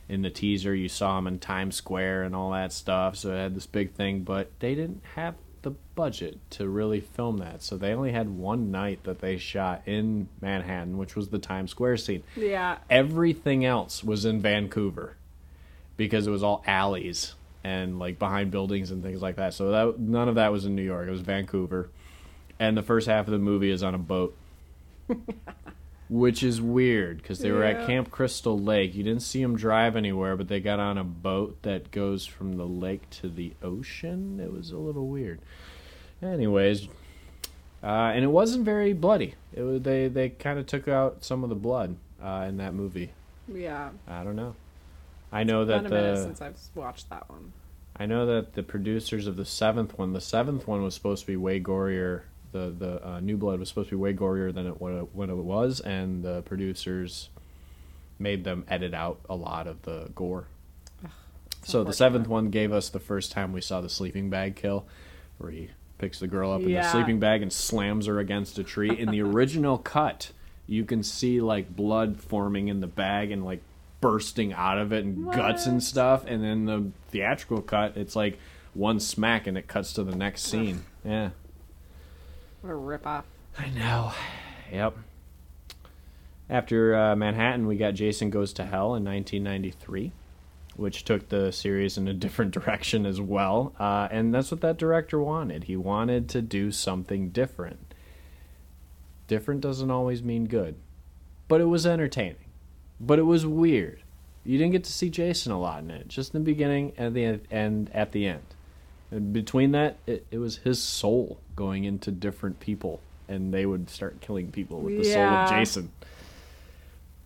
in the teaser you saw him in Times Square and all that stuff. So it had this big thing, but they didn't have the budget to really film that. So they only had one night that they shot in Manhattan, which was the Times Square scene. Yeah. Everything else was in Vancouver because it was all alleys and like behind buildings and things like that. So that none of that was in New York. It was Vancouver. And the first half of the movie is on a boat. Which is weird because they were at Camp Crystal Lake. You didn't see them drive anywhere, but they got on a boat that goes from the lake to the ocean. It was a little weird. Anyways, uh, and it wasn't very bloody. It was, they they kind of took out some of the blood uh, in that movie. Yeah. I don't know. I know It's that been a minute the since I've watched that one. I know that the producers of the seventh one, the seventh one was supposed to be way gorier. The the uh, New Blood was supposed to be way gorier than it what it, what it was, and the producers made them edit out a lot of the gore. so the seventh one gave us the first time we saw the sleeping bag kill, where he picks the girl up in the sleeping bag and slams her against a tree. In the original cut, you can see like blood forming in the bag and like bursting out of it and guts and stuff. And then the theatrical cut, it's like one smack and it cuts to the next scene. Yeah. What a ripoff. I know. Yep. After uh, Manhattan, we got Jason Goes to Hell in 1993, which took the series in a different direction as well. Uh, and that's what that director wanted. He wanted to do something different. Different doesn't always mean good, but it was entertaining. But it was weird. You didn't get to see Jason a lot in it, just in the beginning and the and at the end. And between that, it, it was his soul going into different people, and they would start killing people with the soul Yeah. of Jason.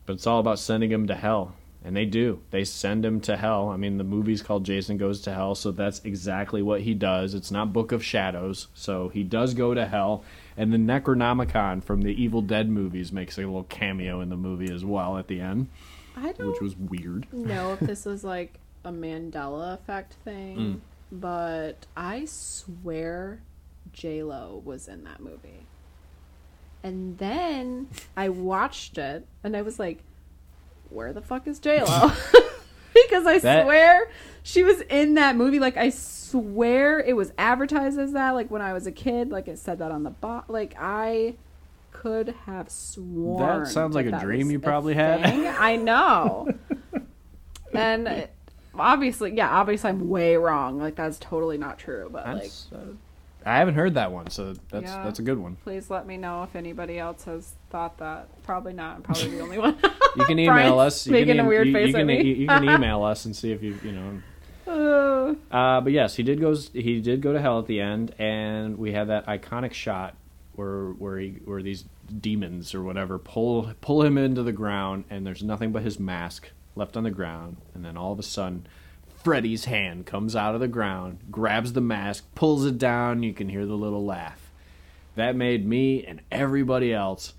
But it's all about sending him to hell, and they do. They send him to hell. I mean, the movie's called Jason Goes to Hell, so that's exactly what he does. It's not Book of Shadows, so he does go to hell. And the Necronomicon from the Evil Dead movies makes a little cameo in the movie as well at the end, I don't which was weird. know if this was like a Mandela effect thing, Mm. But I swear J Lo was in that movie. And then I watched it and I was like, "Where the fuck is J Lo?" because I That- swear she was in that movie. Like I swear it was advertised as that. Like when I was a kid, like it said that on the box. Like I could have sworn That sounds like a dream you probably had. I know. and obviously, yeah, obviously I'm way wrong. Like that's totally not true. But like, uh, I haven't heard that one, so that's Yeah. that's a good one. please let me know if anybody else has thought that. Probably not. I'm probably the only one. You can email us. You making can a weird you, face you can, at me. you, you can email us and see if you you know. Uh, Uh, but yes, he did goes. He did go to hell at the end, and we have that iconic shot where where he where these demons or whatever pull pull him into the ground, and there's nothing but his mask left on the ground, and then all of a sudden. Freddy's hand comes out of the ground, grabs the mask, pulls it down. You can hear the little laugh. That made me and everybody else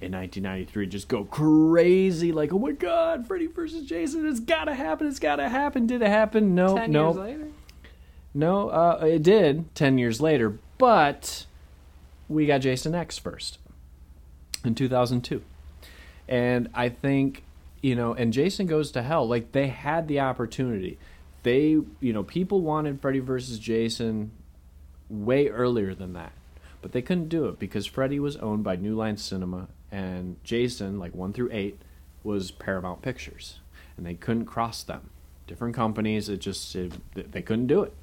in 1993 just go crazy like oh my god freddy versus jason it's gotta happen it's gotta happen did it happen no Ten no years later. no uh, it did 10 years later but we got jason x first in 2002 and i think you know and jason goes to hell like they had the opportunity they you know people wanted freddy versus jason way earlier than that. But they couldn't do it because Freddy was owned by New Line Cinema and Jason, like 1 through 8, was Paramount Pictures. And they couldn't cross them. Different companies, it just, it, they couldn't do it.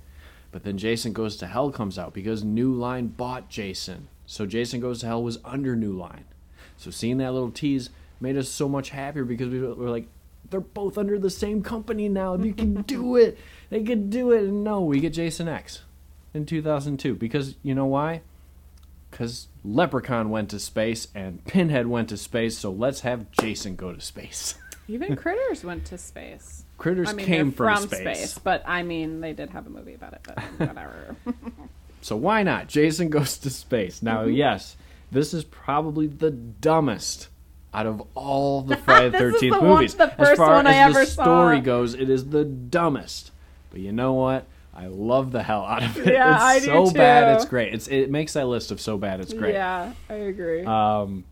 But then Jason Goes to Hell comes out because New Line bought Jason. So Jason Goes to Hell was under New Line. So seeing that little tease made us so much happier because we were like, they're both under the same company now. You can do it. They can do it. And no, we get Jason X in 2002 because you know why? Because Leprechaun went to space and Pinhead went to space, so let's have Jason go to space. Even Critters went to space. Critters I mean, came they're from, space. but I mean, they did have a movie about it. But whatever. so why not? Jason goes to space. Now, Mm-hmm. yes, this is probably the dumbest out of all the Friday the 13th the one- movies. the as far one as I the ever saw. story goes, it is the dumbest. But you know what? I love the hell out of it. Yeah, it's I do so bad, it's great. It's it makes that list of so bad, it's great. Yeah, I agree. Um,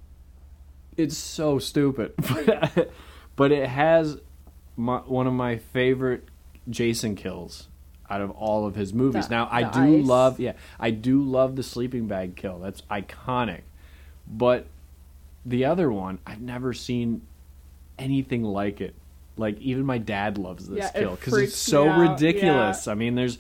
it's so stupid, but, but it has my, one of my favorite Jason kills out of all of his movies. The- now I do ice. love, yeah, I do love the sleeping bag kill. That's iconic, but the other one I've never seen anything like it. Like even my dad loves this Yeah, kill because freaks it's so ridiculous. I mean, there's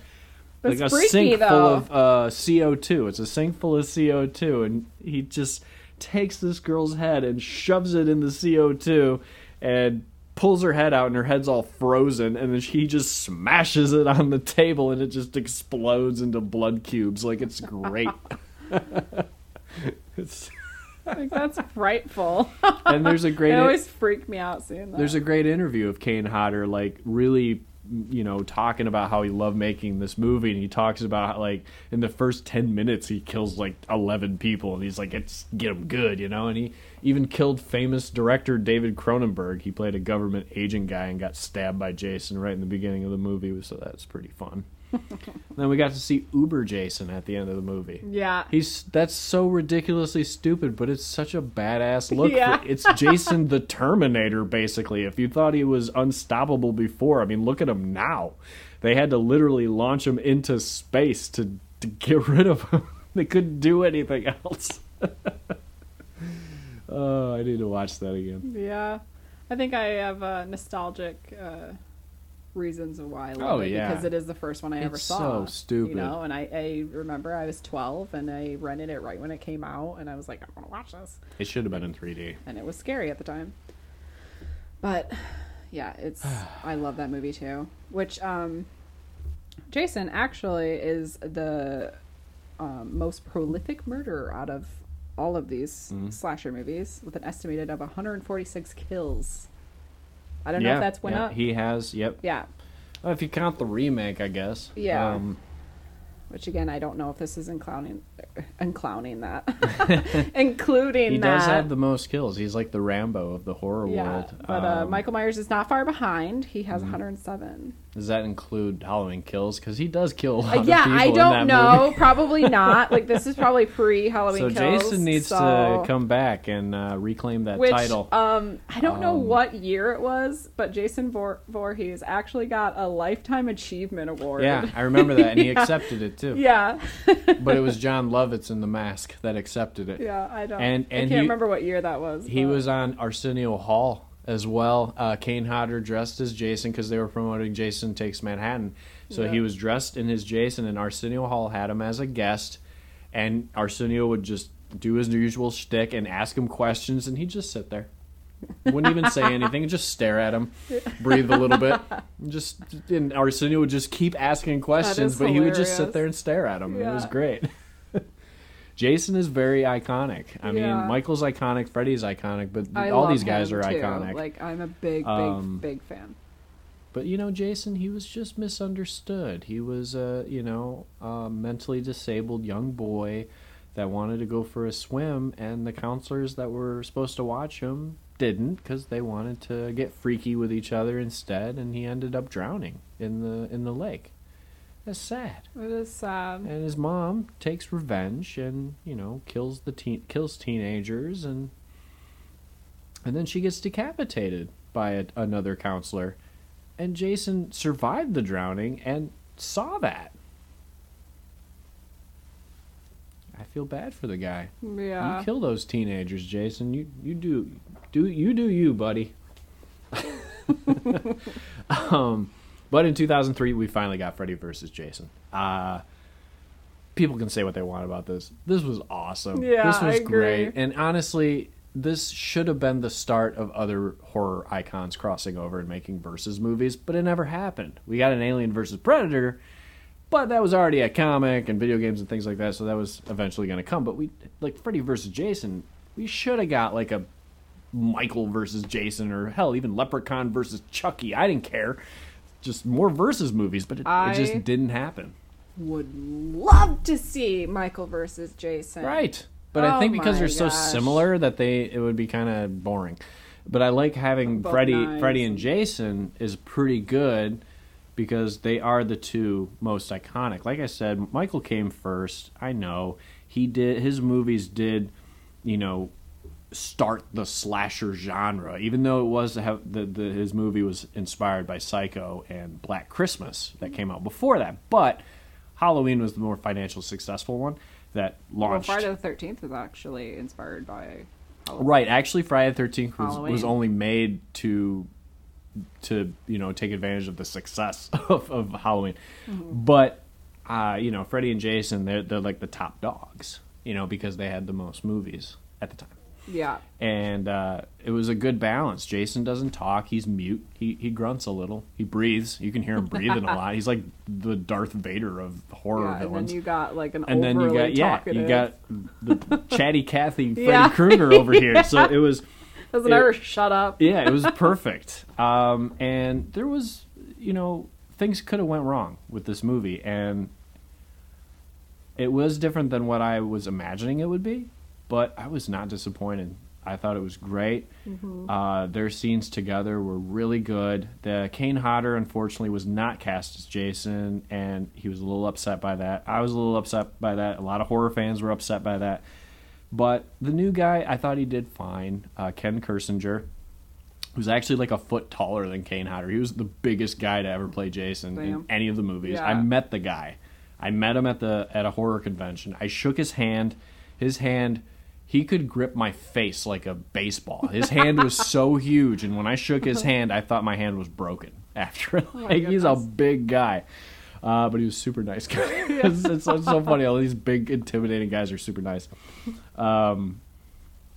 like a freaky, sink full of uh, CO2. It's a sink full of CO2, and he just takes this girl's head and shoves it in the CO2 and pulls her head out, and her head's all frozen, and then he just smashes it on the table, and it just explodes into blood cubes. Like it's great. it's, like that's frightful. and there's a great it always freaked me out seeing that. there's a great interview of Kane Hodder, like really, you know, talking about how he loved making this movie, and he talks about how, like in the first ten minutes he kills like eleven people, and he's like, "It's get him good," you know, and he even killed famous director David Cronenberg. He played a government agent guy and got stabbed by Jason right in the beginning of the movie, so that's pretty fun. then we got to see Uber Jason at the end of the movie. yeah. He's that's so ridiculously stupid, but it's such a badass look. Yeah. For, it's Jason the Terminator, basically. If you thought he was unstoppable before, I mean, look at him now. They had to literally launch him into space to to get rid of him. they couldn't do anything else. oh, I need to watch that again. Yeah, I think I have a nostalgic uh, reasons why I love Oh, it yeah. because it is the first one I ever saw. so stupid. you know. And I, I remember I was twelve and I rented it right when it came out, and I was like, I want to watch this, It should have been in 3D. and it was scary at the time. But yeah, it's I love that movie too. Which um, Jason actually is the um, most prolific murderer out of all of these Mm-hmm. slasher movies, with an estimated of 146 kills. I don't know if that's went up. He has. Yep. yeah, Well, if you count the remake, I guess. Yeah. Um, which again, I don't know if this is including, including that, including that. he that. does have the most kills. He's like the Rambo of the horror yeah, world. but uh, Um, Michael Myers is not far behind. He has Mhm. 107. Does that include Halloween Kills? Because he does kill a lot Uh, yeah, I don't know. Probably not. Like this is probably pre Halloween So Kills. Jason needs so- to come back and uh, reclaim that Which title. um, I don't know Um, what year it was, but Jason Vor- Voorhees actually got a lifetime achievement award. yeah, I remember that, and he accepted it too. Yeah, But it was Jon Lovitz in The Mask that accepted it. yeah. I don't. And- I can't he- remember what year that was. He but- was on Arsenio Hall as well. Uh, Kane Hodder dressed as Jason because they were promoting Jason Takes Manhattan. So Yeah. he was dressed in his Jason, and Arsenio Hall had him as a guest. And Arsenio would just do his usual shtick and ask him questions, and he'd just sit there. Wouldn't even say anything, just stare at him, breathe a little bit. Just and Arsenio would just keep asking questions, but he would just sit there and stare at him. It was great. Jason is very iconic. I Yeah. mean, Michael's iconic, Freddy's iconic, but I all these guys are too. iconic. Like I'm a big, big, Um, big fan. But you know, Jason, he was just misunderstood. He was a you know a mentally disabled young boy that wanted to go for a swim, and the counselors that were supposed to watch him didn't because they wanted to get freaky with each other instead, and he ended up drowning in the in the lake. That's sad. It is sad. And his mom takes revenge and you know kills the teen kills teenagers and and then she gets decapitated by a, another counselor. And Jason survived the drowning and saw that. I feel bad for the guy. Yeah. You kill those teenagers, Jason. You you do do you do you, buddy. um, but in 2003, we finally got Freddy versus Jason. Uh, people can say what they want about this. This was awesome. Yeah, this was I agree. great. And honestly, this should have been the start of other horror icons crossing over and making versus movies, but it never happened. We got an Alien versus Predator, but that was already a comic and video games and things like that, so that was eventually going to come. But we like Freddy versus Jason. We should have got like a Michael versus Jason, or hell, even Leprechaun versus Chucky. I didn't care. Just more versus movies, but it, I- it just didn't happen. Would love to see Michael versus Jason. Right. But I Oh think because they're so similar that they it would be kind of boring. But I like having Both Freddy knives Freddy and- Jason is pretty good because they are the two most iconic. Like I said, Michael came first. I know. He did his movies did, you know, start the slasher genre even though it was have the, the his movie was inspired by Psycho and Black Christmas that came out before that. But Halloween was the more financial successful one that launched. Well, Friday the Thirteenth was actually inspired by. Halloween. Right, actually, Friday the Thirteenth was, Halloween. was only made to to you know take advantage of the success of, of Halloween, Mm-hmm. but uh, you know Freddy and Jason they're they're like the top dogs, you know because they had the most movies at the time, Yeah. and uh, it was a good balance. Jason doesn't talk; he's mute. He he grunts a little. He breathes. You can hear him breathing a lot. He's like the Darth Vader of horror yeah, and then you got like an and then you got yeah, talkative. you got the chatty Cathy Freddy Yeah. Krueger over here. So it was doesn't it- ever shut up. yeah, it was perfect. Um, and there was you know things could have went wrong with this movie, and it was different than what I was imagining it would be, but I was not disappointed. I thought it was great. Uh, their scenes together were really good. The Kane Hodder, unfortunately, was not cast as Jason, and he was a little upset by that. I was a little upset by that. A lot of horror fans were upset by that. But the new guy, I thought he did fine. Uh, Ken Kirzinger, who's actually like a foot taller than Kane Hodder. He was the biggest guy to ever play Jason in any of the movies. Yeah. I met the guy. I met him at the at a horror convention. I shook his hand. His hand, he could grip my face like a baseball. His hand was so huge, and when I shook his hand, I thought my hand was broken. After like he's a big guy, uh, but he was a super nice guy. it's, it's, it's so funny. All these big, intimidating guys are super nice. Um,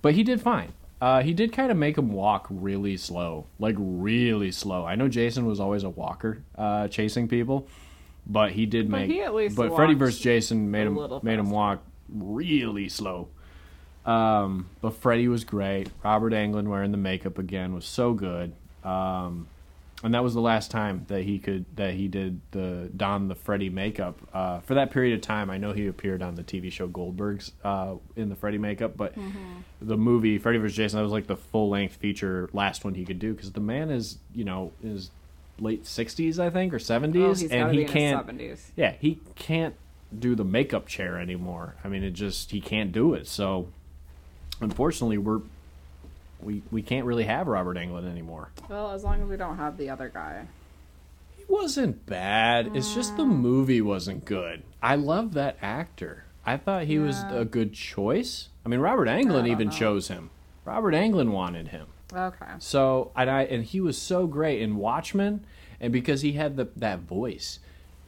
but he did fine. Uh, he did kind of make him walk really slow, like really slow. I know Jason was always a walker, uh, chasing people, but he did But make. he at least but Freddy vs. Jason made him made him walk really slow. Um, but Freddy was great. Robert Englund wearing the makeup again was so good. Um, and that was the last time that he could that he did the don the Freddy makeup. Uh, for that period of time, I know he appeared on the TV show Goldberg's uh, in the Freddy makeup, but the movie Freddy vs. Jason that was like the full length feature last one he could do because the man is you know is late 60s, I think, or 70s, Oh, and he can't. his seventies. Yeah, he can't do the makeup chair anymore. I mean, it just he can't do it. So, unfortunately, we're we we can't really have Robert Englund anymore. Well, as long as we don't have the other guy. He wasn't bad. It's just the mm. movie wasn't good. I love that actor. I thought he was a good choice. I mean, Robert Englund even know. chose him. Robert Englund wanted him. Okay. So and I and he was so great in Watchmen, and because he had the that voice,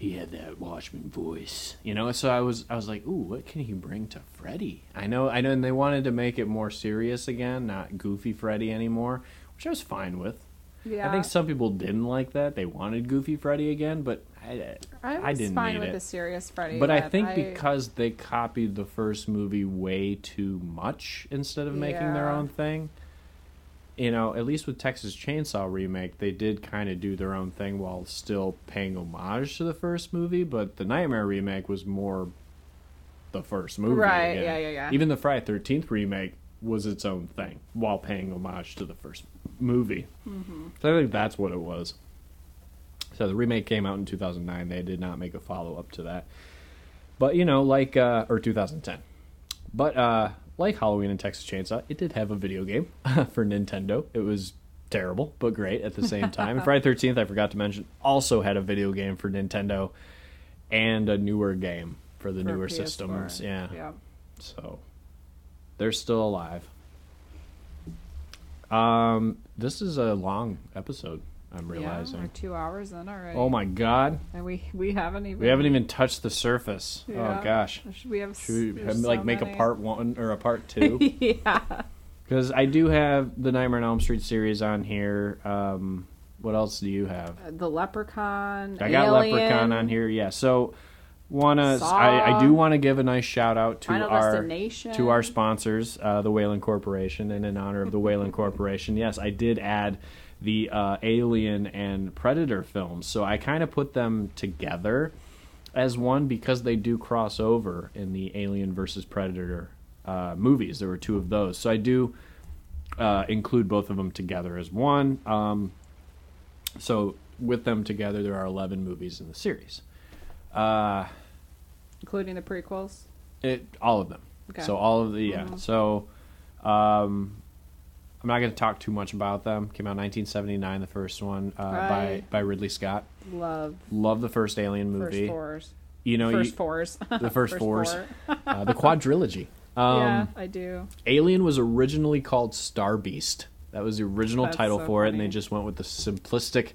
he had that Watchmen voice, you know. So I was I was like, ooh, what can he bring to Freddy? I know I know, and they wanted to make it more serious again, not goofy Freddy anymore, which I was fine with. Yeah. I think some people didn't like that; they wanted Goofy Freddy again, but I I I didn't fine need with it. the serious Freddy. But I think because they copied the first movie way too much instead of making their own thing, you know, at least with Texas Chainsaw remake, they did kind of do their own thing while still paying homage to the first movie. But the Nightmare remake was more the first movie, Right, again. yeah, yeah, yeah. Even the Friday Thirteenth remake was its own thing while paying homage to the first movie. Mm-hmm. So I think that's what it was. So the remake came out in 2009. They did not make a follow up to that. But you know, like uh, or 2010. But uh, like Halloween and Texas Chainsaw, it did have a video game for Nintendo. It was terrible but great at the same time. Friday 13th, I forgot to mention, also had a video game for Nintendo and a newer game for the for newer PS4. systems. Yeah. Yeah. So they're still alive. Um, this is a long episode. I'm realizing. Yeah, we're two hours in already. Oh my god, And we we haven't even we haven't even touched the surface. Yeah. Oh gosh, Should we have? should we have, so like make a part one or a part two? yeah. Because I do have the Nightmare on Elm Street series on here. Um, what else do you have? The Leprechaun. I got Alien, Leprechaun on here. Yeah, so wanna I, I do want to give a nice shout out to Final our to our sponsors, uh, the Weyland Corporation, and in honor of the Weyland Corporation, yes, I did add the uh, Alien and Predator films. So I kind of put them together as one because they do cross over in the Alien versus Predator uh, movies. There were two of those, so I do uh, include both of them together as one. Um, so with them together, there are eleven movies in the series. Uh, including the prequels. it all of them. Okay. So all of the yeah. Mhm. So um, I'm not going to talk too much about them. Came out 1979, the first one uh, by Right. by Ridley Scott. Love Love the first Alien movie. first fours. You know, first you, fours. the first fours. four. uh, the quadrilogy. Um, yeah, I do. Alien was originally called Star Beast. That was the original That's title so for it, and they just went with the simplistic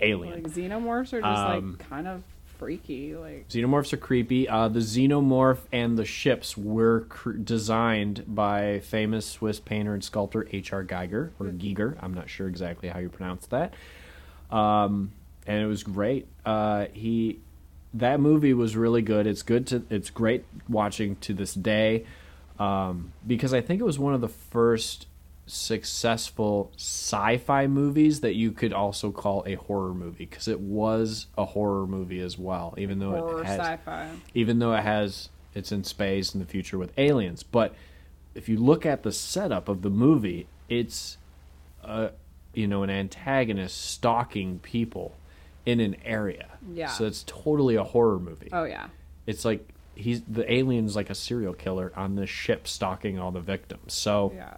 Alien. Like xenomorphs are just Um, like kind of freaky. Like Xenomorphs are creepy. Uh, the xenomorph and the ships were cr- designed by famous Swiss painter and sculptor H.R. Geiger or Giger. I'm not sure exactly how you pronounce that. Um, and it was great. Uh, he that movie was really good. It's good to it's great watching to this day um, because I think it was one of the first successful sci-fi movies that you could also call a horror movie because it was a horror movie as well even though horror it has sci-fi. even though it has it's in space in the future with aliens but if you look at the setup of the movie it's uh you know an antagonist stalking people in an area Yeah. so it's totally a horror movie Oh yeah. it's like he's the alien's like a serial killer on this ship stalking all the victims so Yeah.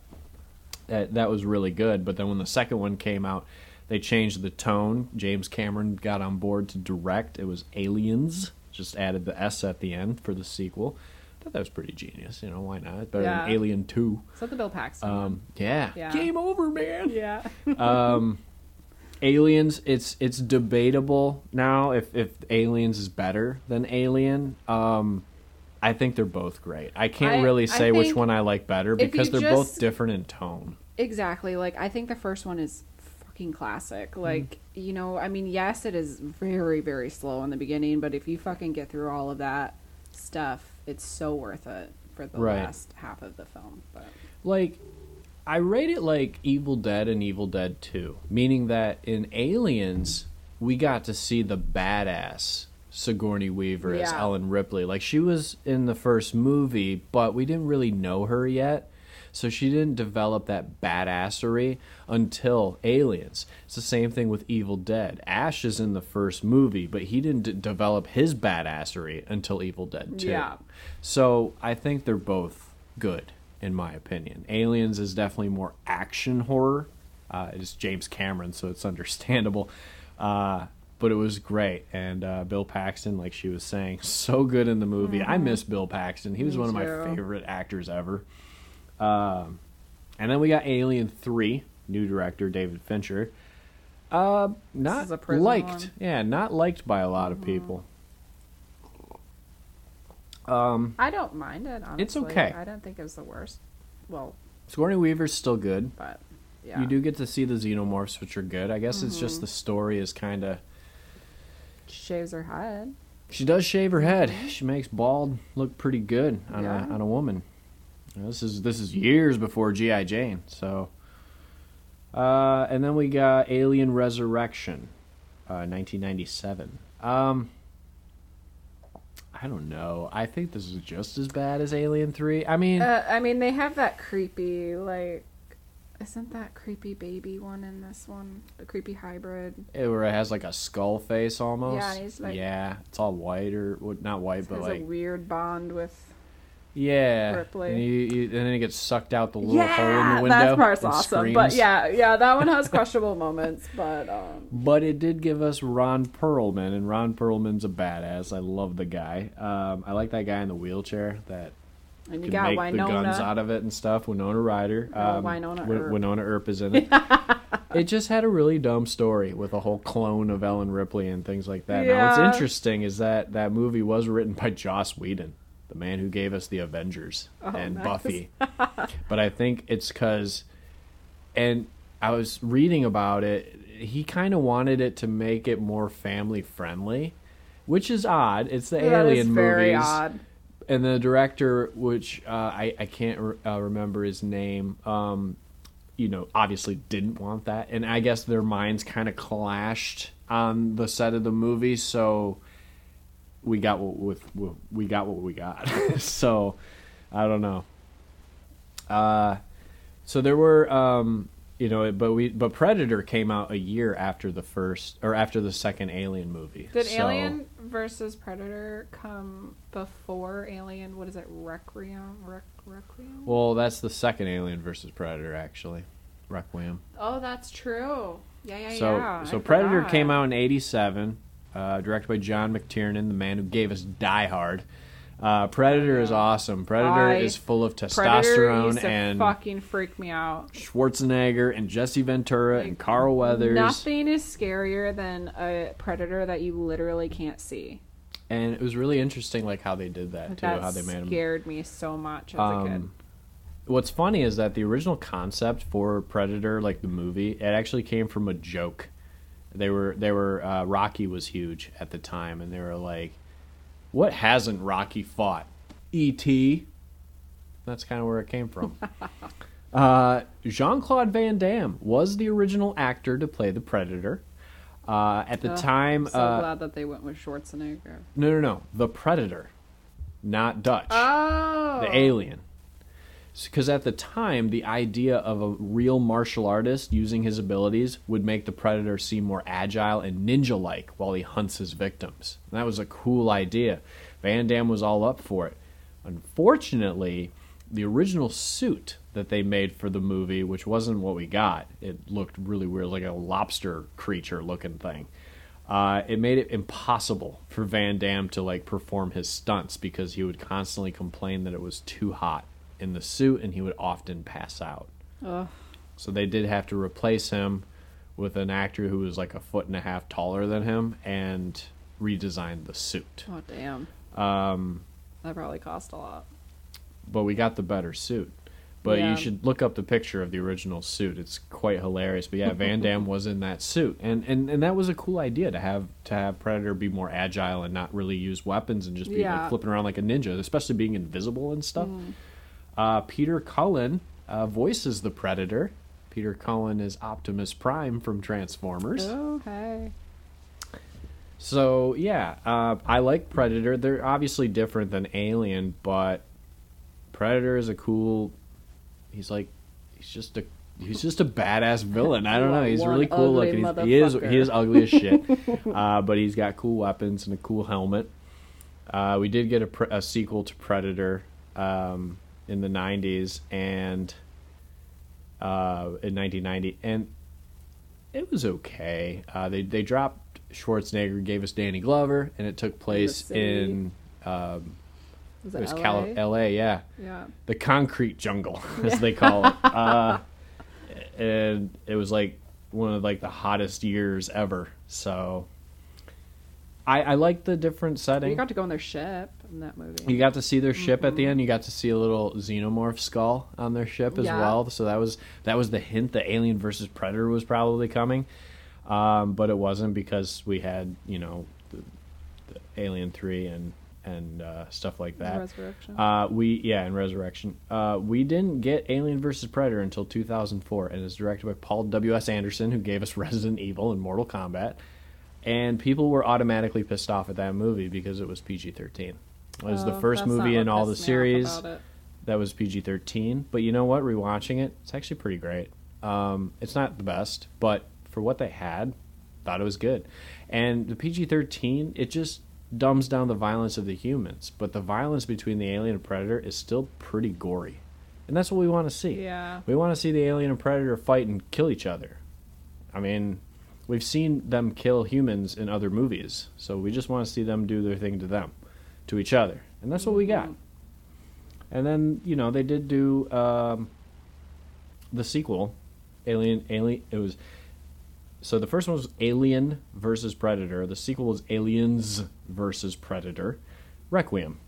That that was really good. But then when the second one came out, they changed the tone. James Cameron got on board to direct. It was Aliens, just added the S at the end for the sequel. I thought that was pretty genius. You know, why not? Better Yeah. than Alien Two. Is that the Bill Paxton? Um, yeah. Yeah. game over, man. yeah. um, Aliens, it's it's debatable now if if Aliens is better than Alien. Um, I think they're both great. I can't I- really say which one I like better because they're both different in tone. Exactly. Like I think the first one is fucking Mm. classic. Like, you know, I mean, yes, it is very very slow in the beginning, but if you fucking get through all of that stuff, it's so worth it for the Right. last half of the film. But like I rate it like Evil Dead and Evil Dead 2, meaning that in Aliens we got to see the badass Sigourney Weaver as Yeah. Ellen Ripley. Like she was in the first movie, but we didn't really know her yet. So she didn't develop that badassery until Aliens. It's the same thing with Evil Dead. Ash is in the first movie, but he didn't d- develop his badassery until Evil Dead 2. Yeah. So I think they're both good, in my opinion. Aliens is definitely more action horror. Uh, it's James Cameron, so it's understandable. Uh, but it was great, and uh, Bill Paxton, like she was saying, so good in the movie. I miss Bill Paxton. He was Me one of my too. favorite actors ever. Um, and then we got Alien Three, new director David Fincher. Uh, not liked, one. yeah, not liked by a lot of people. Um, I don't mind it. Honestly. It's okay. I don't think it was the worst. Well, Sigourney Weaver's still good. but yeah, You do get to see the xenomorphs, which are good. I guess it's Mm-hmm. just the story is kind of. Shaves her head. She does shave her head. She makes bald look pretty good on Yeah. a on a woman. This is this is years before GI Jane. So, uh, and then we got Alien Resurrection, uh, 1997. Um, I don't know. I think this is just as bad as Alien Three. I mean, Uh, I mean, they have that creepy like. Isn't that creepy baby one in this one? The creepy hybrid. it, where it has like a skull face almost. Yeah, he's like- yeah, it's all white or well, not white, but like a weird bond with. Yeah, Ripley. and, you, you, and then it gets sucked out the little yeah, hole in the window. that part's awesome. But yeah, yeah, that one has questionable moments. But um, But it did give us Ron Perlman, and Ron Perlman's a badass. I love the guy. Um, I like that guy in the wheelchair that and you got make Winona. the guns out of it and stuff. Winona Ryder. Um, Winona Win- Earp. Winona Earp is in it. it just had a really dumb story with a whole clone of Ellen Ripley and things like that. Now, what's interesting is that that movie was written by Joss Whedon, the man who gave us the Avengers Oh, and nice. Buffy. but I think it's because, and I was reading about it. He kind of wanted it to make it more family friendly, which is odd. It's the that Alien movies odd. And the director, which uh, I I can't re- uh, remember his name, um, you know, obviously didn't want that, and I guess their minds kind of clashed on the set of the movie, so we got what with, we got what we got. so I don't know. Uh, so there were, um, you know, but we but Predator came out a year after the first or after the second Alien movie. Did So- Alien versus Predator come before Alien? What is it? Requiem? Requiem? Well, that's the second Alien versus Predator, actually. Requiem. oh, that's true. Yeah, yeah, so, yeah. so I Predator forgot. came out in '87, uh, directed by John McTiernan, the man who gave us Die Hard. Uh, Predator is awesome. Predator I- is full of testosterone and fucking freak me out. Schwarzenegger and Jesse Ventura and Carl Weathers. Nothing is scarier than a predator that you literally can't see. And it was really interesting, like how they did that too. that how they made him scared me so much as a kid. Um, what's funny is that the original concept for Predator, like the movie, it actually came from a joke. They were they were uh, Rocky was huge at the time, and they were like, "What hasn't Rocky fought? E.T." That's kind of where it came from. uh, Jean Claude Van Damme was the original actor to play the Predator. Uh, at the time, I'm so uh, glad that they went with Schwarzenegger. no, no, no, the Predator, not Dutch Oh, the alien. Because at the time, the idea of a real martial artist using his abilities would make the predator seem more agile and ninja like while he hunts his victims. And that was a cool idea. Van Damme was all up for it. Unfortunately, the original suit that they made for the movie, which wasn't what we got, it looked really weird, like a lobster creature looking thing uh, it made it impossible for Van Damme to like perform his stunts because he would constantly complain that it was too hot in the suit and he would often pass out. Ugh. So they did have to replace him with an actor who was like a foot and a half taller than him and redesigned the suit. Oh damn, Um, that probably cost a lot. but we got the better suit. But Yeah. you should look up the picture of the original suit. It's quite hilarious. But yeah, Van Damme was in that suit, and, and and that was a cool idea to have to have Predator be more agile and not really use weapons and just be Yeah. like flipping around like a ninja, especially being invisible and stuff. Uh, Peter Cullen uh, voices the Predator. Peter Cullen is Optimus Prime from Transformers. Okay. So yeah, uh, I like Predator. They're obviously different than Alien, but Predator is a cool. he's like he's just a he's just a badass villain. I don't know. He's One really cool looking. He's, he is he is ugly as shit, uh, but he's got cool weapons and a cool helmet. Uh, we did get a, pre- a sequel to Predator um, in the '90s and uh, in 1990, and it was okay. Uh, they they dropped Schwarzenegger, gave us Danny Glover, and it took place in um, Was it it, was LA? Cali- L.A. Yeah, Yeah. the concrete jungle, as they call it. Uh, and it was like one of like the hottest years ever. So I, I like the different setting. You got to go on their ship in that movie. You got to see their ship Mm-hmm. at the end. You got to see a little xenomorph skull on their ship as Yeah. well. So that was that was the hint that Alien versus Predator was probably coming, um, but it wasn't because we had you know the, the Alien Three and and uh, stuff like that. Resurrection. Uh, we yeah, and Resurrection. Uh, we didn't get Alien versus Predator until 2004, and it's directed by Paul W. S. Anderson, who gave us Resident Evil and Mortal Kombat. And people were automatically pissed off at that movie because it was PG-13. It was the Oh, first movie in all the pissed me off series that was PG-13. But you know what? Rewatching it, it's actually pretty great. Um, it's not the best, but for what they had, thought it was good. And the PG-13, it just dumbs down the violence of the humans, but the violence between the alien and predator is still pretty gory, and that's what we want to see. Yeah. We want to see the alien and predator fight and kill each other. I mean, we've seen them kill humans in other movies, so we just want to see them do their thing to them, to each other, and that's what we got. And then you know they did do um, the sequel, Alien. Alien. It was so the first one was Alien versus Predator. The sequel was Aliens versus Predator, Requiem.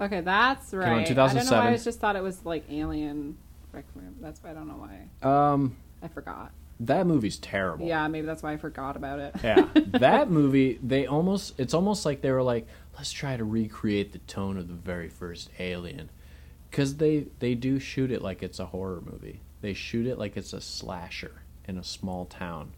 Okay, that's right. I don't know 2007. why I just thought it was like Alien Requiem. That's why I don't know why. Um, I forgot. That movie's terrible. Yeah, maybe that's why I forgot about it. yeah that movie they almost it's almost like they were like let's try to recreate the tone of the very first alien because they they do shoot it like it's a horror movie they shoot it like it's a slasher in a small town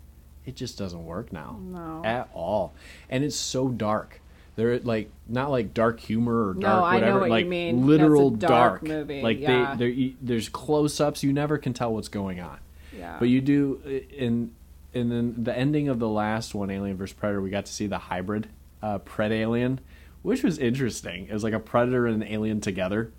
it just doesn't work now No. at all and it's so dark they're like not like dark humor or No, dark know whatever what you like mean. literal a dark movie, like yeah. they there's close-ups you never can tell what's going on Yeah. but you do in in then the ending of the last one, Alien vs Predator. We got to see the hybrid uh, Pred Alien, which was interesting. It was like a predator and an alien together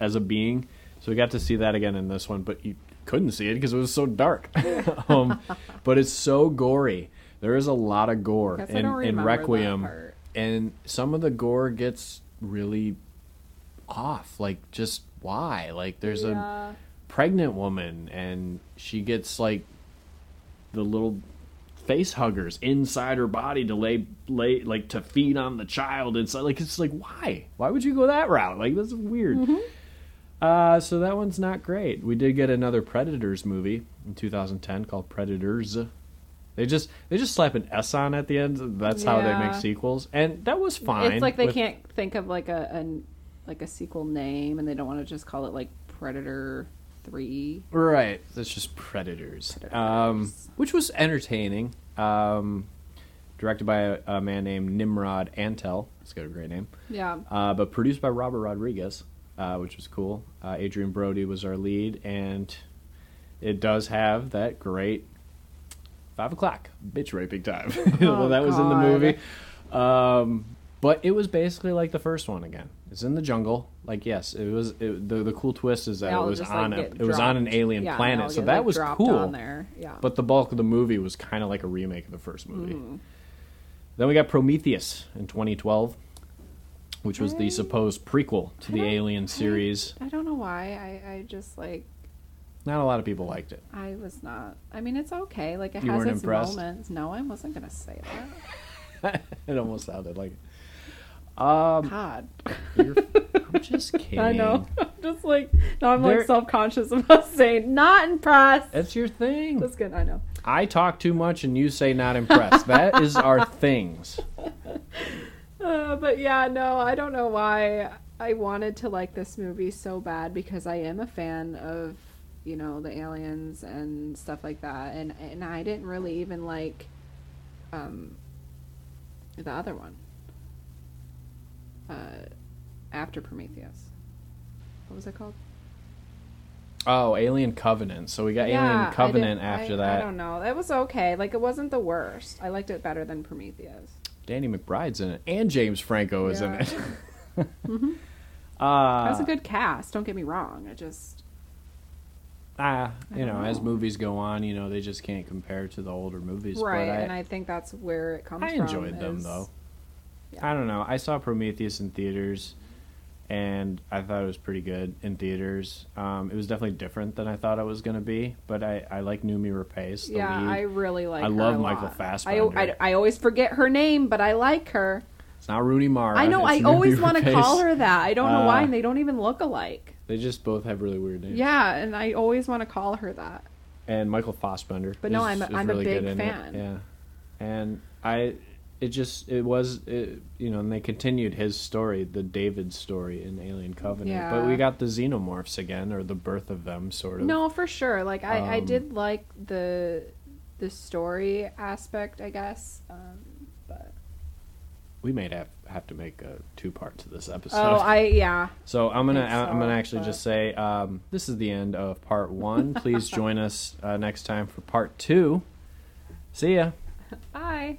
as a being. So we got to see that again in this one, but you couldn't see it because it was so dark. um, but it's so gory. There is a lot of gore in, in Requiem, and some of the gore gets really off. Like, just why? Like, there's a yeah. Pregnant woman and she gets like the little face huggers inside her body to lay lay like to feed on the child it's like it's like why? Why would you go that route? Like that's weird. Uh so that one's not great. We did get another predators movie in 2010 called predators. They just they just slap an s on at the end. That's how they make sequels. And that was fine It's like they with- can't think of like a, a like a sequel name, and they don't want to just call it like Predator Three. Right. That's just Predators. Um, which was entertaining. Um, directed by a, a man named Nimrod Antal. It's got a great name. Yeah. Uh, but produced by Robert Rodriguez, uh, which was cool. Uh, Adrien Brody was our lead, and it does have that great five o'clock bitch raping time. Oh, that was in the movie. Um, but it was basically like the first one again. It's in the jungle. Like yes, it was. It, the the cool twist is that it was just, on like, a get it was on an alien Yeah, planet. all So get, that like, was cool. there. Yeah. But the bulk of the movie was kind of like a remake of the first movie. Mm-hmm. Then we got Prometheus in 2012, which was the supposed prequel to the I Alien series. I don't know why. I, I just like Not a lot of people liked it. I was not. I mean, it's okay. Like it You has its impressed? moments. No, I wasn't gonna say that. it almost sounded like it. Um, God. you're, I'm just kidding. I know. I'm just like now. I'm like self conscious about saying not impressed. That's your thing. That's good. I know. I talk too much and you say not impressed. that is our things. Uh, but yeah, no, I don't know why I wanted to like this movie so bad because I am a fan of you know the aliens and stuff like that, and and I didn't really even like um the other one uh after Prometheus. What was it called? Oh, Alien Covenant. So we got Yeah, Alien Covenant after I, that. I don't know. It was okay. Like it wasn't the worst. I liked it better than Prometheus. Danny McBride's in it, and James Franco is in Yeah. it. Mhm. Uh, That was a good cast. Don't get me wrong. I just ah, you don't know, as movies go on, you know, they just can't compare to the older movies. right, but I, and I think that's where it comes I from. I enjoyed them though. Yeah. I don't know. I saw Prometheus in theaters, and I thought it was pretty good in theaters. Um, it was definitely different than I thought it was going to be, but I, I like Noomi Rapace. Yeah, lead. I really like. I love a Michael lot. Fassbender. I, I, I always forget her name, but I like her. It's not Rooney Mara. I know. I Numi always want to call her that. I don't know why, Uh, and they don't even look alike. They just both have really weird names. Yeah, and I always want to call her that. and Michael Fassbender. But no, is- I'm a- I'm a really big in it. fan. Yeah, and I, it just it was it, you know, and they continued his story, the David story in Alien Covenant. But we got the xenomorphs again, or the birth of them, sort of. No, for sure. Like I, I Um, did like the the story aspect, I guess. Um, but we may have have to make a two part to this episode. oh, I yeah. So I'm gonna think I'm gonna actually but- just say um, this is the end of part one. Please join us uh, next time for part two. See ya. Bye.